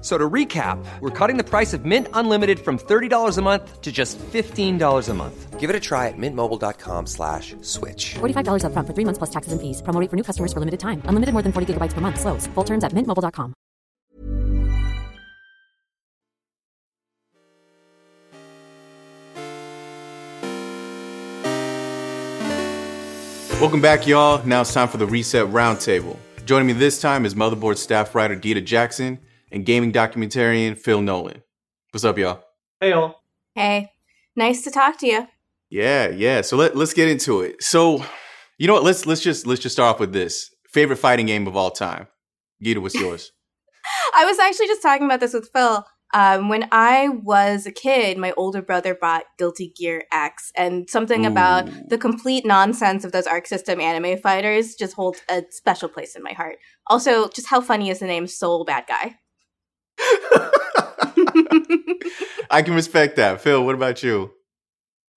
So to recap, we're cutting the price of Mint Unlimited from $30 a month to just $15 a month. Give it a try at mintmobile.com slash switch. $45 up front for three months plus taxes and fees. Promo for new customers for limited time. Unlimited more than 40 gigabytes per month. Slows. Full terms at mintmobile.com. Welcome back, y'all. Now it's time for the Reset Roundtable. Joining me this time is Motherboard staff writer Gita Jackson and gaming documentarian Phil Nolan. What's up, y'all? Hey, y'all. Hey, nice to talk to you. Yeah, yeah. So let, let's get into it. So, you know what? Let's let's just let's just start off with this favorite fighting game of all time. Gita, what's yours? I was actually just talking about this with Phil. Um, when I was a kid, my older brother bought Guilty Gear X, and something Ooh. about the complete nonsense of those Arc System anime fighters just holds a special place in my heart. Also, just how funny is the name Sol Badguy? I can respect that. Phil, what about you?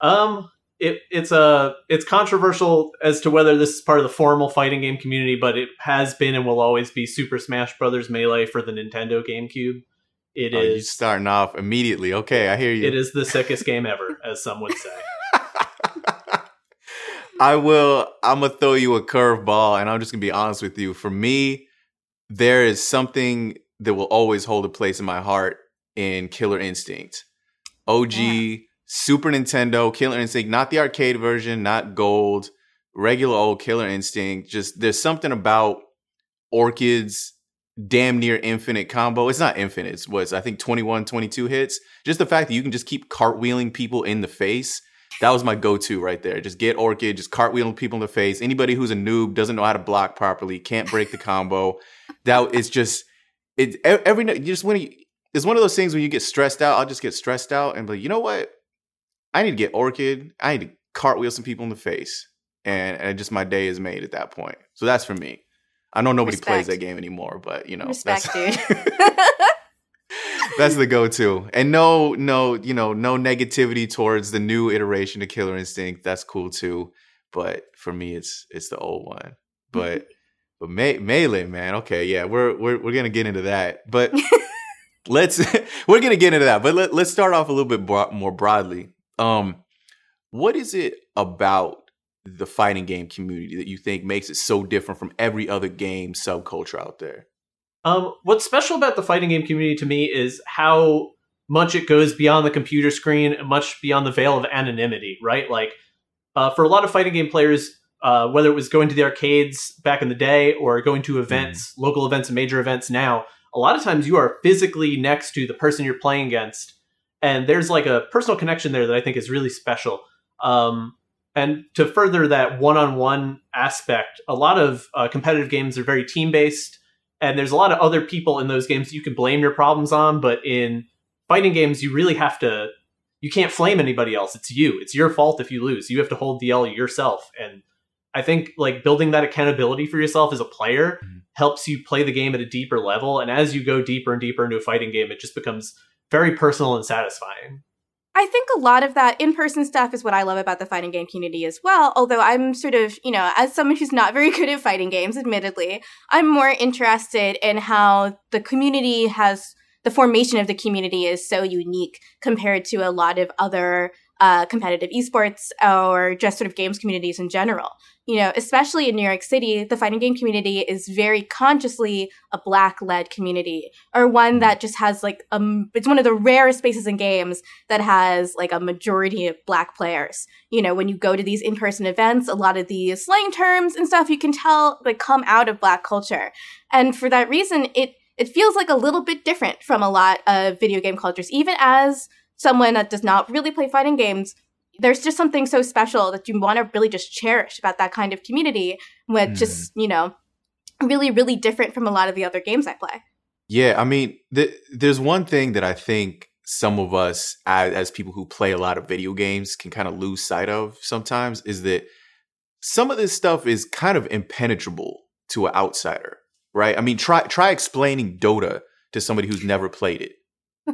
Um, it, it's a uh, it's controversial as to whether this is part of the formal fighting game community, but it has been and will always be Super Smash Brothers Melee for the Nintendo GameCube. It oh, is starting off immediately. Okay, I hear you. It is the sickest game ever, as some would say. I will. I'm gonna throw you a curveball, and I'm just gonna be honest with you. For me, there is something that will always hold a place in my heart in Killer Instinct. OG yeah. Super Nintendo Killer Instinct, not the arcade version, not gold, regular old Killer Instinct. Just there's something about Orchid's damn near infinite combo. It's not infinite. It's was I think 21, 22 hits. Just the fact that you can just keep cartwheeling people in the face. That was my go-to right there. Just get Orchid, just cartwheeling people in the face. Anybody who's a noob doesn't know how to block properly, can't break the combo. That is just it every you just when you, it's one of those things when you get stressed out. I'll just get stressed out and be like, you know what? I need to get Orchid. I need to cartwheel some people in the face, and, and just my day is made at that point. So that's for me. I know nobody Respect. plays that game anymore, but you know, Respect, that's, that's the go-to. And no, no, you know, no negativity towards the new iteration of Killer Instinct. That's cool too. But for me, it's it's the old one. But mm-hmm. But Me- melee, man. Okay, yeah, we're we're we're gonna get into that, but let's we're gonna get into that. But let, let's start off a little bit bro- more broadly. Um, what is it about the fighting game community that you think makes it so different from every other game subculture out there? Um, what's special about the fighting game community to me is how much it goes beyond the computer screen, much beyond the veil of anonymity, right? Like, uh, for a lot of fighting game players, uh, whether it was going to the arcades back in the day or going to events, mm. local events and major events now, a lot of times you are physically next to the person you're playing against, and there's like a personal connection there that I think is really special. Um, and to further that one-on-one aspect, a lot of uh, competitive games are very team-based, and there's a lot of other people in those games you can blame your problems on. But in fighting games, you really have to. You can't flame anybody else. It's you. It's your fault if you lose. You have to hold the L yourself. And I think like building that accountability for yourself as a player Mm-hmm. helps you play the game at a deeper level. And as you go deeper and deeper into a fighting game, it just becomes very personal and satisfying. I think a lot of that in person stuff is what I love about the fighting game community as well. Although I'm sort of, you know, as someone who's not very good at fighting games, admittedly, I'm more interested in how the community has the formation of the community is so unique compared to a lot of other uh, competitive esports or just sort of games communities in general. You know, especially in New York City, the fighting game community is very consciously a black led community or one that just has like um it's one of the rarest spaces in games that has like a majority of black players. You know, when you go to these in-person events, a lot of these slang terms and stuff you can tell like come out of black culture. And for that reason, it it feels like a little bit different from a lot of video game cultures even as someone that does not really play fighting games there's just something so special that you want to really just cherish about that kind of community with Mm. just you know really really different from a lot of the other games i play Yeah, I mean, th- there's one thing that I think some of us, as, as people who play a lot of video games, can kind of lose sight of sometimes is that some of this stuff is kind of impenetrable to an outsider, right? I mean, try try explaining Dota to somebody who's never played it.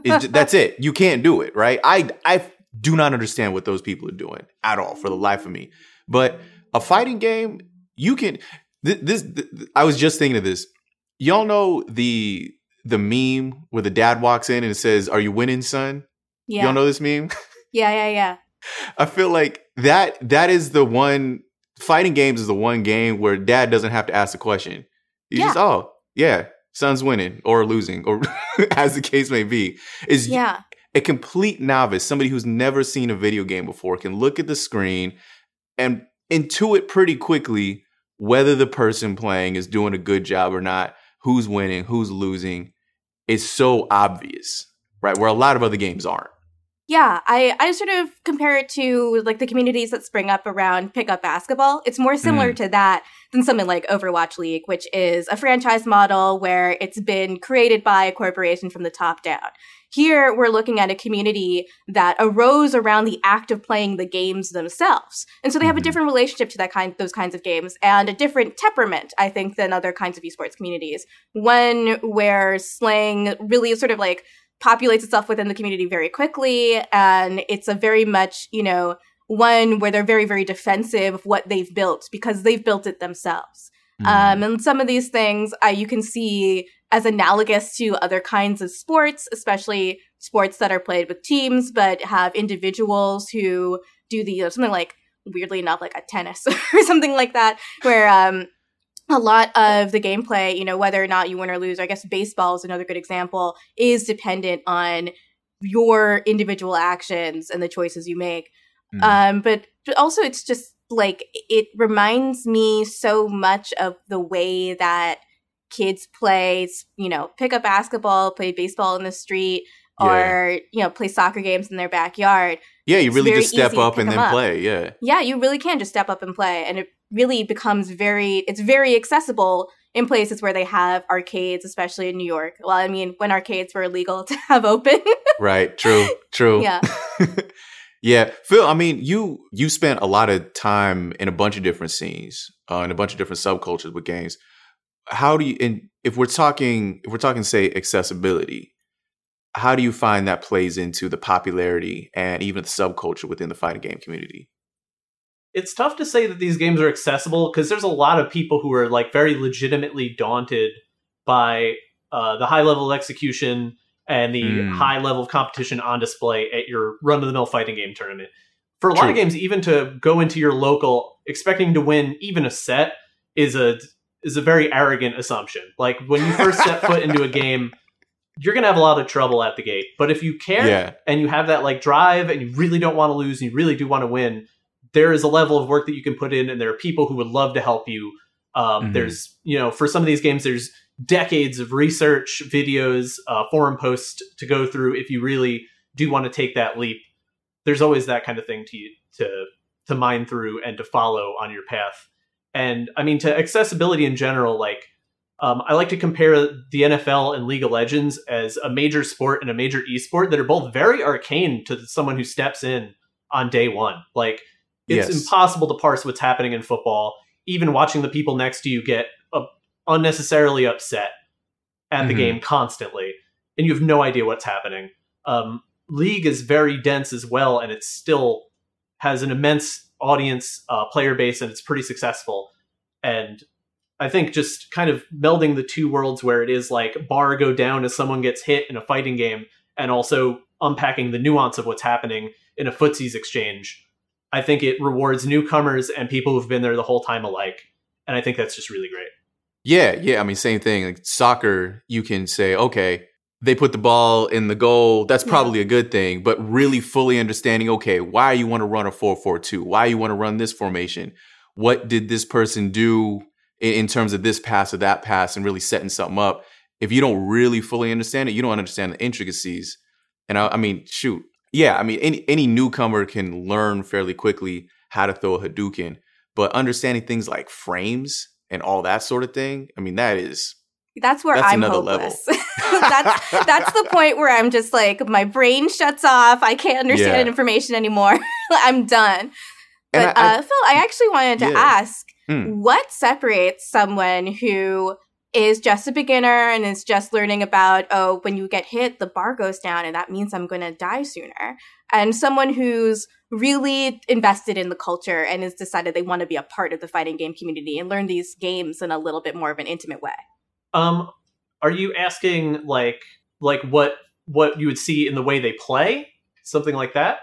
It's that's it. You can't do it, right? I I do not understand what those people are doing at all for the life of me. But a fighting game, you can. Th- this th- I was just thinking of this. Y'all know the the meme where the dad walks in and it says, "Are you winning, son?" yeah Y'all know this meme? yeah yeah yeah I feel like that that is the one fighting games is the one game where dad doesn't have to ask the question. He's just, Yeah. oh, yeah, son's winning or losing, or as the case may be. Is yeah a complete novice, somebody who's never seen a video game before, can look at the screen and intuit pretty quickly whether the person playing is doing a good job or not, who's winning, who's losing. It's so obvious, right? Where a lot of other games aren't. Yeah, I, I sort of compare it to like the communities that spring up around pickup basketball. It's more similar Mm. to that than something like Overwatch League, which is a franchise model where it's been created by a corporation from the top down. Here, we're looking at a community that arose around the act of playing the games themselves. And so they have a Mhm. different relationship to that kind, those kinds of games and a different temperament, I think, than other kinds of esports communities. One where slang really sort of like populates itself within the community very quickly and it's a very much you know one where they're very very defensive of what they've built because they've built it themselves um, and some of these things uh, you can see as analogous to other kinds of sports especially sports that are played with teams but have individuals who do the uh, something like weirdly enough like a tennis or something like that where um, a lot of the gameplay, you know, whether or not you win or lose, I guess baseball is another good example, is dependent on your individual actions and the choices you make. Mhm. Um, but also, it's just like it reminds me so much of the way that kids play, you know, pick up basketball, play baseball in the street, or you know, play soccer games in their backyard. yeah, you really just step up and then up. play. Yeah. Yeah, you really can just step up and play, and it really becomes very. It's very accessible in places where they have arcades, especially in New York. Well, I mean, when arcades were illegal to have open. Right. True. True. yeah. yeah, Phil. I mean, you you spent a lot of time in a bunch of different scenes, uh, in a bunch of different subcultures with games. How do you? And if we're talking, if we're talking, say, accessibility, how do you find that plays into the popularity and even the subculture within the fighting game community? it's tough to say that these games are accessible because there's a lot of people who are like very legitimately daunted by uh, the high level of execution and the Mm. high level of competition on display at your run of the mill fighting game tournament. For a lot of games, even to go into your local expecting to win even a set is a is a very arrogant assumption. Like when you first step foot into a game, you're gonna have a lot of trouble at the gate. But if you care Yeah. and you have that like drive and you really don't want to lose and you really do want to win, there is a level of work that you can put in and there are people who would love to help you Um, Mhm. There's, you know, for some of these games, there's decades of research, videos, uh, forum posts to go through. If you really do want to take that leap, there's always that kind of thing to to to mine through and to follow on your path. And I mean, to accessibility in general, like um, I like to compare the NFL and League of Legends as a major sport and a major esport that are both very arcane to someone who steps in on day one. Like it's Yes. impossible to parse what's happening in football. Even watching the people next to you get uh, unnecessarily upset at the Mhm. game constantly, and you have no idea what's happening. Um, League is very dense as well, and it still has an immense audience, uh, player base, and it's pretty successful. And I think just kind of melding the two worlds where it is like bar go down as someone gets hit in a fighting game, and also unpacking the nuance of what's happening in a footsies exchange. I think it rewards newcomers and people who've been there the whole time alike. And I think that's just really great. Yeah, yeah. I mean, same thing. Like soccer, you can say, okay, they put the ball in the goal. That's probably a good thing. But really fully understanding, okay, why you want to run a 4 4 2? Why you want to run this formation? What did this person do in, in terms of this pass or that pass and really setting something up? If you don't really fully understand it, you don't understand the intricacies. And I, I mean, shoot. Yeah, I mean, any, any newcomer can learn fairly quickly how to throw a Hadouken. But understanding things like frames and all that sort of thing, I mean, that is That's where That's I'm hopeless. that's that's the point where I'm just like my brain shuts off. I can't understand Yeah. information anymore. I'm done. But I- I- uh, Phil, I actually wanted to Yeah. ask Mm. what separates someone who is just a beginner and is just learning about oh when you get hit the bar goes down and that means i'm going to die sooner and someone who's really invested in the culture and has decided they want to be a part of the fighting game community and learn these games in a little bit more of an intimate way Um, are you asking like like what what you would see in the way they play, something like that?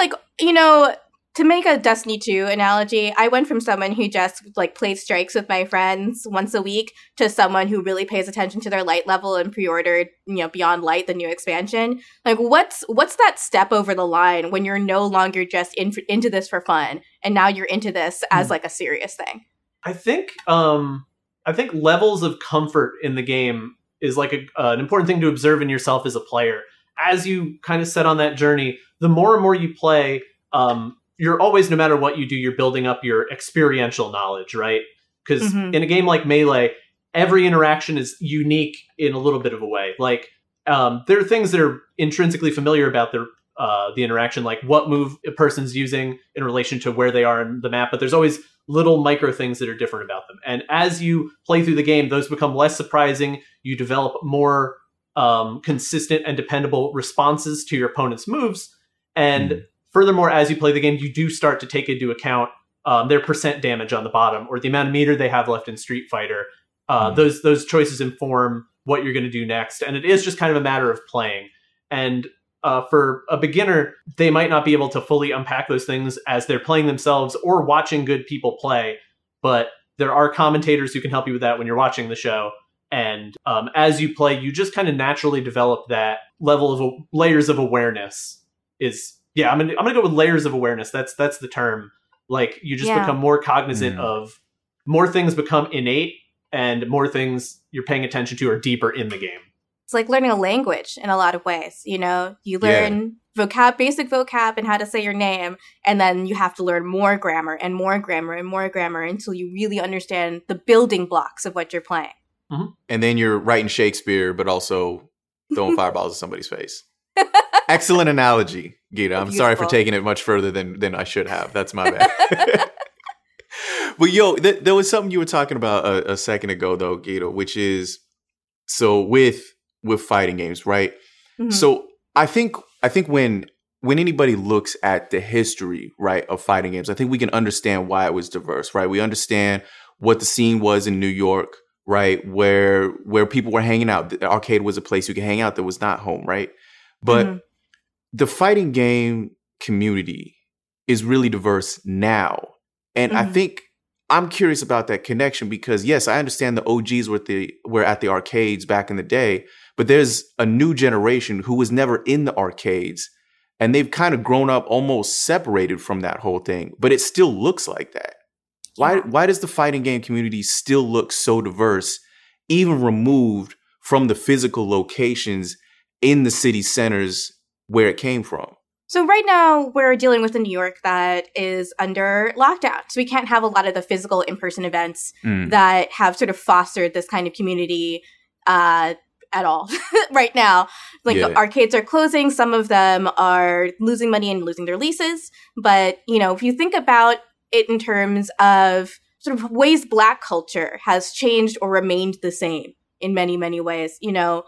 Like you know to make a destiny 2 analogy i went from someone who just like played strikes with my friends once a week to someone who really pays attention to their light level and pre-ordered you know beyond light the new expansion. Like what's what's that step over the line when you're no longer just in, into this for fun and now you're into this as like a serious thing? I think um I think levels of comfort in the game is like a, uh, an important thing to observe in yourself as a player. As you kind of set on that journey, the more and more you play, um, you're always, no matter what you do, you're building up your experiential knowledge, right? Because Mhm. in a game like Melee, every interaction is unique in a little bit of a way. Like um, there are things that are intrinsically familiar about the uh, the interaction, like what move a person's using in relation to where they are in the map. But there's always little micro things that are different about them. And as you play through the game, those become less surprising. You develop more um, consistent and dependable responses to your opponent's moves. And furthermore, as you play the game, you do start to take into account um, their percent damage on the bottom or the amount of meter they have left in Street Fighter. Uh, Those those choices inform what you're going to do next, and it is just kind of a matter of playing. And uh, for a beginner, they might not be able to fully unpack those things as they're playing themselves or watching good people play. But there are commentators who can help you with that when you're watching the show. And um, as you play, you just kind of naturally develop that level of layers of awareness. Is yeah, I'm gonna I'm gonna go with layers of awareness. That's that's the term. Like you just Yeah. become more cognizant Mm. of more things become innate, and more things you're paying attention to are deeper in the game. It's like learning a language in a lot of ways you know you Yeah. learn vocab basic vocab and how to say your name and then you have to learn more grammar and more grammar and more grammar until you really understand the building blocks of what you're playing mm-hmm. and then you're writing Shakespeare, but also throwing fireballs at somebody's face. Excellent analogy, Gita. I'm sorry for taking it much further than than I should have. That's my bad. but yo, th- there was something you were talking about a, a second ago, though, Gita, which is so with with fighting games, right? Mhm. So I think I think when when anybody looks at the history, right, of fighting games, I think we can understand why it was diverse, right? We understand what the scene was in New York, right, where where people were hanging out. The arcade was a place you could hang out that was not home, right? But Mhm. the fighting game community is really diverse now. And I Mhm. think I'm curious about that connection because yes, I understand the OGs were at the were at the arcades back in the day, but there's a new generation who was never in the arcades and they've kind of grown up almost separated from that whole thing, but it still looks like that. Why why does the fighting game community still look so diverse, even removed from the physical locations in the city centers where it came from? So right now we're dealing with a New York that is under lockdown. So we can't have a lot of the physical in-person events Mm. that have sort of fostered this kind of community uh, at all right now. Like Yeah. the arcades are closing, some of them are losing money and losing their leases. But, you know, if you think about it in terms of sort of ways black culture has changed or remained the same in many, many ways, you know,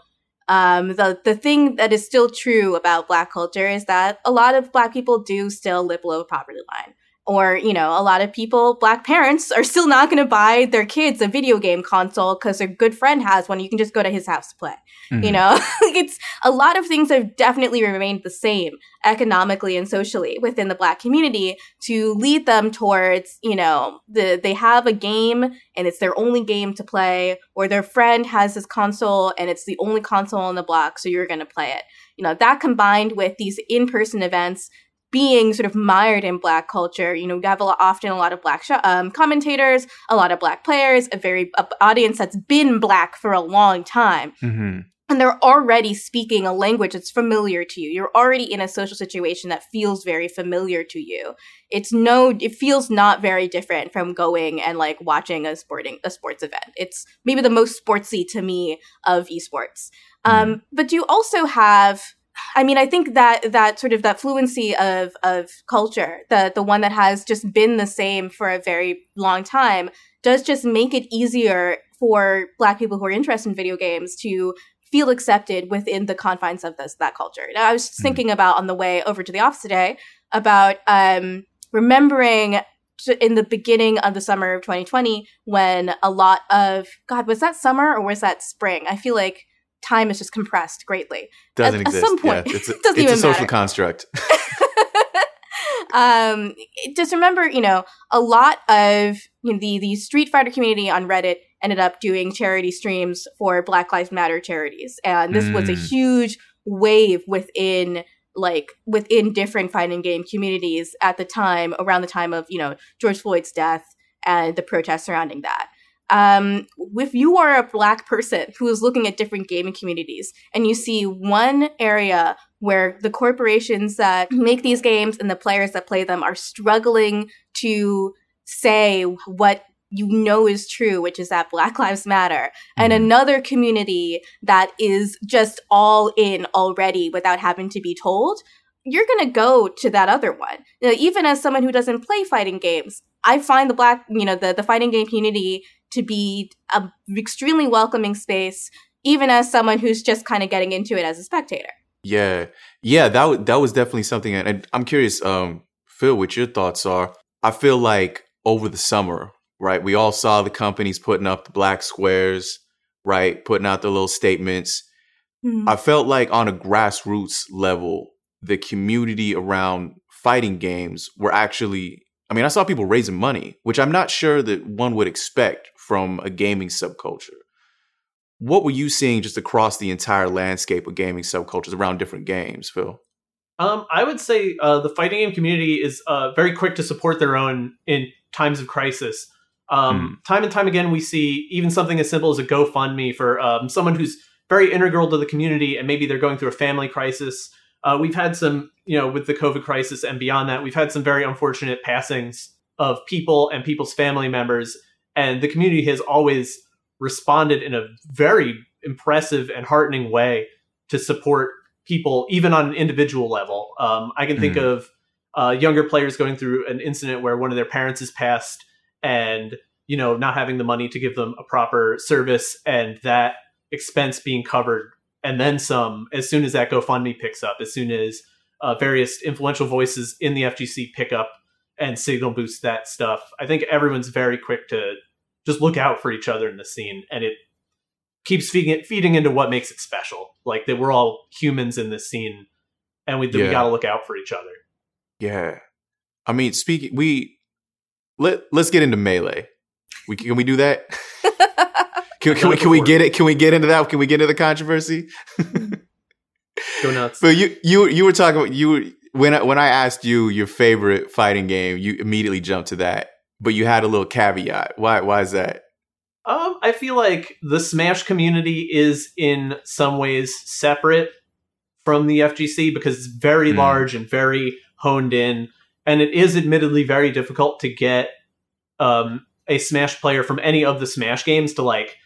um, the the thing that is still true about black culture is that a lot of black people do still live below the poverty line. Or, you know, a lot of people, black parents, are still not going to buy their kids a video game console because their good friend has one. You can just go to his house to play. You Mhm. know, it's a lot of things have definitely remained the same economically and socially within the black community to lead them towards, you know, the they have a game and it's their only game to play, or their friend has this console and it's the only console on the block, so you're going to play it. You know, that combined with these in-person events being sort of mired in black culture, you know, you have a lot, often a lot of black sh- um, commentators, a lot of black players, a very a audience that's been black for a long time Mm-hmm. and they're already speaking a language that's familiar to you. You're already in a social situation that feels very familiar to you. It's no, it feels not very different from going and like watching a sporting a sports event. It's maybe the most sportsy to me of esports. Um, but you also have. I mean, I think that that sort of that fluency of of culture, the the one that has just been the same for a very long time, does just make it easier for Black people who are interested in video games to feel accepted within the confines of this that culture. Now, I was just thinking about on the way over to the office today about um, remembering in the beginning of the summer of 2020 when a lot of God was that summer or was that spring? I feel like time is just compressed greatly. Doesn't at, exist. At some point, Yeah, it's a, it doesn't it's even a social matter construct. um just remember you know a lot of you know, the the street fighter community on reddit ended up doing charity streams for black lives matter charities and this was a Mm. huge wave within like within different fighting game communities at the time around the time of you know george floyd's death and the protests surrounding that um, if you are a black person who is looking at different gaming communities and you see one area where the corporations that make these games and the players that play them are struggling to say what you know is true, which is that Black Lives Matter, and another community that is just all in already without having to be told, you're going to go to that other one. You know, even as someone who doesn't play fighting games, I find the black, you know, the, the fighting game community to be a extremely welcoming space, even as someone who's just kind of getting into it as a spectator. Yeah, yeah, that wa- that was definitely something, and- I'm curious, um, Phil, what your thoughts are. I feel like over the summer, right, we all saw the companies putting up the black squares, right, putting out the little statements. I felt like on a grassroots level, the community around fighting games were actually. I mean, I saw people raising money, which I'm not sure that one would expect from a gaming subculture. What were you seeing just across the entire landscape of gaming subcultures around different games, Phil? Um, I would say uh, the fighting game community is uh, very quick to support their own in times of crisis. Um, Time and time again, we see even something as simple as a GoFundMe for um, someone who's very integral to the community, and maybe they're going through a family crisis. Uh, we've had some, you know, with the COVID crisis and beyond that, we've had some very unfortunate passings of people and people's family members, and the community has always responded in a very impressive and heartening way to support people, even on an individual level. Um, I can think Mhm. of uh, younger players going through an incident where one of their parents has passed, and you know, not having the money to give them a proper service, and that expense being covered, and then some. As soon as that GoFundMe picks up, as soon as uh, various influential voices in the FGC pick up and signal boost that stuff, I think everyone's very quick to just look out for each other in the scene, and it keeps feeding it feeding into what makes it special. Like that we're all humans in this scene, and we that we got to look out for each other. Yeah. I mean, speaking, we let let's get into melee. We can we do that? Can, can we can we get it? Can we get into that? Can we get into the controversy? Go nuts. But you you you were talking about you were, when I, when I asked you your favorite fighting game, you immediately jumped to that. But you had a little caveat. Why? Why is that? Um, I feel like the Smash community is in some ways separate from the FGC because it's very Mm. large and very honed in, and it is admittedly very difficult to get um, a Smash player from any of the Smash games to like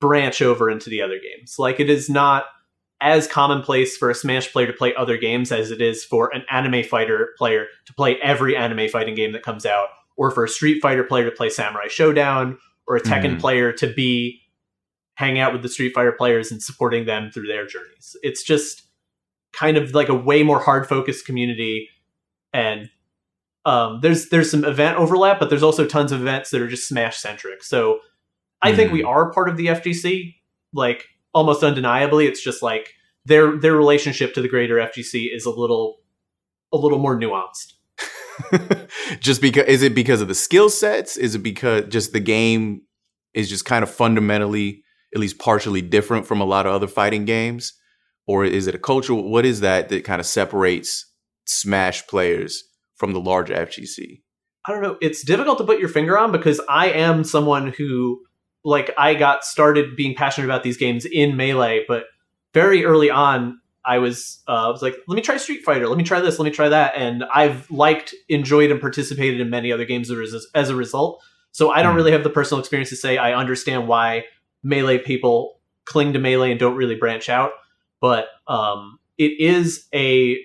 branch over into the other games. Like it is not as commonplace for a Smash player to play other games as it is for an anime fighter player to play every anime fighting game that comes out, or for a Street Fighter player to play Samurai Shodown, or a Tekken Mhm. player to be hang out with the Street Fighter players and supporting them through their journeys. It's just kind of like a way more hard focused community and um, there's there's some event overlap, but there's also tons of events that are just Smash centric. So I think we are part of the FGC, like almost undeniably. It's just like their their relationship to the greater FGC is a little a little more nuanced. just because is it because of the skill sets? Is it because just the game is just kind of fundamentally, at least partially different from a lot of other fighting games? Or is it a cultural what is that that kind of separates Smash players from the larger FGC? I don't know. It's difficult to put your finger on because I am someone who, like, I got started being passionate about these games in Melee, but very early on, I was, uh, I was like, let me try Street Fighter, let me try this, let me try that, and I've liked, enjoyed, and participated in many other games as as a result. So I don't Hmm. really have the personal experience to say I understand why Melee people cling to Melee and don't really branch out, but um, it is a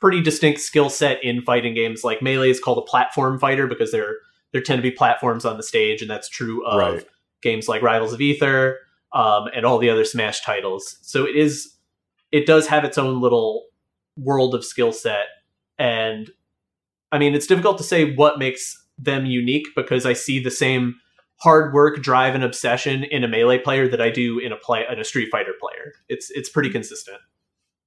pretty distinct skill set in fighting games. Like Melee is called a platform fighter because there there tend to be platforms on the stage, and that's true of Right. games like Rivals of Aether um, and all the other Smash titles. So it is it does have its own little world of skill set, and I mean it's difficult to say what makes them unique because I see the same hard work, drive, and obsession in a melee player that I do in a play in a Street Fighter player. It's it's pretty consistent.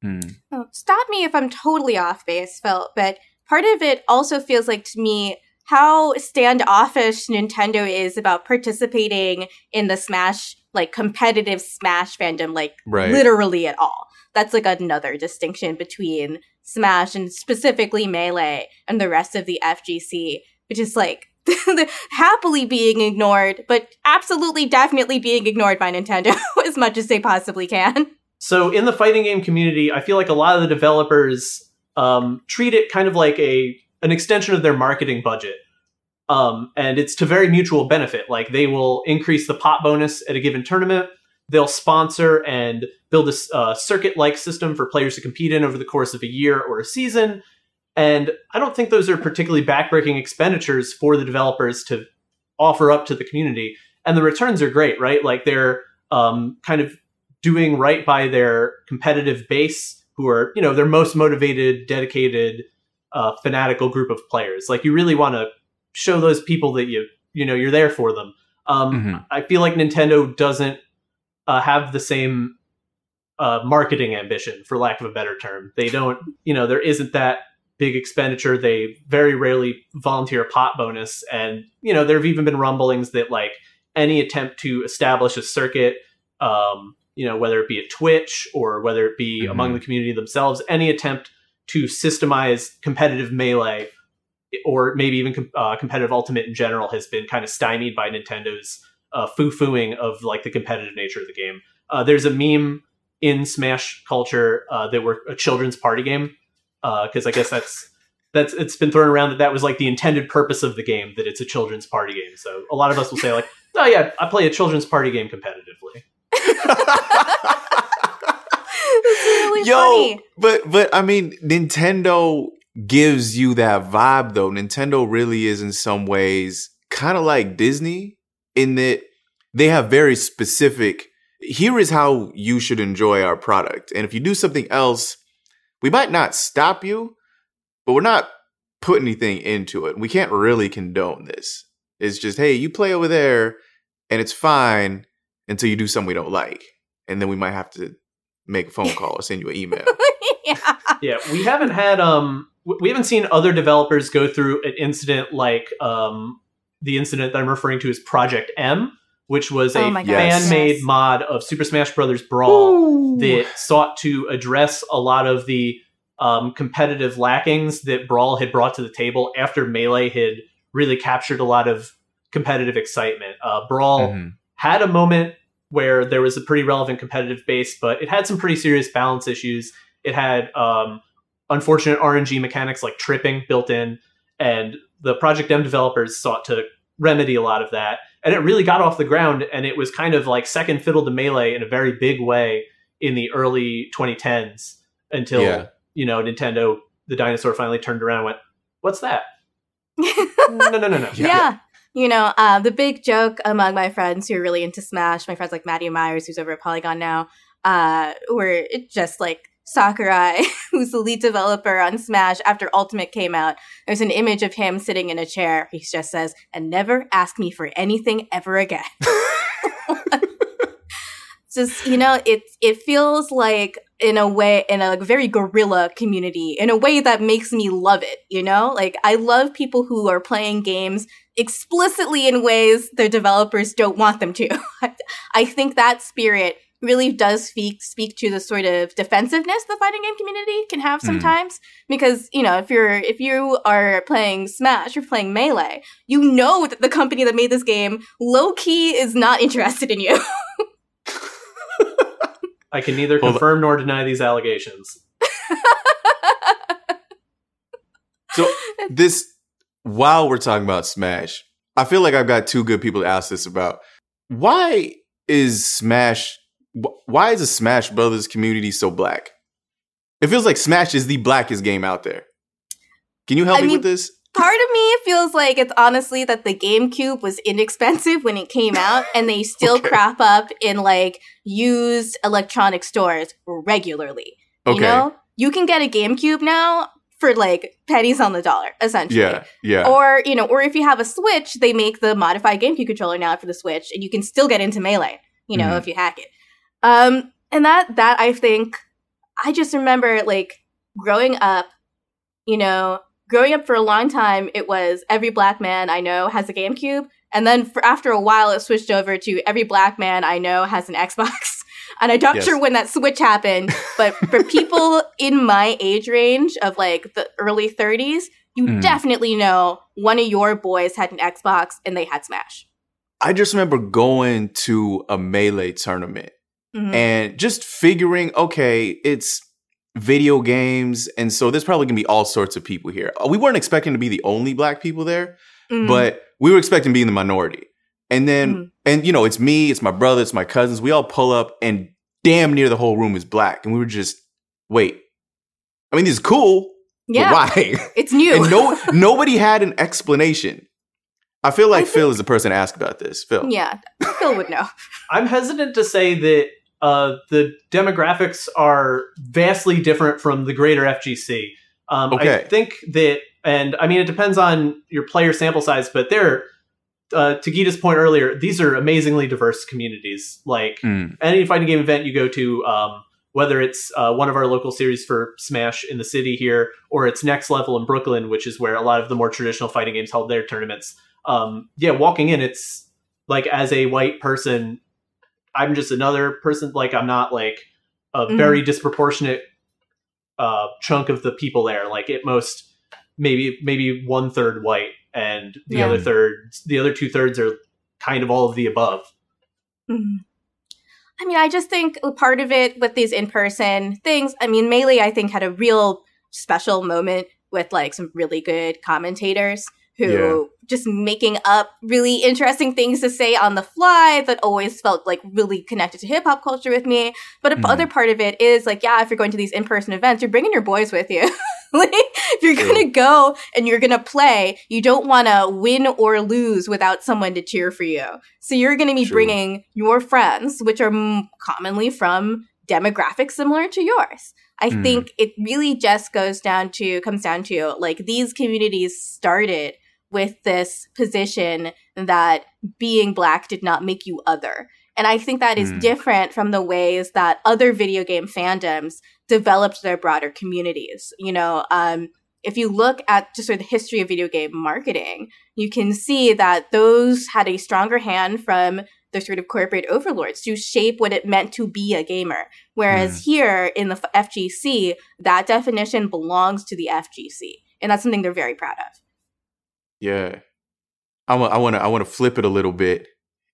Hmm. Oh, stop me if I'm totally off base, Phil, but part of it also feels like to me how standoffish Nintendo is about participating in the Smash, like competitive Smash fandom, like Right. literally at all. That's like another distinction between Smash and specifically Melee and the rest of the FGC, which is like happily being ignored, but absolutely definitely being ignored by Nintendo as much as they possibly can. So in the fighting game community, I feel like a lot of the developers um, treat it kind of like a an extension of their marketing budget, um, and it's to very mutual benefit. Like they will increase the pot bonus at a given tournament. They'll sponsor and build a uh, circuit like system for players to compete in over the course of a year or a season. And I don't think those are particularly backbreaking expenditures for the developers to offer up to the community. And the returns are great, right? Like they're um, kind of doing right by their competitive base, who are you know their most motivated, dedicated, uh, fanatical group of players. Like you really want to show those people that you you know you're there for them. Um, Mhm. I feel like Nintendo doesn't uh, have the same uh, marketing ambition, for lack of a better term. They don't, you know, there isn't that big expenditure. They very rarely volunteer a pot bonus, and you know, there have even been rumblings that like any attempt to establish a circuit, um, you know, whether it be at Twitch or whether it be among the community themselves, any attempt to systemize competitive melee or maybe even uh, competitive ultimate in general has been kind of stymied by Nintendo's uh, foo-fooing of like the competitive nature of the game. Uh, there's a meme in Smash culture uh, that were a children's party game because I guess that's that's it's been thrown around that that was like the intended purpose of the game that it's a children's party game. So a lot of us will say like, oh yeah, I play a children's party game competitively. Really Yo, funny. but but I mean, Nintendo gives you that vibe though. Nintendo really is in some ways kind of like Disney in that they have very specific. Here is how you should enjoy our product, and if you do something else, we might not stop you, but we're not putting anything into it. We can't really condone this. It's just, hey, you play over there, and it's fine until you do something we don't like, and then we might have to make a phone call or send you an email. yeah. yeah, we haven't had um we haven't seen other developers go through an incident like um the incident that I'm referring to is Project M, which was a Oh my. Yes. fan-made Yes. mod of Super Smash Bros. Brawl that sought to address a lot of the um, competitive lackings that Brawl had brought to the table after Melee had really captured a lot of competitive excitement. Uh, Brawl Mhm. had a moment where there was a pretty relevant competitive base, but it had some pretty serious balance issues. It had um, unfortunate RNG mechanics like tripping built in, and the Project M developers sought to remedy a lot of that. And it really got off the ground, and it was kind of like second fiddle to Melee in a very big way in the early 2010s until, Yeah. you know, Nintendo, the dinosaur, finally turned around and went, What's that? no, no, no, no. Yeah. You know, uh, the big joke among my friends who are really into Smash, my friends like Matthew Myers, who's over at Polygon now, uh, where it's just like Sakurai, who's the lead developer on Smash after Ultimate came out. There's an image of him sitting in a chair. He just says, and never ask me for anything ever again. just you know it it feels like in a way in a very guerrilla community in a way that makes me love it you know like i love people who are playing games explicitly in ways their developers don't want them to i think that spirit really does speak speak to the sort of defensiveness the fighting game community can have Mm. sometimes because you know if you're if you are playing smash or playing melee you know that the company that made this game low key is not interested in you I can neither Hold on. confirm nor deny these allegations. So this, while we're talking about Smash, I feel like I've got two good people to ask this about. Why is Smash? Wh- Why is the Smash Brothers community so black? It feels like Smash is the blackest game out there. Can you help I me mean- with this? Part of me feels like it's honestly that the GameCube was inexpensive when it came out, and they still Okay. crop up in like used electronic stores regularly. You Okay. know, you can get a GameCube now for like pennies on the dollar, essentially. Yeah, yeah. Or you know, or if you have a Switch, they make the modified GameCube controller now for the Switch, and you can still get into Melee. You know, Mhm. if you hack it. Um, and that that I think I just remember like growing up. You know, growing up for a long time, it was every black man I know has a GameCube, and then for after a while, it switched over to every black man I know has an Xbox. And I'm not Yes. sure when that switch happened, but for people in my age range of like the early 30s, you Mm. definitely know one of your boys had an Xbox and they had Smash. I just remember going to a melee tournament Mhm. and just figuring, okay, it's video games, and so there's probably gonna be all sorts of people here. We weren't expecting to be the only black people there, Mhm. but we were expecting to be in the minority. And then, Mhm. and you know, it's me, it's my brother, it's my cousins. We all pull up, and damn near the whole room is black, and we were just, wait. I mean, this is cool, yeah, but why? it's new. and no, nobody had an explanation. I feel like Phil is the person to ask about this. Phil, yeah, Phil would know. I'm hesitant to say that uh, the demographics are vastly different from the greater FGC. Um, I think that, and I mean, it depends on your player sample size, but they're, uh, to Gita's point earlier, these are amazingly diverse communities. Like Mm. any fighting game event you go to, um, whether it's uh, one of our local series for Smash in the city here, or it's Next Level in Brooklyn, which is where a lot of the more traditional fighting games held their tournaments. Um, yeah, walking in, it's like as a white person, I'm just another person. Like I'm not like a Mhm. very disproportionate uh, chunk of the people there. Like at most, maybe maybe one third white, and the Yeah. other third, the other two thirds are kind of all of the above. Mhm. I mean, I just think a part of it with these in person things, I mean, Melee, I think, had a real special moment with like some really good commentators who Yeah. just making up really interesting things to say on the fly that always felt like really connected to hip hop culture with me. But a Mhm. other part of it is like, yeah, if you're going to these in person events, you're bringing your boys with you. like, if you're going to go and you're going to play, you don't want to win or lose without someone to cheer for you. So you're going to be True. bringing your friends, which are m- commonly from demographics similar to yours. I Mm. think it really just goes down to, comes down to like these communities started with this position that being black did not make you other. And I think that is Mm. different from the ways that other video game fandoms developed their broader communities. You know, um, if you look at just sort of the history of video game marketing, you can see that those had a stronger hand from the sort of corporate overlords to shape what it meant to be a gamer. Whereas here in the FGC, that definition belongs to the FGC. And that's something they're very proud of. Yeah. I want I want to I want to flip it a little bit.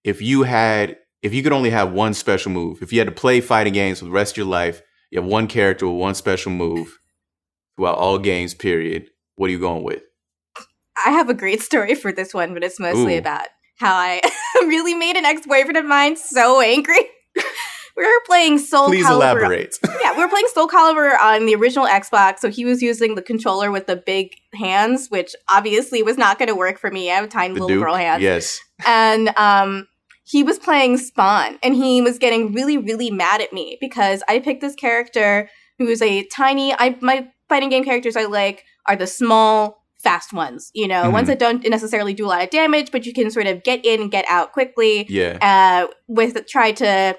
If you had if you could only have one special move, if you had to play fighting games for the rest of your life, you have one character with one special move throughout all games. Period. What are you going with? I have a great story for this one, but it's mostly Ooh. about how I really made an ex boyfriend of mine so angry. we were playing Soul Please Calibur. elaborate. yeah, we were playing Soul Calibur on the original Xbox, so he was using the controller with the big hands, which obviously was not going to work for me. I have tiny The little Duke. girl hands. Yes. And um, he was playing Spawn, and he was getting really, really mad at me because I picked this character who is a tiny. I my fighting game characters I like are the small, fast ones. You know, Mhm. ones that don't necessarily do a lot of damage, but you can sort of get in and get out quickly Yeah. uh, with try to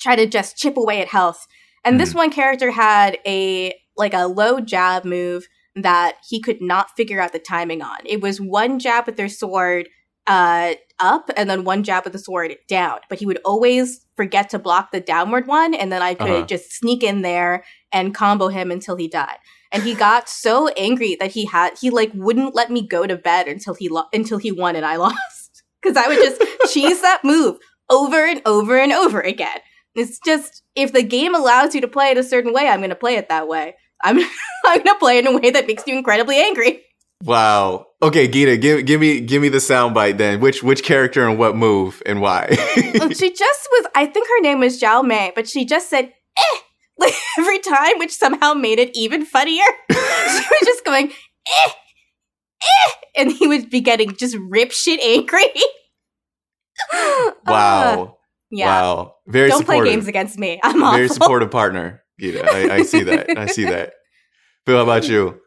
try to just chip away at health. And this one character had a like a low jab move that he could not figure out the timing on. It was one jab with their sword uh, up and then one jab with the sword down, but he would always forget to block the downward one, and then I could Uh-huh. just sneak in there and combo him until he died. And he got so angry that he had he like wouldn't let me go to bed until he lo- until he won and I lost because I would just cheese that move over and over and over again. It's just if the game allows you to play it a certain way, I'm going to play it that way. I'm I'm going to play it in a way that makes you incredibly angry. Wow. Okay, Gita, give give me give me the soundbite then. Which which character and what move and why? she just was I think her name was Zhao Mei, but she just said eh like every time, which somehow made it even funnier. she was just going eh eh and he would be getting just rip shit angry. wow. Uh, yeah. Wow. Very Don't supportive. play games against me. I'm awful. Very supportive partner. Gita. I, I see that. I see that. Phil, how about you?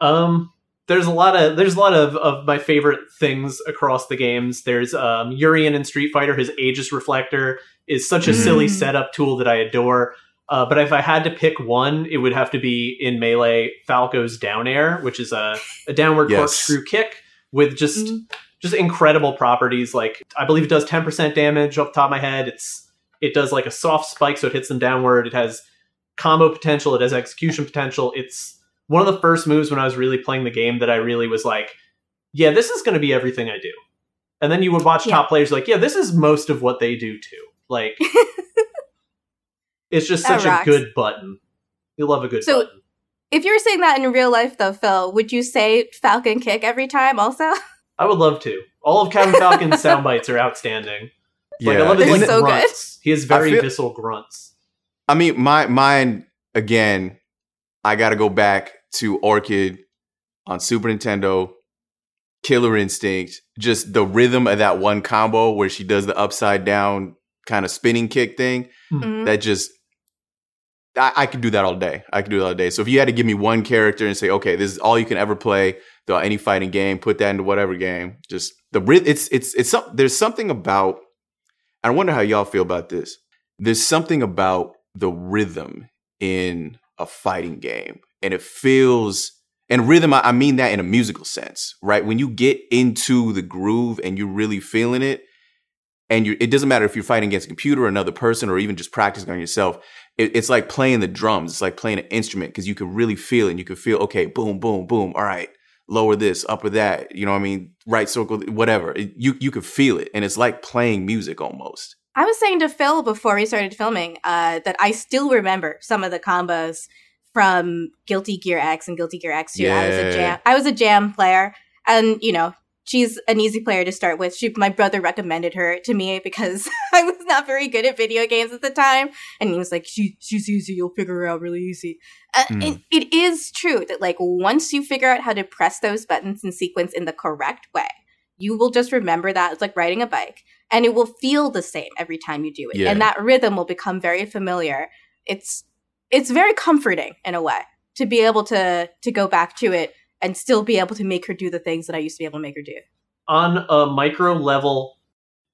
Um, there's a lot of there's a lot of, of my favorite things across the games. There's um, Urien in Street Fighter. His Aegis Reflector is such a silly Mm. setup tool that I adore. Uh, but if I had to pick one, it would have to be in Melee Falco's Down Air, which is a, a downward Yes. corkscrew kick with just Mhm. Just incredible properties. Like I believe it does 10% damage off the top of my head. It's it does like a soft spike, so it hits them downward. It has combo potential. It has execution potential. It's one of the first moves when I was really playing the game that I really was like, yeah, this is going to be everything I do. And then you would watch Yeah. top players like, yeah, this is most of what they do too. Like, it's just That such a good button. You love a good So- button. If you were saying that in real life though, Phil, would you say Falcon kick every time also? I would love to. All of Captain Falcon's sound bites are outstanding. Like, I love his like so good. He has very feel- visceral grunts. I mean, my mine again. I got to go back to Orchid on Super Nintendo. Killer Instinct, just the rhythm of that one combo where she does the upside down kind of spinning kick thing. Mhm. That just, I, I could do that all day. I could do that all day. So if you had to give me one character and say, okay, this is all you can ever play throughout any fighting game, put that into whatever game. Just the it's it's it's there's something about. I wonder how y'all feel about this. There's something about the rhythm in a fighting game, and it feels. And rhythm, I I mean that in a musical sense, right? When you get into the groove and you're really feeling it, and you it doesn't matter if you're fighting against a computer or another person or even just practicing on yourself it, it's like playing the drums it's like playing an instrument because you can really feel it and you can feel okay boom boom boom all right lower this upper that you know what i mean right circle whatever It- you you can feel it and it's like playing music almost I was saying to Phil before we started filming uh, that I still remember some of the combos from Guilty Gear X and Guilty Gear X 2. I was a Yeah. jam. I was a jam player, and you know she's an easy player to start with. She, my brother recommended her to me because I was not very good at video games at the time, and he was like, "She she's easy. You'll figure her out really easy." Uh, Hmm. and it is true that like once you figure out how to press those buttons in sequence in the correct way, you will just remember that it's like riding a bike and it will feel the same every time you do it Yeah. and that rhythm will become very familiar it's it's very comforting in a way to be able to to go back to it and still be able to make her do the things that i used to be able to make her do on a micro level,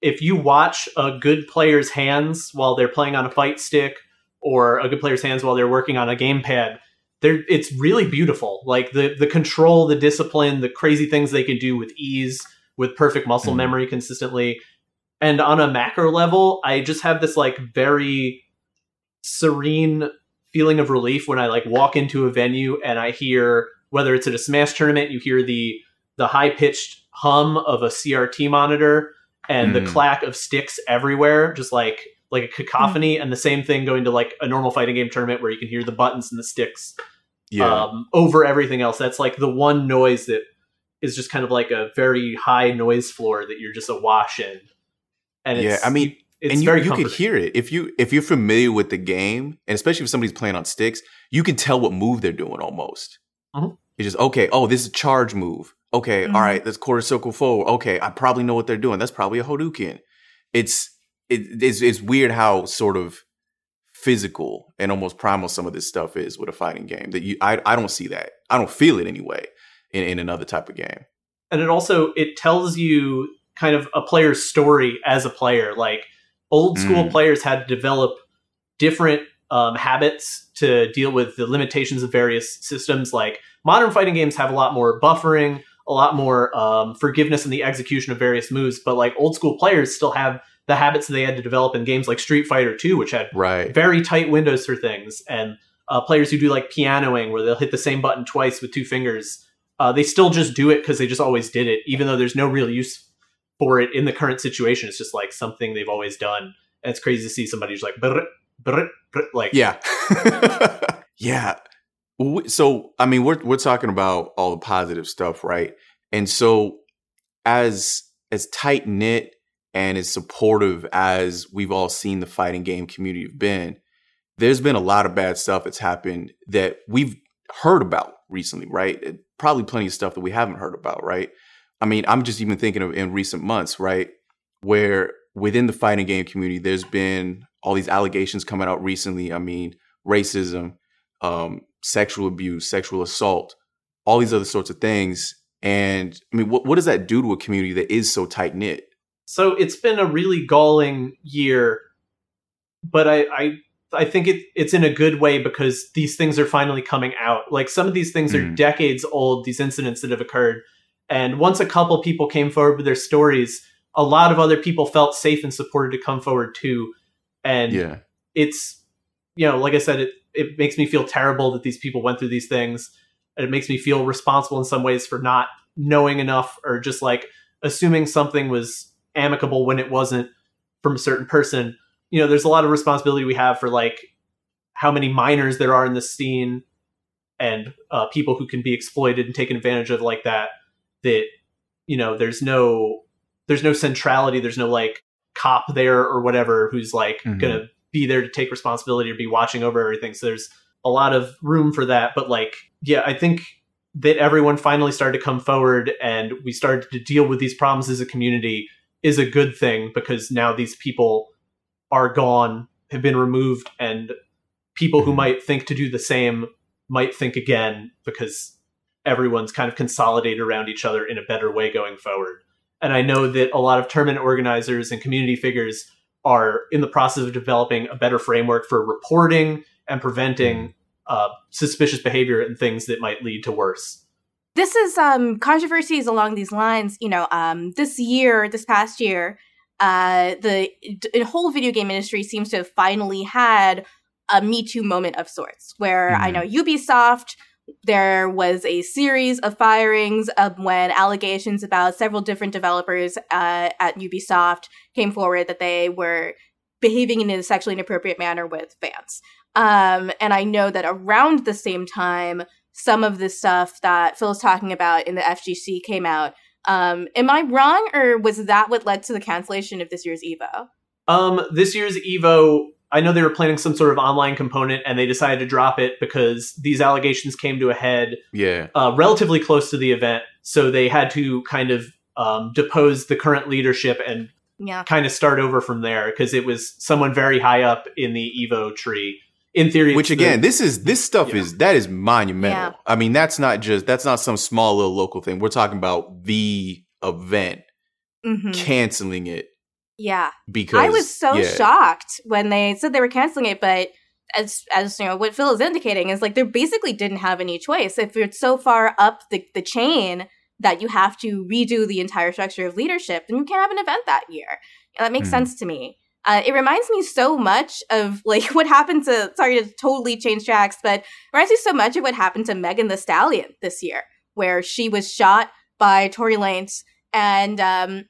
if you watch a good player's hands while they're playing on a fight stick or a good player's hands while they're working on a gamepad, they're, it's really beautiful. Like the, the control, the discipline, the crazy things they can do with ease, with perfect muscle Mhm. memory consistently. And on a macro level, I just have this like very serene feeling of relief when I like walk into a venue and I hear whether it's at a Smash tournament, you hear the the high pitched hum of a CRT monitor and the Mm. clack of sticks everywhere, just like like a Hmm. cacophony, and the same thing going to like a normal fighting game tournament where you can hear the buttons and the sticks Yeah. um, over everything else. That's like the one noise that is just kind of like a very high noise floor that you're just awash in. And yeah, I mean, it's and you, you could hear it if you if you're familiar with the game, and especially if somebody's playing on sticks, you can tell what move they're doing almost. Mhm. It's just okay. Oh, this is a charge move. Okay, Mhm. all right, that's quarter circle forward. Okay, I probably know what they're doing. That's probably a Hadouken. It's it, it's it's weird how sort of physical and almost primal some of this stuff is with a fighting game. That you I I don't see that. I don't feel it anyway in, in another type of game. and it also it tells you kind of a player's story as a player like old school Mm. players had to develop different um, habits to deal with the limitations of various systems. Like modern fighting games have a lot more buffering a lot more um, forgiveness in the execution of various moves but like old school players still have the habits that they had to develop in games like street fighter 2 which had Right. very tight windows for things. And uh, players who do like pianoing where they'll hit the same button twice with two fingers uh, they still just do it because they just always did it even though there's no real use for it in the current situation. It's just like something they've always done. And it's crazy to see somebody who's like brr, brr, like Yeah. yeah. So, I mean, we're we're talking about all the positive stuff, right? And so as as tight knit and as supportive as we've all seen the fighting game community have been, there's been a lot of bad stuff that's happened that we've heard about recently, right? Probably plenty of stuff that we haven't heard about, right? I mean, I'm just even thinking of in recent months, right? Where within the fighting game community, there's been all these allegations coming out recently. I mean, racism, um, sexual abuse, sexual assault, all these other sorts of things. And I mean, what, what does that do to a community that is so tight knit? so it's been a really galling year but i i I think it, it's in a good way because these things are finally coming out. Like some of these things are Mm. decades old, these incidents that have occurred. And once a couple people came forward with their stories, a lot of other people felt safe and supported to come forward too. And Yeah. it's, you know, like I said, it, it makes me feel terrible that these people went through these things. And it makes me feel responsible in some ways for not knowing enough or just like assuming something was amicable when it wasn't from a certain person you know there's a lot of responsibility we have for like how many minors there are in the scene and uh, people who can be exploited and taken advantage of like that that you know there's no there's no centrality there's no like cop there or whatever who's like Mhm. gonna be there to take responsibility or be watching over everything so there's a lot of room for that but like yeah i think that everyone finally started to come forward and we started to deal with these problems as a community is a good thing because now these people are gone, have been removed, and people who Mhm. might think to do the same might think again because everyone's kind of consolidated around each other in a better way going forward. And I know that a lot of tournament organizers and community figures are in the process of developing a better framework for reporting and preventing uh, suspicious behavior and things that might lead to worse. this is um controversies along these lines you know um this year this past year uh the, the whole video game industry seems to have finally had a me too moment of sorts where i Mhm. know ubisoft there was a series of firings of when allegations about several different developers uh, at ubisoft came forward that they were behaving in a sexually inappropriate manner with fans um, and i know that around the same time some of the stuff that Phil Phil's talking about in the FGC came out. Um, am I wrong, or was that what led to the cancellation of this year's Evo? Um, this year's Evo, I know they were planning some sort of online component, and they decided to drop it because these allegations came to a head Yeah. uh, relatively close to the event. So they had to kind of um, depose the current leadership and Yeah. kind of start over from there because it was someone very high up in the Evo tree. In theory, Which it's the- again, this is this stuff Yeah. is that is monumental. Yeah. I mean, that's not just that's not some small little local thing. We're talking about the event hmm canceling it Yeah. because I was so yeah. shocked when they said they were canceling it, but as as you know, what Phil is indicating is like they basically didn't have any choice. If you're so far up the, the chain that you have to redo the entire structure of leadership, then you can't have an event that year. That makes Hmm. sense to me. Uh, it reminds me so much of like what happened to sorry to totally change tracks, but it reminds me so much of what happened to Megan Thee Stallion this year, where she was shot by Tory Lanez and um,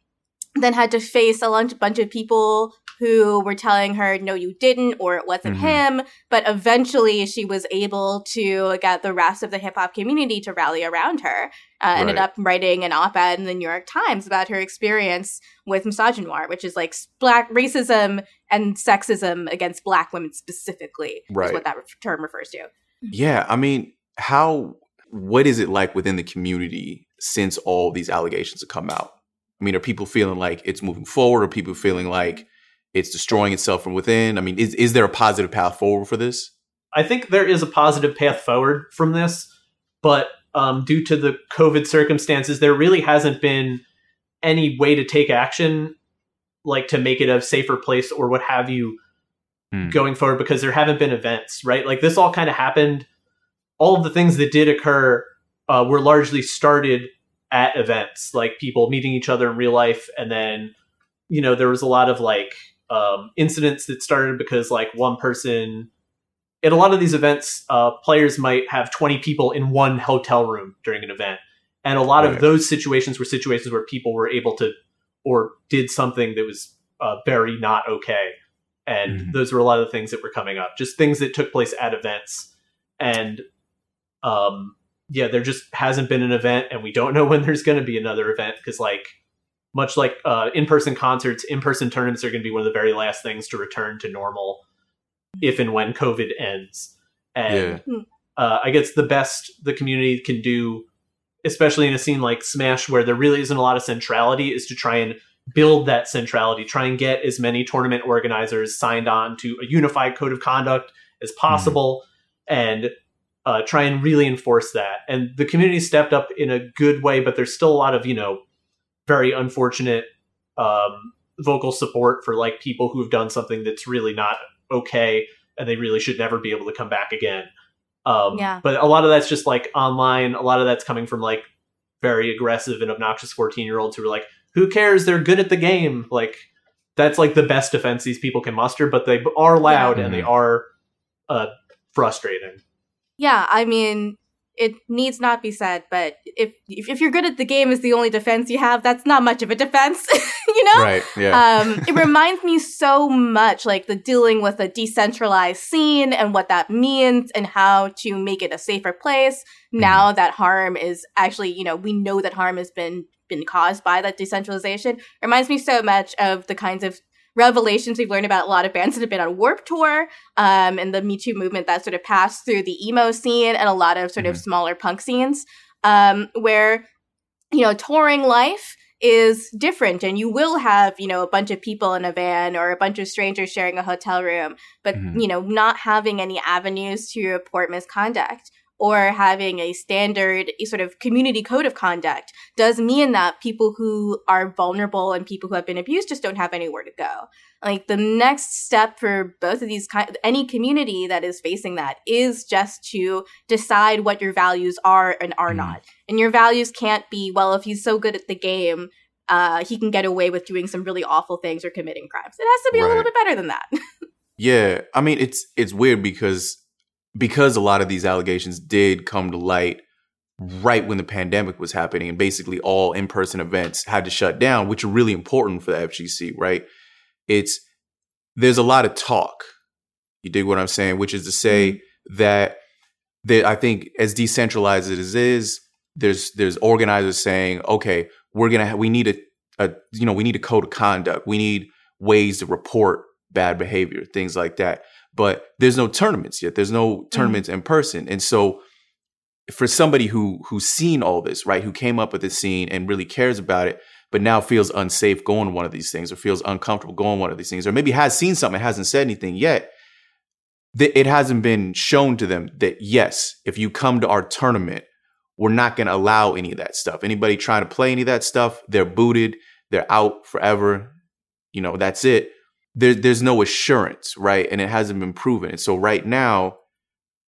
then had to face a bunch of people who were telling her, no, you didn't, or it wasn't Mhm. him. But eventually she was able to get the rest of the hip hop community to rally around her. Uh, Ended up writing an op ed in the New York Times about her experience with misogynoir, which is like black racism and sexism against black women specifically, Right. is what that term refers to. Yeah, I mean, how what is it like within the community since all these allegations have come out? I mean, are people feeling like it's moving forward? Are people feeling like it's destroying itself from within? I mean, is is there a positive path forward for this? I think there is a positive path forward from this, but um, due to the COVID circumstances, there really hasn't been any way to take action, like to make it a safer place or what have you, Hmm. going forward because there haven't been events, right? Like this all kind of happened. All of the things that did occur uh, were largely started at events, like people meeting each other in real life, and then you know there was a lot of like um, incidents that started because like one person at a lot of these events, uh, players might have 20 people in one hotel room during an event. And a lot Right. of those situations were situations where people were able to or did something that was uh, very not okay. And Mhm. those were a lot of the things that were coming up, just things that took place at events. And um, yeah, there just hasn't been an event, and we don't know when there's going to be another event because, like, much like uh, in-person concerts, in-person tournaments are going to be one of the very last things to return to normal if and when COVID ends. And uh, I guess the best the community can do, especially in a scene like Smash, where there really isn't a lot of centrality, is to try and build that centrality, try and get as many tournament organizers signed on to a unified code of conduct as possible, and uh, try and really enforce that. And the community stepped up in a good way, but there's still a lot of you know very unfortunate um, vocal support for like people who have done something that's really not okay, and they really should never be able to come back again. Um, Yeah. But a lot of that's just like online. A lot of that's coming from like very aggressive and obnoxious 14 year olds who are like, who cares? They're good at the game. Like, that's like the best defense these people can muster, but they are loud and they Mhm. are uh, frustrating. Yeah, I mean, it needs not be said, but if if, if you're good at the game is the only defense you have, that's not much of a defense, you know? Right. Yeah. Um, it reminds me so much like the dealing with a decentralized scene and what that means and how to make it a safer place. Now that harm is actually, you know, we know that harm has been been caused by that decentralization. Reminds me so much of the kinds of revelations we've learned about a lot of bands that have been on Warped Tour, um, and the Me Too movement that sort of passed through the emo scene and a lot of sort of Mhm. smaller punk scenes, um, where you know touring life is different and you will have you know a bunch of people in a van or a bunch of strangers sharing a hotel room but Mhm. you know not having any avenues to report misconduct or having a standard a sort of community code of conduct does mean that people who are vulnerable and people who have been abused just don't have anywhere to go. Like the next step for both of these kind any community that is facing that is just to decide what your values are and are Mhm. not. And your values can't be well if he's so good at the game uh, he can get away with doing some really awful things or committing crimes. It has to be a little bit better than that. Yeah, I mean it's it's weird because because a lot of these allegations did come to light right when the pandemic was happening and basically all in-person events had to shut down, which are really important for the FGC, right? It's there's a lot of talk. You dig what I'm saying, which is to say mm-hmm. that that I think as decentralized as it is, there's there's organizers saying, okay, we're gonna ha- we need a, a you know we need a code of conduct, we need ways to report bad behavior, things like that. But there's no tournaments yet. There's no tournaments mm. in person, and so for somebody who who's seen all this, right, who came up with this scene and really cares about it, but now feels unsafe going to one of these things, or feels uncomfortable going to one of these things, or maybe has seen something, hasn't said anything yet. That it hasn't been shown to them that yes, if you come to our tournament, we're not going to allow any of that stuff. Anybody trying to play any of that stuff, they're booted, they're out forever. You know, that's it. There, there's no assurance, right? And it hasn't been proven. And so right now,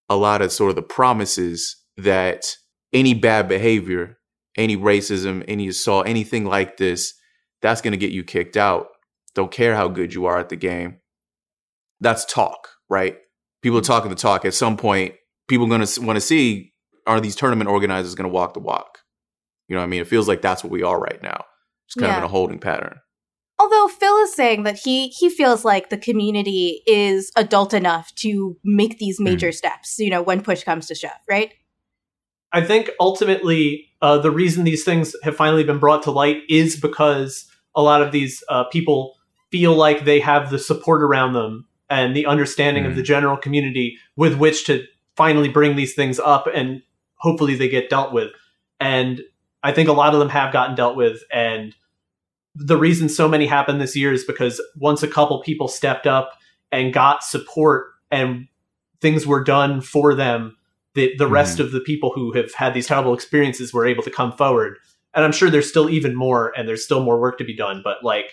a lot of sort of the promises that any bad behavior, any racism, any assault, anything like this, that's going to get you kicked out. Don't care how good you are at the game. That's talk, right? People are talking the talk. At some point, people are going to want to see are these tournament organizers going to walk the walk? You know what I mean? It feels like that's what we are right now. It's kind Yeah. of in a holding pattern. Although Phil is saying that he he feels like the community is adult enough to make these major steps, you know, when push comes to shove, right? I think ultimately uh, the reason these things have finally been brought to light is because a lot of these uh, people feel like they have the support around them and the understanding of the general community with which to finally bring these things up and hopefully they get dealt with. And I think a lot of them have gotten dealt with. And the reason so many happened this year is because once a couple people stepped up and got support and things were done for them, the, the mm-hmm. rest of the people who have had these terrible experiences were able to come forward. And I'm sure there's still even more and there's still more work to be done, but like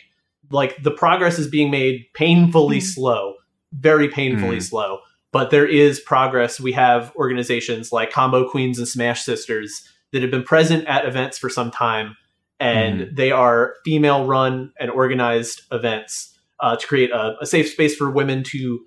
like the progress is being made painfully mm-hmm. slow, very painfully mm. slow. But there is progress. We have organizations like Combo Queens and Smash Sisters that have been present at events for some time, and they are female run and organized events uh, to create a, a safe space for women to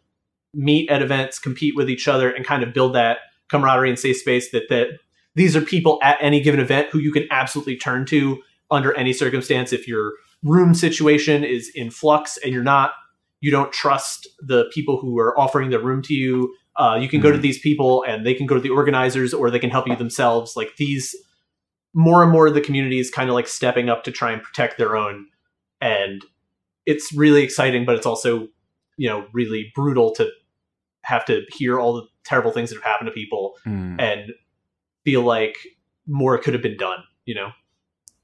meet at events, compete with each other, and kind of build that camaraderie and safe space that that these are people at any given event who you can absolutely turn to under any circumstance. If your room situation is in flux and you're not you don't trust the people who are offering the room to you uh, you can go to these people and they can go to the organizers or they can help you themselves. Like these more and more of the community is kind of like stepping up to try and protect their own and it's really exciting but it's also you know really brutal to have to hear all the terrible things that have happened to people Mm. and feel like more could have been done you know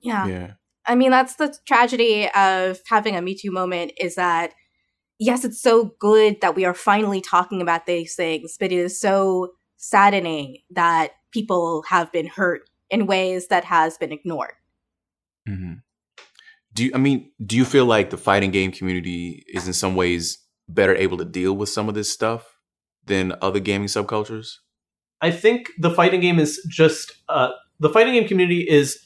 Yeah. Yeah. I mean, that's the tragedy of having a Me Too moment is that, yes, it's so good that we are finally talking about these things, but it is so saddening that people have been hurt in ways that has been ignored. hmm Do you, I mean, do you feel like the fighting game community is in some ways better able to deal with some of this stuff than other gaming subcultures? I think the fighting game is just uh, the fighting game community is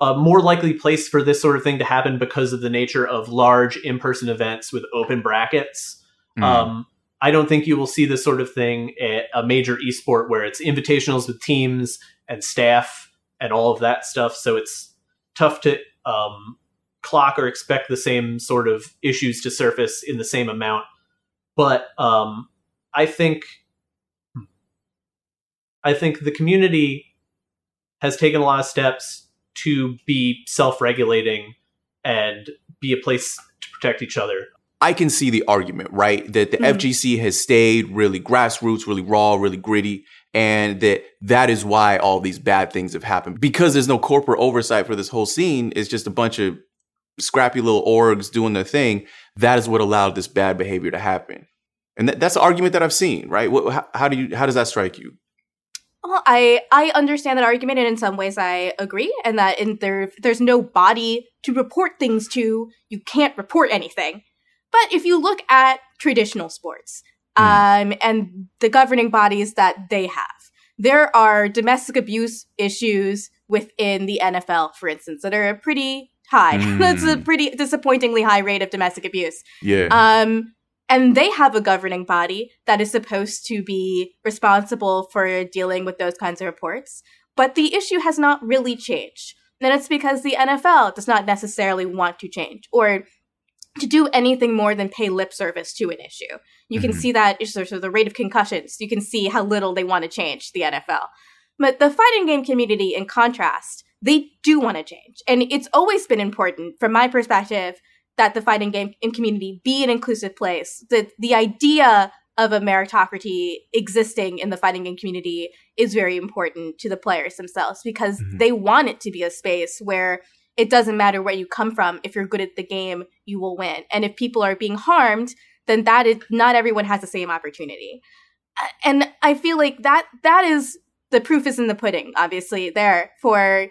a more likely place for this sort of thing to happen because of the nature of large in-person events with open brackets. Mm. Um, I don't think you will see this sort of thing at a major esport where it's invitationals with teams and staff and all of that stuff. So it's tough to um, clock or expect the same sort of issues to surface in the same amount. But um, I think I think the community has taken a lot of steps to be self-regulating and be a place to protect each other. I can see the argument, right? That the hmm. FGC has stayed really grassroots, really raw, really gritty, and that that is why all these bad things have happened. Because there's no corporate oversight for this whole scene, it's just a bunch of scrappy little orgs doing their thing. That is what allowed this bad behavior to happen. And that, that's the argument that I've seen, right? What, how, how do you how does that strike you? Well, I I understand that argument, and in some ways I agree, and that in there there's no body to report things to. You can't report anything. But if you look at traditional sports, um, and the governing bodies that they have, there are domestic abuse issues within the NFL, for instance, that are a pretty high. That's a pretty disappointingly high rate of domestic abuse. Yeah. Um, and they have a governing body that is supposed to be responsible for dealing with those kinds of reports. But the issue has not really changed. And it's because the NFL does not necessarily want to change or to do anything more than pay lip service to an issue. You can Mhm. see that sort of the rate of concussions. You can see how little they want to change the NFL. But the fighting game community, in contrast, they do want to change. And it's always been important, from my perspective, that the fighting game community be an inclusive place. The the idea of a meritocracy existing in the fighting game community is very important to the players themselves because they want it to be a space where it doesn't matter where you come from. If you're good at the game, you will win. And if people are being harmed, then that is not everyone has the same opportunity. Uh, And I feel like that that is the proof is in the pudding, obviously, there for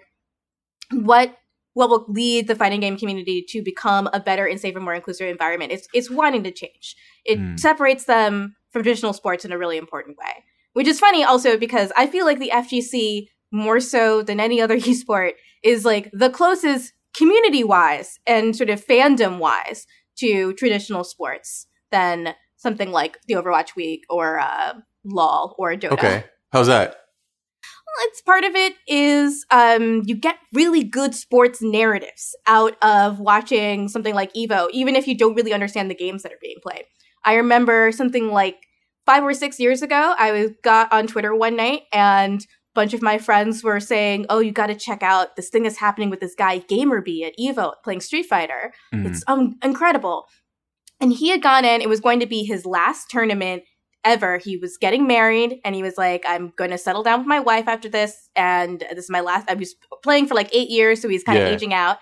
what what will lead the fighting game community to become a better and safer, more inclusive environment. It's it's wanting to change. It Mm. separates them from traditional sports in a really important way. Which is funny also because I feel like the FGC more so than any other esport is like the closest community wise and sort of fandom wise to traditional sports than something like the Overwatch League or uh, LOL or Dota. Okay. How's that? Well, it's part of it is um, you get really good sports narratives out of watching something like Evo, even if you don't really understand the games that are being played. I remember something like five or six years ago, I was, got on Twitter one night and bunch of my friends were saying, "Oh, you got to check out this thing that's happening with this guy GamerBee at Evo playing Street Fighter. Mhm. It's um, incredible." And he had gone in; it was going to be his last tournament ever. He was getting married, and he was like, "I'm going to settle down with my wife after this, and this is my last." I was playing for like eight years, so he's kind of Yeah. aging out.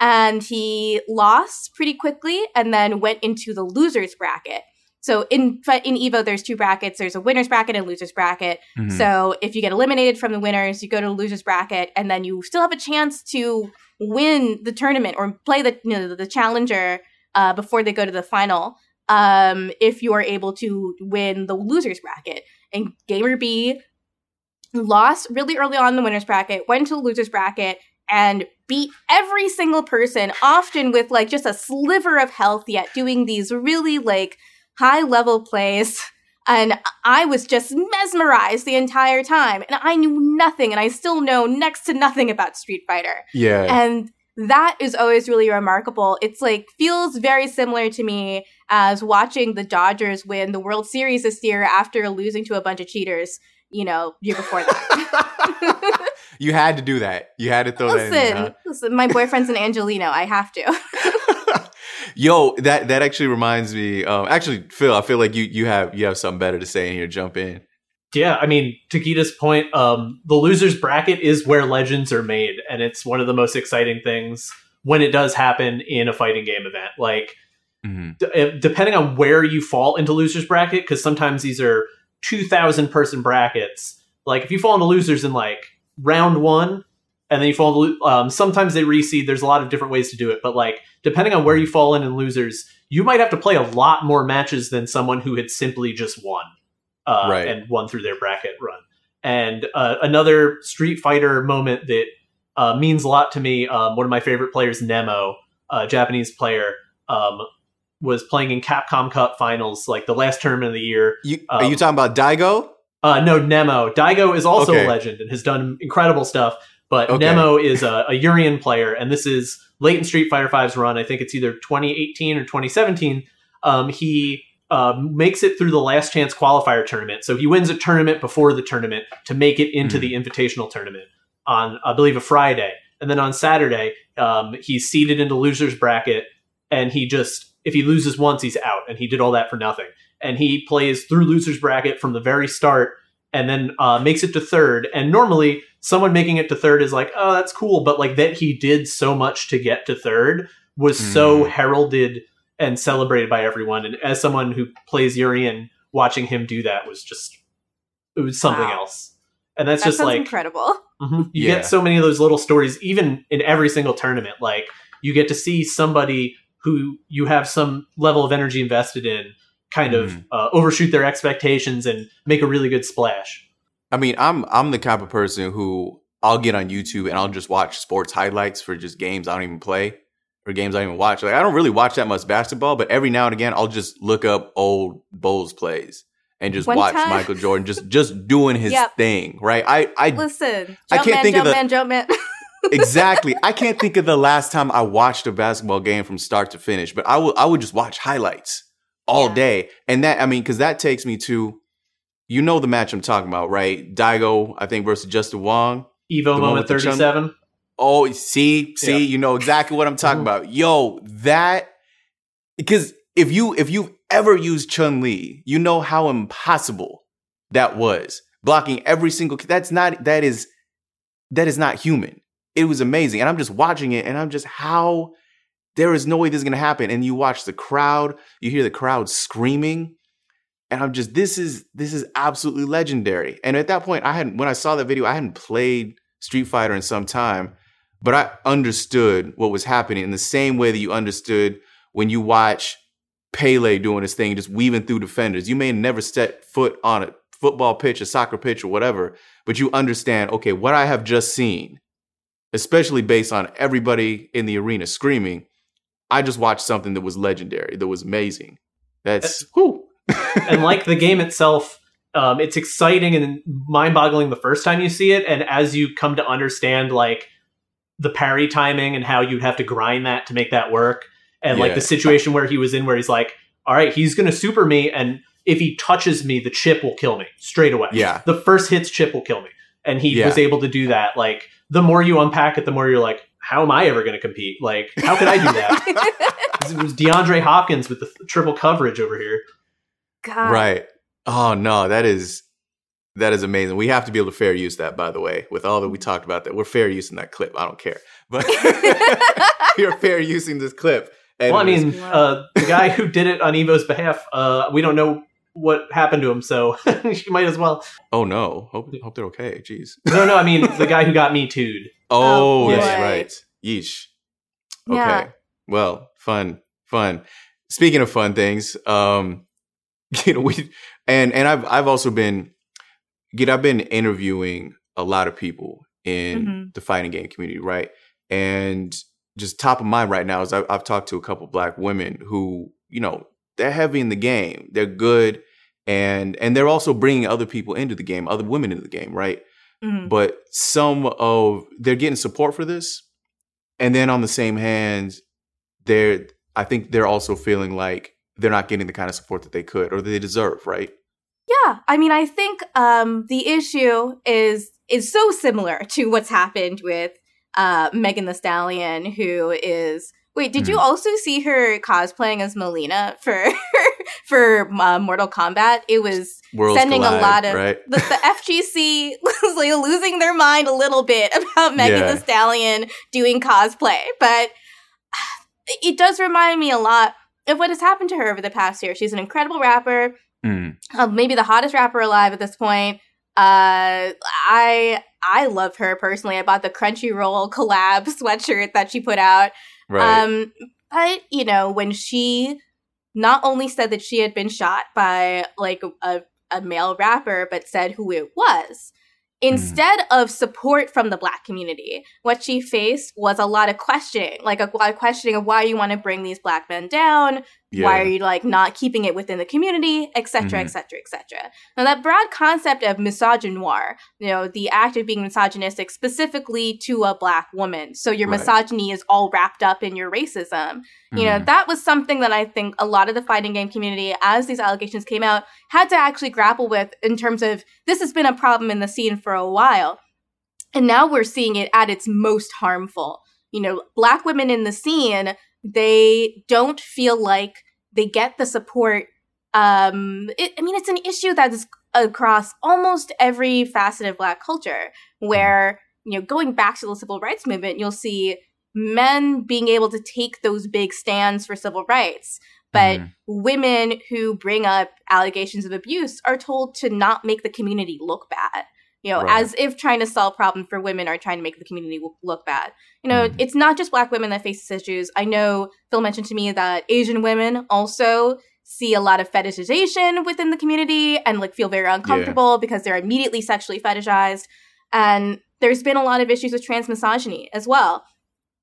And he lost pretty quickly, and then went into the losers bracket. So in in Evo, there's two brackets. There's a winners bracket and losers bracket. Mhm. So if you get eliminated from the winners, you go to the losers bracket, and then you still have a chance to win the tournament or play the you know, the challenger uh, before they go to the final. Um, if you are able to win the losers bracket, and GamerBee lost really early on in the winners bracket, went to the losers bracket, and beat every single person, often with like just a sliver of health, yet doing these really like high level plays. And I was just mesmerized the entire time. And I knew nothing, and I still know next to nothing about Street Fighter. Yeah. And that is always really remarkable. It's like feels very similar to me as watching the Dodgers win the World Series this year after losing to a bunch of cheaters, you know, year before that. you had to do that. You had to throw that in huh? listen, listen, my boyfriend's an Angelino. I have to. Yo, that that actually reminds me. Um, actually, Phil, I feel like you you have you have something better to say in here. Jump in. Yeah, I mean, to Gita's point, um, the losers bracket is where legends are made, and it's one of the most exciting things when it does happen in a fighting game event. Like, Mhm. d- eh, depending on where you fall into losers bracket, because sometimes these are two thousand person brackets. Like, if you fall into losers in like round one, and then you fall into, lo- um, sometimes they reseed. There's a lot of different ways to do it, but like, depending on where you fall in in losers, you might have to play a lot more matches than someone who had simply just won uh, Right. and won through their bracket run. And uh, another Street Fighter moment that uh, means a lot to me. Um, one of my favorite players, Nemo, a Japanese player, um, was playing in Capcom Cup finals, like the last tournament of the year. You are Um, you talking about Daigo? Uh, no, Nemo. Daigo is also Okay. a legend and has done incredible stuff. But Okay. Nemo is a, a Urien player, and this is late in Street Fighter V's run. I think it's either 2018 or 2017. Um, he uh, makes it through the last chance qualifier tournament. So he wins a tournament before the tournament to make it into Mhm. the invitational tournament on, I believe, a Friday. And then on Saturday, um, he's seeded into losers bracket, and he just if he loses once, he's out, and he did all that for nothing. And he plays through losers bracket from the very start, and then uh, makes it to third. And normally, someone making it to third is like, oh, that's cool, but like that he did so much to get to third was so Mm. heralded and celebrated by everyone. And as someone who plays Urien, watching him do that was just it was something Wow. else. And that's that just like incredible. Mhm. You Yeah. get so many of those little stories, even in every single tournament. Like you get to see somebody who you have some level of energy invested in, kind of Mhm. uh, overshoot their expectations and make a really good splash. I mean, I'm I'm the type of person who I'll get on YouTube and I'll just watch sports highlights for just games I don't even play or games I don't even watch. Like I don't really watch that much basketball, but every now and again I'll just look up old Bulls plays and just One watch time- Michael Jordan just just doing his Yep. thing, right? I I Listen, I jump can't man, think of jump the- man, jump man. exactly. I can't think of the last time I watched a basketball game from start to finish, but I will I would just watch highlights all Yeah. day. And that I mean cuz that takes me to you know the match I'm talking about, right? Daigo, I think versus Justin Wong. Evo moment with the chun- 37. Oh, see, see, Yeah. you know exactly what I'm talking Mhm. about. Yo, that because if you if you've ever used Chun Li, you know how impossible that was. Blocking every single that's not that is that is not human. It was amazing. And I'm just watching it and I'm just how there is no way this is gonna happen. And you watch the crowd, you hear the crowd screaming. And I'm just, this is this is absolutely legendary. And at that point, I hadn't when I saw that video, I hadn't played Street Fighter in some time, but I understood what was happening in the same way that you understood when you watch Pele doing his thing, just weaving through defenders. You may never set foot on a football pitch, a soccer pitch, or whatever, but you understand, okay, what I have just seen, especially based on everybody in the arena screaming, I just watched something that was legendary, that was amazing. That's whew. and like the game itself, um, it's exciting and mind-boggling the first time you see it, and as you come to understand like the parry timing and how you'd have to grind that to make that work, and like the situation where he was in, where he's like, "All right, he's gonna super me, and if he touches me, the chip will kill me straight away. Yeah. the first hit's chip will kill me." And he Yeah. was able to do that. Like the more you unpack it, the more you're like, "How am I ever going to compete? Like, how could I do that?" it was DeAndre Hopkins with the triple coverage over here. God. Right. Oh no, that is that is amazing. We have to be able to fair use that, by the way. With all that we talked about, that we're fair using that clip. I don't care, but you're fair using this clip. And well, I it was- mean, uh, the guy who did it on Evo's behalf, uh, we don't know what happened to him, so you might as well. oh no, hope hope they're okay. Jeez. No, no, I mean the guy who got me too'd. Oh, Oh, that's boy. right. Yeesh. Okay. Yeah. Well, fun, fun. Speaking of fun things, um, you know, we and and I've I've also been, you know, I've been interviewing a lot of people in Mhm. the fighting game community, right? And just top of mind right now is I, I've talked to a couple black women who, you know, they're heavy in the game, they're good, and and they're also bringing other people into the game, other women into the game, right? Mhm. but some of they're getting support for this and then on the same hand they're i think they're also feeling like they're not getting the kind of support that they could or they deserve right Yeah, I mean, I think um, the issue is is so similar to what's happened with uh, Megan Thee Stallion, who is. Wait, did you Mhm. also see her cosplaying as Mileena for for uh, Mortal Kombat? It was Worlds sending collide, a lot of right? the, the FGC was like losing their mind a little bit about Megan Yeah. the Stallion doing cosplay, but it does remind me a lot of what has happened to her over the past year. She's an incredible rapper Mm. uh, maybe the hottest rapper alive at this point. Uh, I I love her personally. I bought the Crunchyroll collab sweatshirt that she put out. Right Um, but you know, when she not only said that she had been shot by like a, a male rapper, but said who it was. Instead of support from the black community, what she faced was a lot of questioning, like a lot of questioning of why you want to bring these black men down, yeah. why are you like not keeping it within the community, etc., etc., etc. Now that broad concept of misogynoir, you know, the act of being misogynistic specifically to a black woman, so your Right. misogyny is all wrapped up in your racism. You know, Mhm. that was something that I think a lot of the fighting game community, as these allegations came out, had to actually grapple with in terms of this has been a problem in the scene for a while. And now we're seeing it at its most harmful. You know, black women in the scene, they don't feel like they get the support. Um, it, I mean, it's an issue that is across almost every facet of black culture, where, you know, going back to the civil rights movement, you'll see men being able to take those big stands for civil rights. But Mhm. women who bring up allegations of abuse are told to not make the community look bad. You know, Right. as if trying to solve problems for women are trying to make the community w- look bad. You know, Mhm. it's not just black women that face these issues. I know Phil mentioned to me that Asian women also see a lot of fetishization within the community and like feel very uncomfortable because they're immediately sexually fetishized. And there's been a lot of issues with trans misogyny as well,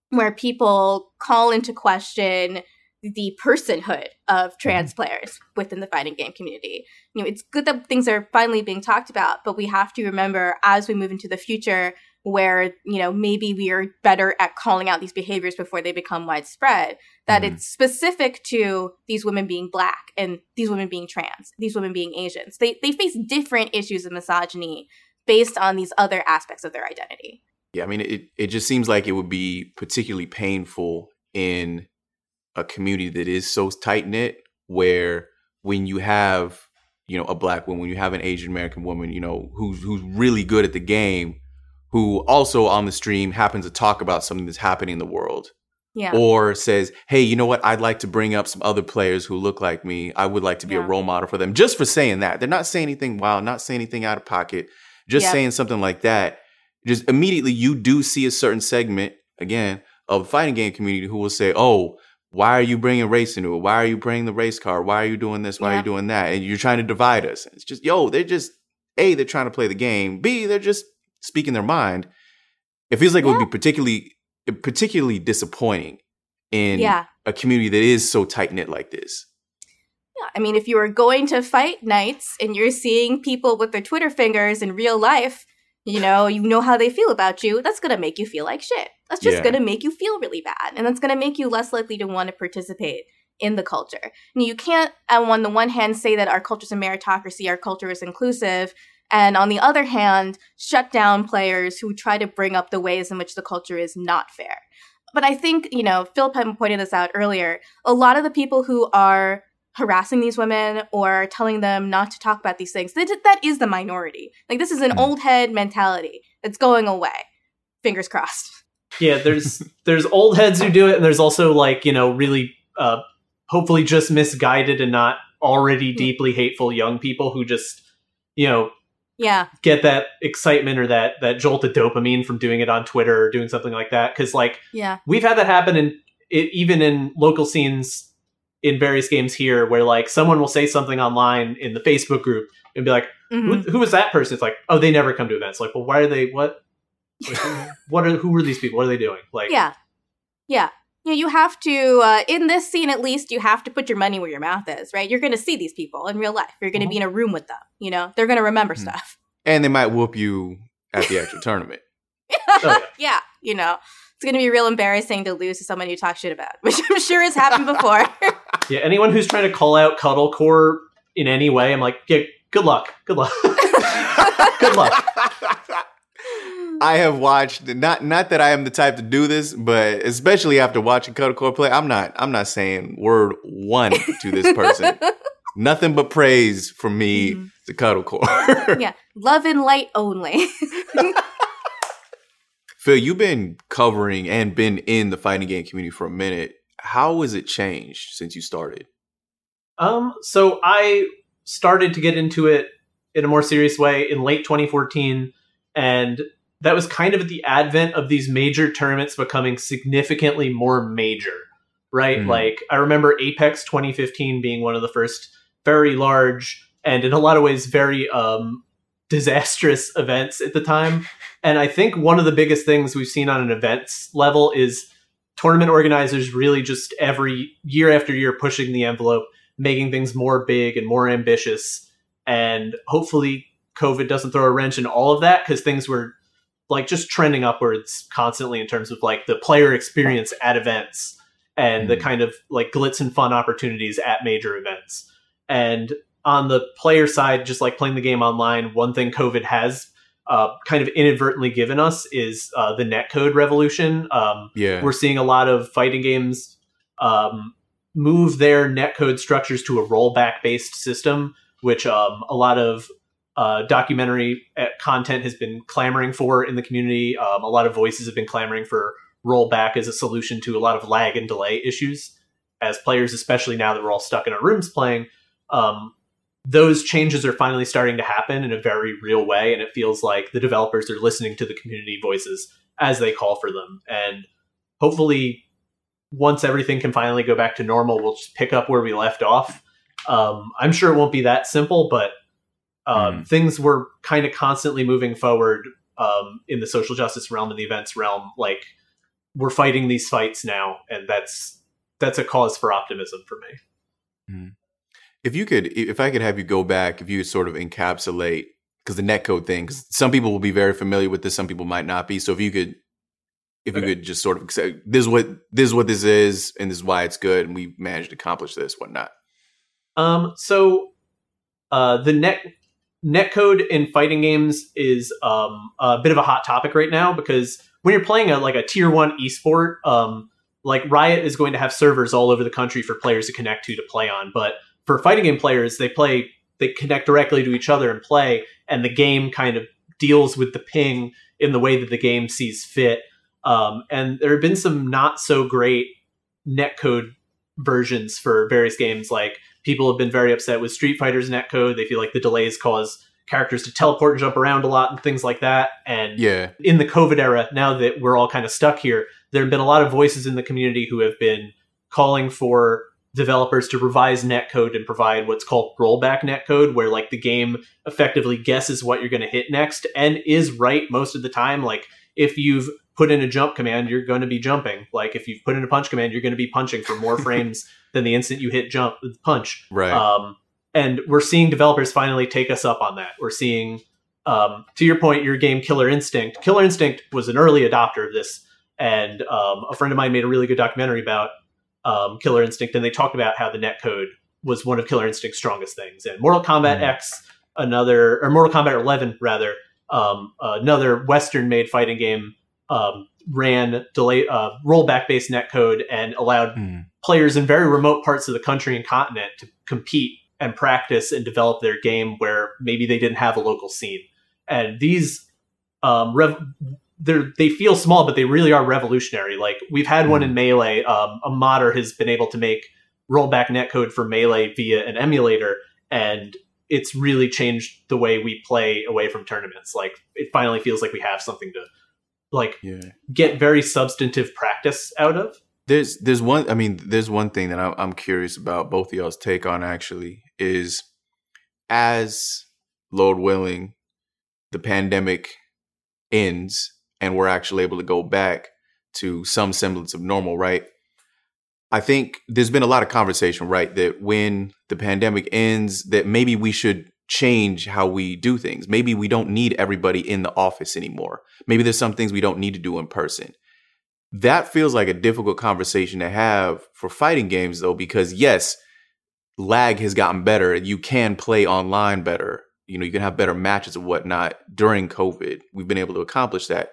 where people call into question the personhood of trans players within the fighting game community. You know, it's good that things are finally being talked about, but we have to remember as we move into the future where, you know, maybe we are better at calling out these behaviors before they become widespread, that Mhm. it's specific to these women being black and these women being trans, these women being Asians. They they face different issues of misogyny based on these other aspects of their identity. Yeah, I mean, it, it just seems like it would be particularly painful in a community that is so tight knit, where when you have, you know, a black woman, when you have an Asian American woman, you know, who's who's really good at the game, who also on the stream happens to talk about something that's happening in the world, Yeah. or says, "Hey, you know what? I'd like to bring up some other players who look like me. I would like to be a role model for them." Just for saying that, they're not saying anything wild, not saying anything out of pocket, just Yep. saying something like that. Just immediately, you do see a certain segment again of the fighting game community who will say, "Oh." Why are you bringing race into it? Why are you bringing the race card? Why are you doing this? Why are you doing that? And you're trying to divide us. It's just, yo, they're just a. They're trying to play the game. B. They're just speaking their mind. It feels like it would be particularly particularly disappointing in Yeah. a community that is so tight knit like this. Yeah, I mean, if you are going to fight nights and you're seeing people with their Twitter fingers in real life, you know, you know how they feel about you, that's going to make you feel like shit. That's just Yeah. going to make you feel really bad. And that's going to make you less likely to want to participate in the culture. And you can't, on the one hand, say that our culture is a meritocracy, our culture is inclusive, and on the other hand, shut down players who try to bring up the ways in which the culture is not fair. But I think, you know, had pointed this out earlier. A lot of the people who are harassing these women or telling them not to talk about these things, that, that is the minority. Like, this is an old head mentality that's going away. Fingers crossed. yeah there's there's old heads who do it and there's also like you know really uh hopefully just misguided and not already deeply hateful young people who just you know Yeah. get that excitement or that that jolt of dopamine from doing it on twitter or doing something like that because like Yeah. we've had that happen in it, even in local scenes in various games here where like someone will say something online in the facebook group and be like Mhm. who, who is that person it's like oh they never come to events like well why are they what Like, what are who are these people what are they doing like Yeah. Yeah. You, know, you have to, uh, in this scene at least, you have to put your money where your mouth is, right? You're going to see these people in real life. You're going to be in a room with them. You know, they're going to remember Mhm. stuff. And they might whoop you at the actual tournament. Oh, yeah. yeah. You know, it's going to be real embarrassing to lose to someone you talk shit about, which I'm sure has happened before. Yeah, anyone who's trying to call out cuddlecore in any way, I'm like, yeah, good luck, good luck, good luck. I have watched not not that I am the type to do this, but especially after watching Cuddlecore play, I'm not I'm not saying word one to this person. Nothing but praise from me Mhm. to Cuddlecore. yeah. Love and light only. Phil, you've been covering and been in the fighting game community for a minute. How has it changed since you started? Um, so I started to get into it in a more serious way in late 2014, and that was kind of at the advent of these major tournaments becoming significantly more major, right? Mhm. Like I remember Apex 2015 being one of the first very large and in a lot of ways very um, disastrous events at the time. And I think one of the biggest things we've seen on an events level is tournament organizers really just every year after year pushing the envelope, making things more big and more ambitious. And hopefully, COVID doesn't throw a wrench in all of that because things were like just trending upwards constantly in terms of like the player experience at events and the Mhm. kind of like glitz and fun opportunities at major events. And on the player side, just like playing the game online, one thing COVID has uh, kind of inadvertently given us is uh, the netcode revolution. Um, Yeah. we're seeing a lot of fighting games um, move their netcode structures to a rollback based system, which um, a lot of uh, documentary uh, content has been clamoring for in the community. Um, a lot of voices have been clamoring for rollback as a solution to a lot of lag and delay issues. As players, especially now that we're all stuck in our rooms playing, um, those changes are finally starting to happen in a very real way, and it feels like the developers are listening to the community voices as they call for them. And hopefully, once everything can finally go back to normal, we'll just pick up where we left off. Um, I'm sure it won't be that simple, but um, things were kind of constantly moving forward um, in the social justice realm and the events realm. Like we're fighting these fights now, and that's that's a cause for optimism for me. If you could, if I could have you go back, if you could sort of encapsulate, because the netcode thing, because some people will be very familiar with this, some people might not be. So if you could, if you Okay. could just sort of say, this is what this is what this is, and this is why it's good, and we managed to accomplish this, whatnot. Um, so uh, the net netcode in fighting games is um, a bit of a hot topic right now because when you're playing a like a tier one esport, um, like Riot is going to have servers all over the country for players to connect to to play on. But for fighting game players, they play they connect directly to each other and play, and the game kind of deals with the ping in the way that the game sees fit. Um, and there have been some not so great netcode versions for various games. Like people have been very upset with Street Fighter's netcode. They feel like the delays cause characters to teleport and jump around a lot and things like that. And Yeah, in the COVID era, now that we're all kind of stuck here, there have been a lot of voices in the community who have been calling for developers to revise netcode and provide what's called rollback netcode, where like the game effectively guesses what you're going to hit next and is right most of the time. Like if you've put in a jump command, you're going to be jumping. Like if you've put in a punch command, you're going to be punching for more frames than the instant you hit jump punch. Right. Um, and we're seeing developers finally take us up on that. We're seeing, um, to your point, your game Killer Instinct. Killer Instinct was an early adopter of this, and um, a friend of mine made a really good documentary about um, Killer Instinct, and they talked about how the netcode was one of Killer Instinct's strongest things. And Mortal Kombat X, another or Mortal Kombat 11 rather, um, another Western-made fighting game, um, ran delay uh, rollback-based netcode and allowed players in very remote parts of the country and continent to compete and practice and develop their game where maybe they didn't have a local scene. And these um, rev- they're, they feel small, but they really are revolutionary. Like we've had one in Melee. Um, a modder has been able to make rollback netcode for Melee via an emulator, and it's really changed the way we play away from tournaments. Like it finally feels like we have something to like Yeah. get very substantive practice out of. There's there's one I mean there's one thing that I'm, I'm curious about both of y'all's take on actually is as Lord willing the pandemic ends and we're actually able to go back to some semblance of normal, right? I think there's been a lot of conversation, right, that when the pandemic ends, that maybe we should change how we do things. Maybe we don't need everybody in the office anymore. Maybe there's some things we don't need to do in person. That feels like a difficult conversation to have for fighting games, though, because yes, lag has gotten better you can play online better. You know, you can have better matches and whatnot during COVID. We've been able to accomplish that.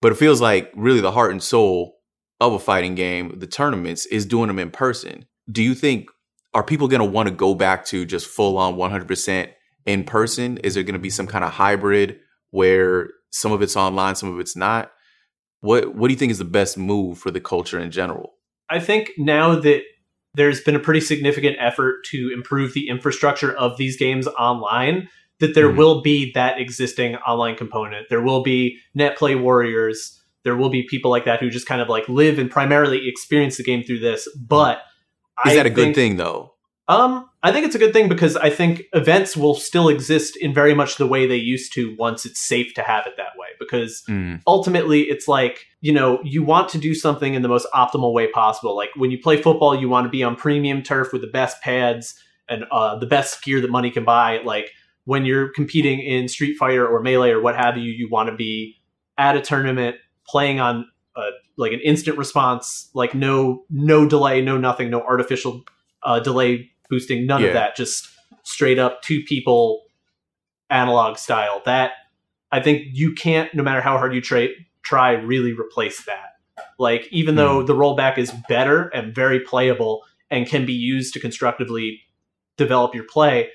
But it feels like really the heart and soul of a fighting game, the tournaments, is doing them in person. Do you think are people going to want to go back to just full on 100% in person? Is there going to be some kind of hybrid where some of it's online, some of it's not? What What do you think is the best move for the culture in general? I think now that there's been a pretty significant effort to improve the infrastructure of these games online, that there will be that existing online component. There will be net play warriors. There will be people like that who just kind of like live and primarily experience the game through this. But Is I that a good thing though? Um, I think it's a good thing because I think events will still exist in very much the way they used to once it's safe to have it that way. Because Mm. ultimately, it's like you know you want to do something in the most optimal way possible. Like when you play football, you want to be on premium turf with the best pads and uh, the best gear that money can buy. Like when you're competing in Street Fighter or Melee or what have you, you want to be at a tournament playing on uh, like an instant response, like no no delay, no nothing, no artificial uh, delay boosting, none Yeah. of that. Just straight up two people analog style. That I think you can't, no matter how hard you try, try really replace that. Like even though the rollback is better and very playable and can be used to constructively develop your play,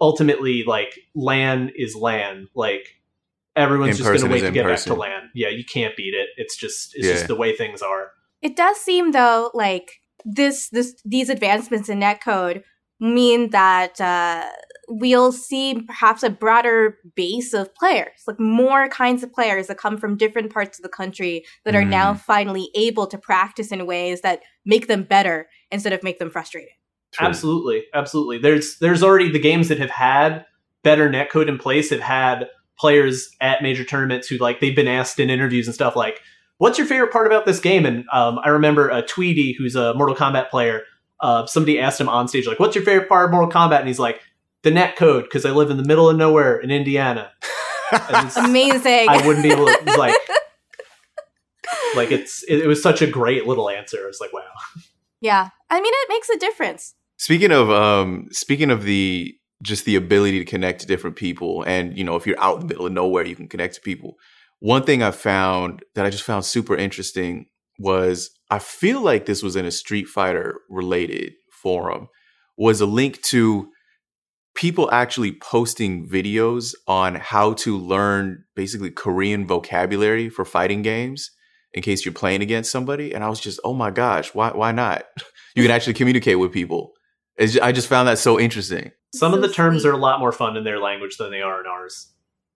ultimately like LAN is LAN. Like everyone's In just going to wait to get person. back to LAN. Yeah, you can't beat it. It's just it's Yeah. just the way things are. It does seem though like this this these advancements in netcode mean that uh, we'll see perhaps a broader base of players, like more kinds of players that come from different parts of the country that are now finally able to practice in ways that make them better instead of make them frustrated. Absolutely, absolutely. There's there's already the games that have had better netcode in place have had players at major tournaments who like they've been asked in interviews and stuff like, "What's your favorite part about this game?" And um, I remember a Tweedy, who's a Mortal Kombat player. Uh, somebody asked him on stage like, "What's your favorite part of Mortal Kombat?" And he's like, "The netcode, because I live in the middle of nowhere in Indiana." Amazing. I wouldn't be able to like like it's it, it was such a great little answer. I was like, wow. yeah, I mean it makes a difference. Speaking of um speaking of the just the ability to connect to different people and you know if you're out in the middle of nowhere you can connect to people. One thing I found that I just found super interesting was I feel like this was in a Street Fighter related forum was a link to people actually posting videos on how to learn basically Korean vocabulary for fighting games in case you're playing against somebody. And I was just oh my gosh why why not? You can actually communicate with people it's ju- I just found that so interesting Some of So the terms sweet. are a lot more fun in their language than they are in ours.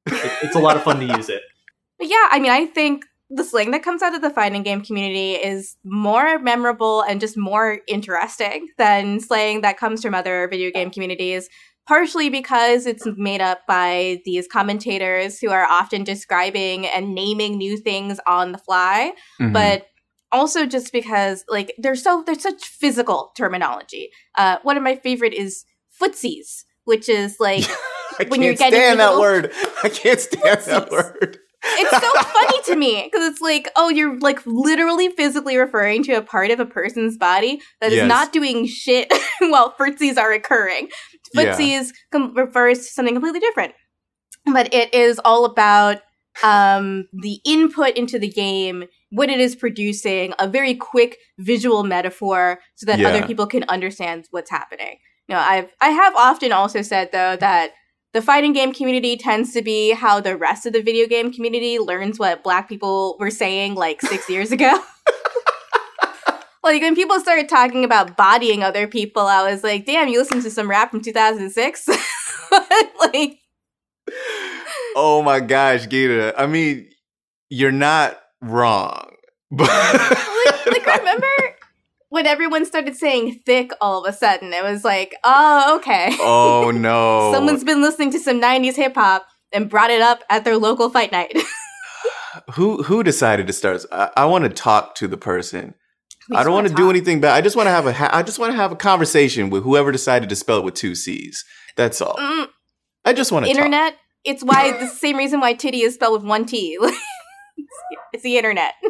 It- it's a lot of fun to use it. But yeah, I mean, I think the slang that comes out of the fighting game community is more memorable and just more interesting than slang that comes from other video game communities partially because it's made up by these commentators who are often describing and naming new things on the fly, Mhm. but also just because like there's so there's such physical terminology. Uh, one of my favorite is footsies, which is like when can't you're getting stand that word. I can't stand that word. it's so funny to me because it's like, oh, you're like literally physically referring to a part of a person's body that is Yes. not doing shit while footsies are occurring. Yeah. Footsies com- refers to something completely different, but it is all about um, the input into the game, what it is producing, a very quick visual metaphor so that Yeah. other people can understand what's happening. You know, I've I have often also said though that the fighting game community tends to be how the rest of the video game community learns what black people were saying like six years ago. like when people started talking about bodying other people, I was like, damn, you listened to some rap from 2006? like, Oh my gosh, Gita. I mean, you're not wrong. But like remember when everyone started saying thick all of a sudden? It was like, oh, okay. oh no. Someone's been listening to some 90s hip hop and brought it up at their local fight night. who who decided to start? I, I want to talk to the person. I don't want wanna do anything bad. I just want to have a ha- I just want to have a conversation with whoever decided to spell it with two C's. That's all. Mm, I just want to internet. It's why the same reason why titty is spelled with one T. it's the internet.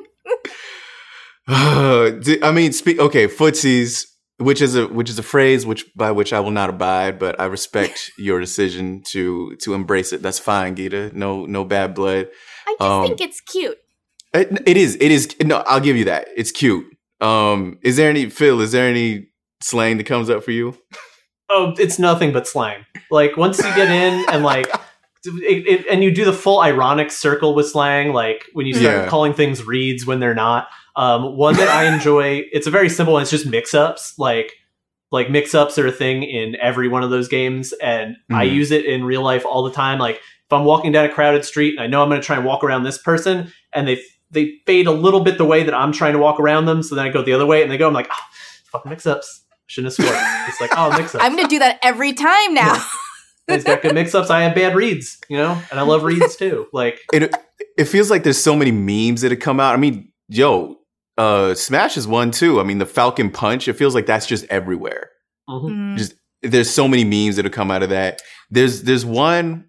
I mean, speak. Okay, footsies, which is a which is a phrase which by which I will not abide, but I respect your decision to to embrace it. That's fine, Gita. No no bad blood. I just Um, think it's cute. It, it is. It is. No, I'll give you that. It's cute. Um, is there any Phil? Is there any slang that comes up for you? Oh, it's nothing but slang. Like once you get in and like, it, it, and you do the full ironic circle with slang, like when you start Yeah. calling things reads when they're not. Um, one that I enjoy. It's a very simple one. It's just mix-ups. Like, like mix-ups are a thing in every one of those games, and I Mhm. use it in real life all the time. Like if I'm walking down a crowded street and I know I'm going to try and walk around this person, and they they fade a little bit the way that I'm trying to walk around them, so then I go the other way, and they go. I'm like, oh, fucking mix-ups. Shouldn't have sworn. It's like, oh, mix-ups. I'm gonna do that every time now. And it's got good mix-ups. I have bad reads, you know, and I love reads too. Like, It it feels like there's so many memes that have come out. I mean, yo, uh, Smash is one too. I mean, the Falcon Punch. It feels like that's just everywhere. mhm. Mm. Just there's so many memes that have come out of that. There's there's one.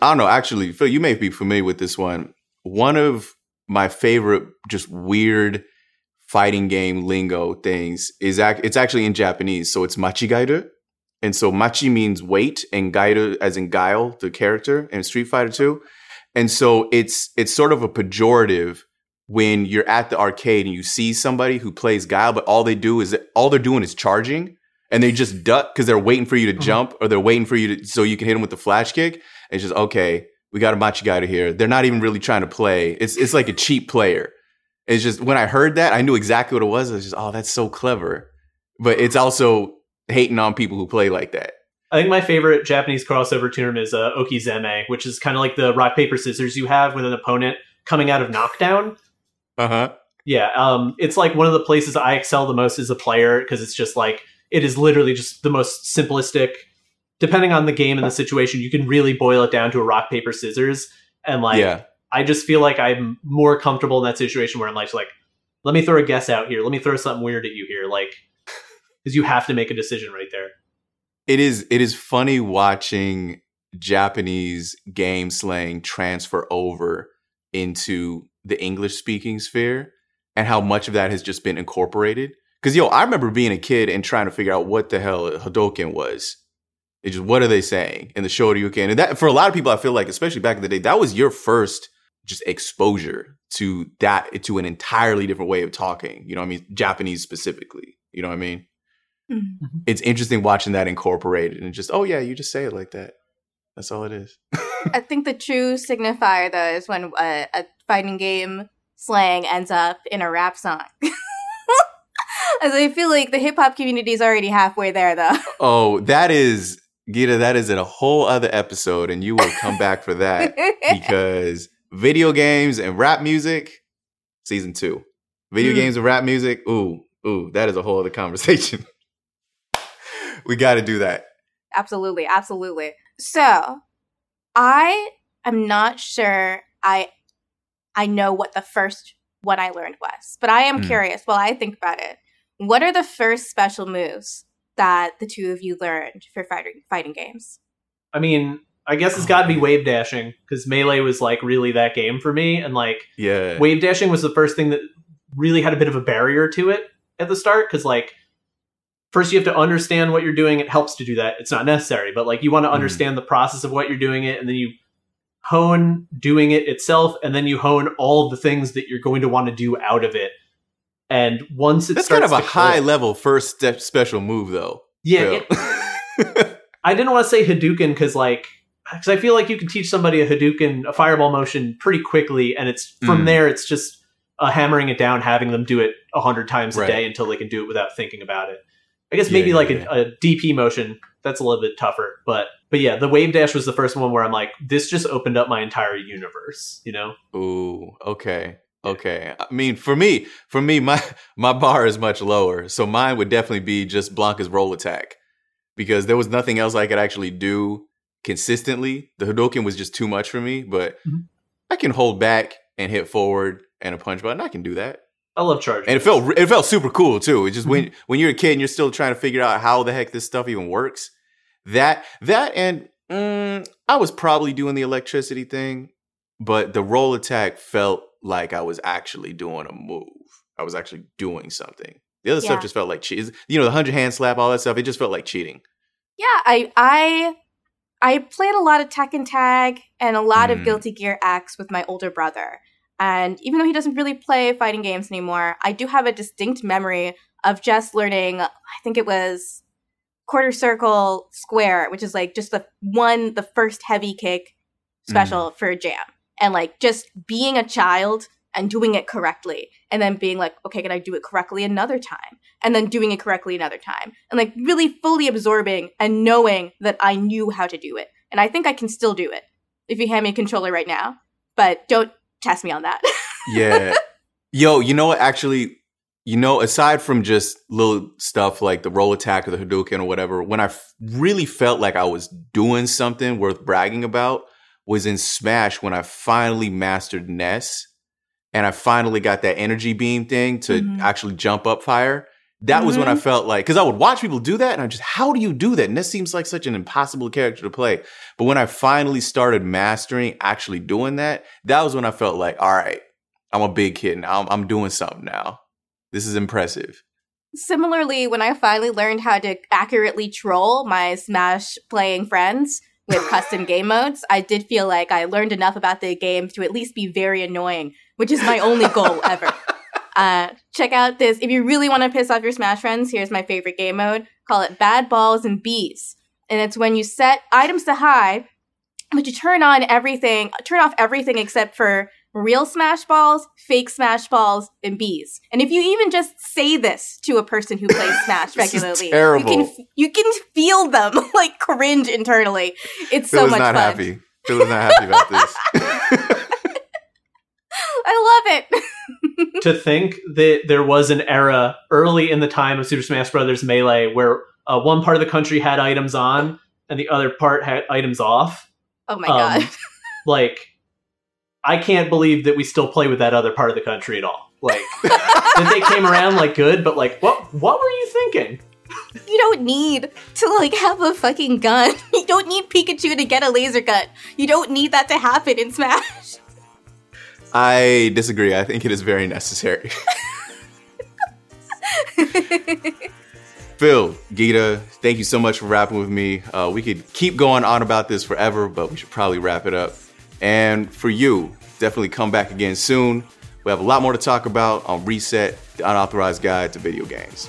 I don't know. Actually, Phil, you may be familiar with this one. One of my favorite, just weird fighting game lingo things is ac- it's actually in Japanese. So it's machigairu. And so machi means wait and gairu as in guile, the character in Street Fighter 2. And so it's it's sort of a pejorative when you're at the arcade and you see somebody who plays guile, but all they do is all they're doing is charging and they just duck because they're waiting for you to mm-hmm. jump or they're waiting for you to so you can hit them with the flash kick. And it's just okay, we got a Machi machigato here. They're not even really trying to play. It's it's like a cheap player. It's just when I heard that, I knew exactly what it was. I was just, oh, that's so clever. But it's also hating on people who play like that. I think my favorite Japanese crossover term is uh, okizeme, which is kind of like the rock paper scissors you have with an opponent coming out of knockdown. Uh huh. Yeah, um, it's like one of the places I excel the most as a player because it's just like it is literally just the most simplistic. Depending on the game and the situation, you can really boil it down to a rock paper scissors, and like yeah. I just feel like I'm more comfortable in that situation where I'm like, like, let me throw a guess out here, let me throw something weird at you here, like, because you have to make a decision right there. It is it is funny watching Japanese game slang transfer over into the English speaking sphere and how much of that has just been incorporated. Cause yo, I remember being a kid and trying to figure out what the hell Hadouken was. It's just what are they saying in the Shoryuken? And that for a lot of people, I feel like, especially back in the day, that was your first just exposure to that to an entirely different way of talking. You know what I mean? Japanese specifically. You know what I mean? Mm. it's interesting watching that incorporated and just oh yeah you just say it like that that's all it is I think the true signifier though is when a, a fighting game slang ends up in a rap song. As I feel like the hip hop community is already halfway there though. oh that is gita that is in a whole other episode and you will come back for that because video games and rap music season two video Mm. games and rap music ooh ooh that is a whole other conversation we got to do that Absolutely, absolutely. So, I am not sure I I know what the first one I learned was, but I am Hmm. curious while I think about it. What are the first special moves that the two of you learned for fighting fighting games? I mean, I guess it's got to be wave dashing because melee was like really that game for me, and like Yeah. wave dashing was the first thing that really had a bit of a barrier to it at the start because like first you have to understand what you're doing. It helps to do that. It's not necessary, but like you want to Mhm. understand the process of what you're doing it, and then you hone doing it itself, and then you hone all the things that you're going to want to do out of it. And once it That's kind of a high click- level first step special move, though. yeah, it- I didn't want to say Hadouken because like because I feel like you can teach somebody a Hadouken, a fireball motion pretty quickly, and it's from Mm. there it's just uh, hammering it down, having them do it a hundred times Right. a day until they can do it without thinking about it. I guess Yeah, maybe yeah, like yeah. A, a DP motion that's a little bit tougher, but but yeah, the wave dash was the first one where I'm like, this just opened up my entire universe, you know? Ooh, okay. Okay. I mean, for me, for me, my my bar is much lower. So mine would definitely be just Blanka's roll attack. Because there was nothing else I could actually do consistently. The Hadouken was just too much for me, but Mhm. I can hold back and hit forward and a punch button. I can do that. I love charge. And it felt it felt super cool too. It just when when you're a kid and you're still trying to figure out how the heck this stuff even works. That that and mm, I was probably doing the electricity thing, but the roll attack felt like I was actually doing a move. I was actually doing something. The other Yeah. stuff just felt like cheat. You know, the hundred hand slap, all that stuff. It just felt like cheating. Yeah, I I I played a lot of Tekken Tag and a lot Mm. of Guilty Gear X with my older brother. And even though he doesn't really play fighting games anymore, I do have a distinct memory of just learning, I think it was quarter circle square, which is like just the one the first heavy kick special mm. for a jam. And like just being a child and doing it correctly and then being like, okay, can I do it correctly another time? And then doing it correctly another time. And like really fully absorbing and knowing that I knew how to do it. And I think I can still do it if you hand me a controller right now. But don't test me on that. Yeah. Yo, you know what? Actually, you know, aside from just little stuff like the roll attack or the Hadouken or whatever, when I f- really felt like I was doing something worth bragging about was in Smash when I finally mastered Ness and I finally got that energy beam thing to Mhm. actually jump up fire. That was when I mm-hmm. felt like, because I would watch people do that and I just, how do you do that? Ness seems like such an impossible character to play. But when I finally started mastering actually doing that, that was when I felt like, all right, I'm a big kid now. I'm, I'm doing something now. This is impressive. Similarly, when I finally learned how to accurately troll my Smash playing friends with custom game modes, I did feel like I learned enough about the game to at least be very annoying, which is my only goal ever. Uh, check out this. If you really want to piss off your Smash friends, here's my favorite game mode. Call it Bad Balls and Bees. And it's when you set items to high, but you turn on everything, turn off everything except for real smash balls, fake smash balls, and bees. And if you even just say this to a person who plays Smash regularly, terrible. you can you can feel them like cringe internally. It's Phil so much not fun. happy. Phil is not happy about this. I love it. to think that there was an era early in the time of Super Smash Brothers Melee where uh, one part of the country had items on and the other part had items off. oh my Um, god. Like, I can't believe that we still play with that other part of the country at all. Like, that they came around like good, but like, what? What were you thinking? You don't need to like have a fucking gun. You don't need Pikachu to get a laser gun. You don't need that to happen in Smash. I disagree. I think it is very necessary. Phil, Gita, thank you so much for rapping with me. Uh, we could keep going on about this forever, but we should probably wrap it up. And for you, definitely come back again soon. We have a lot more to talk about on Reset, the unauthorized guide to video games.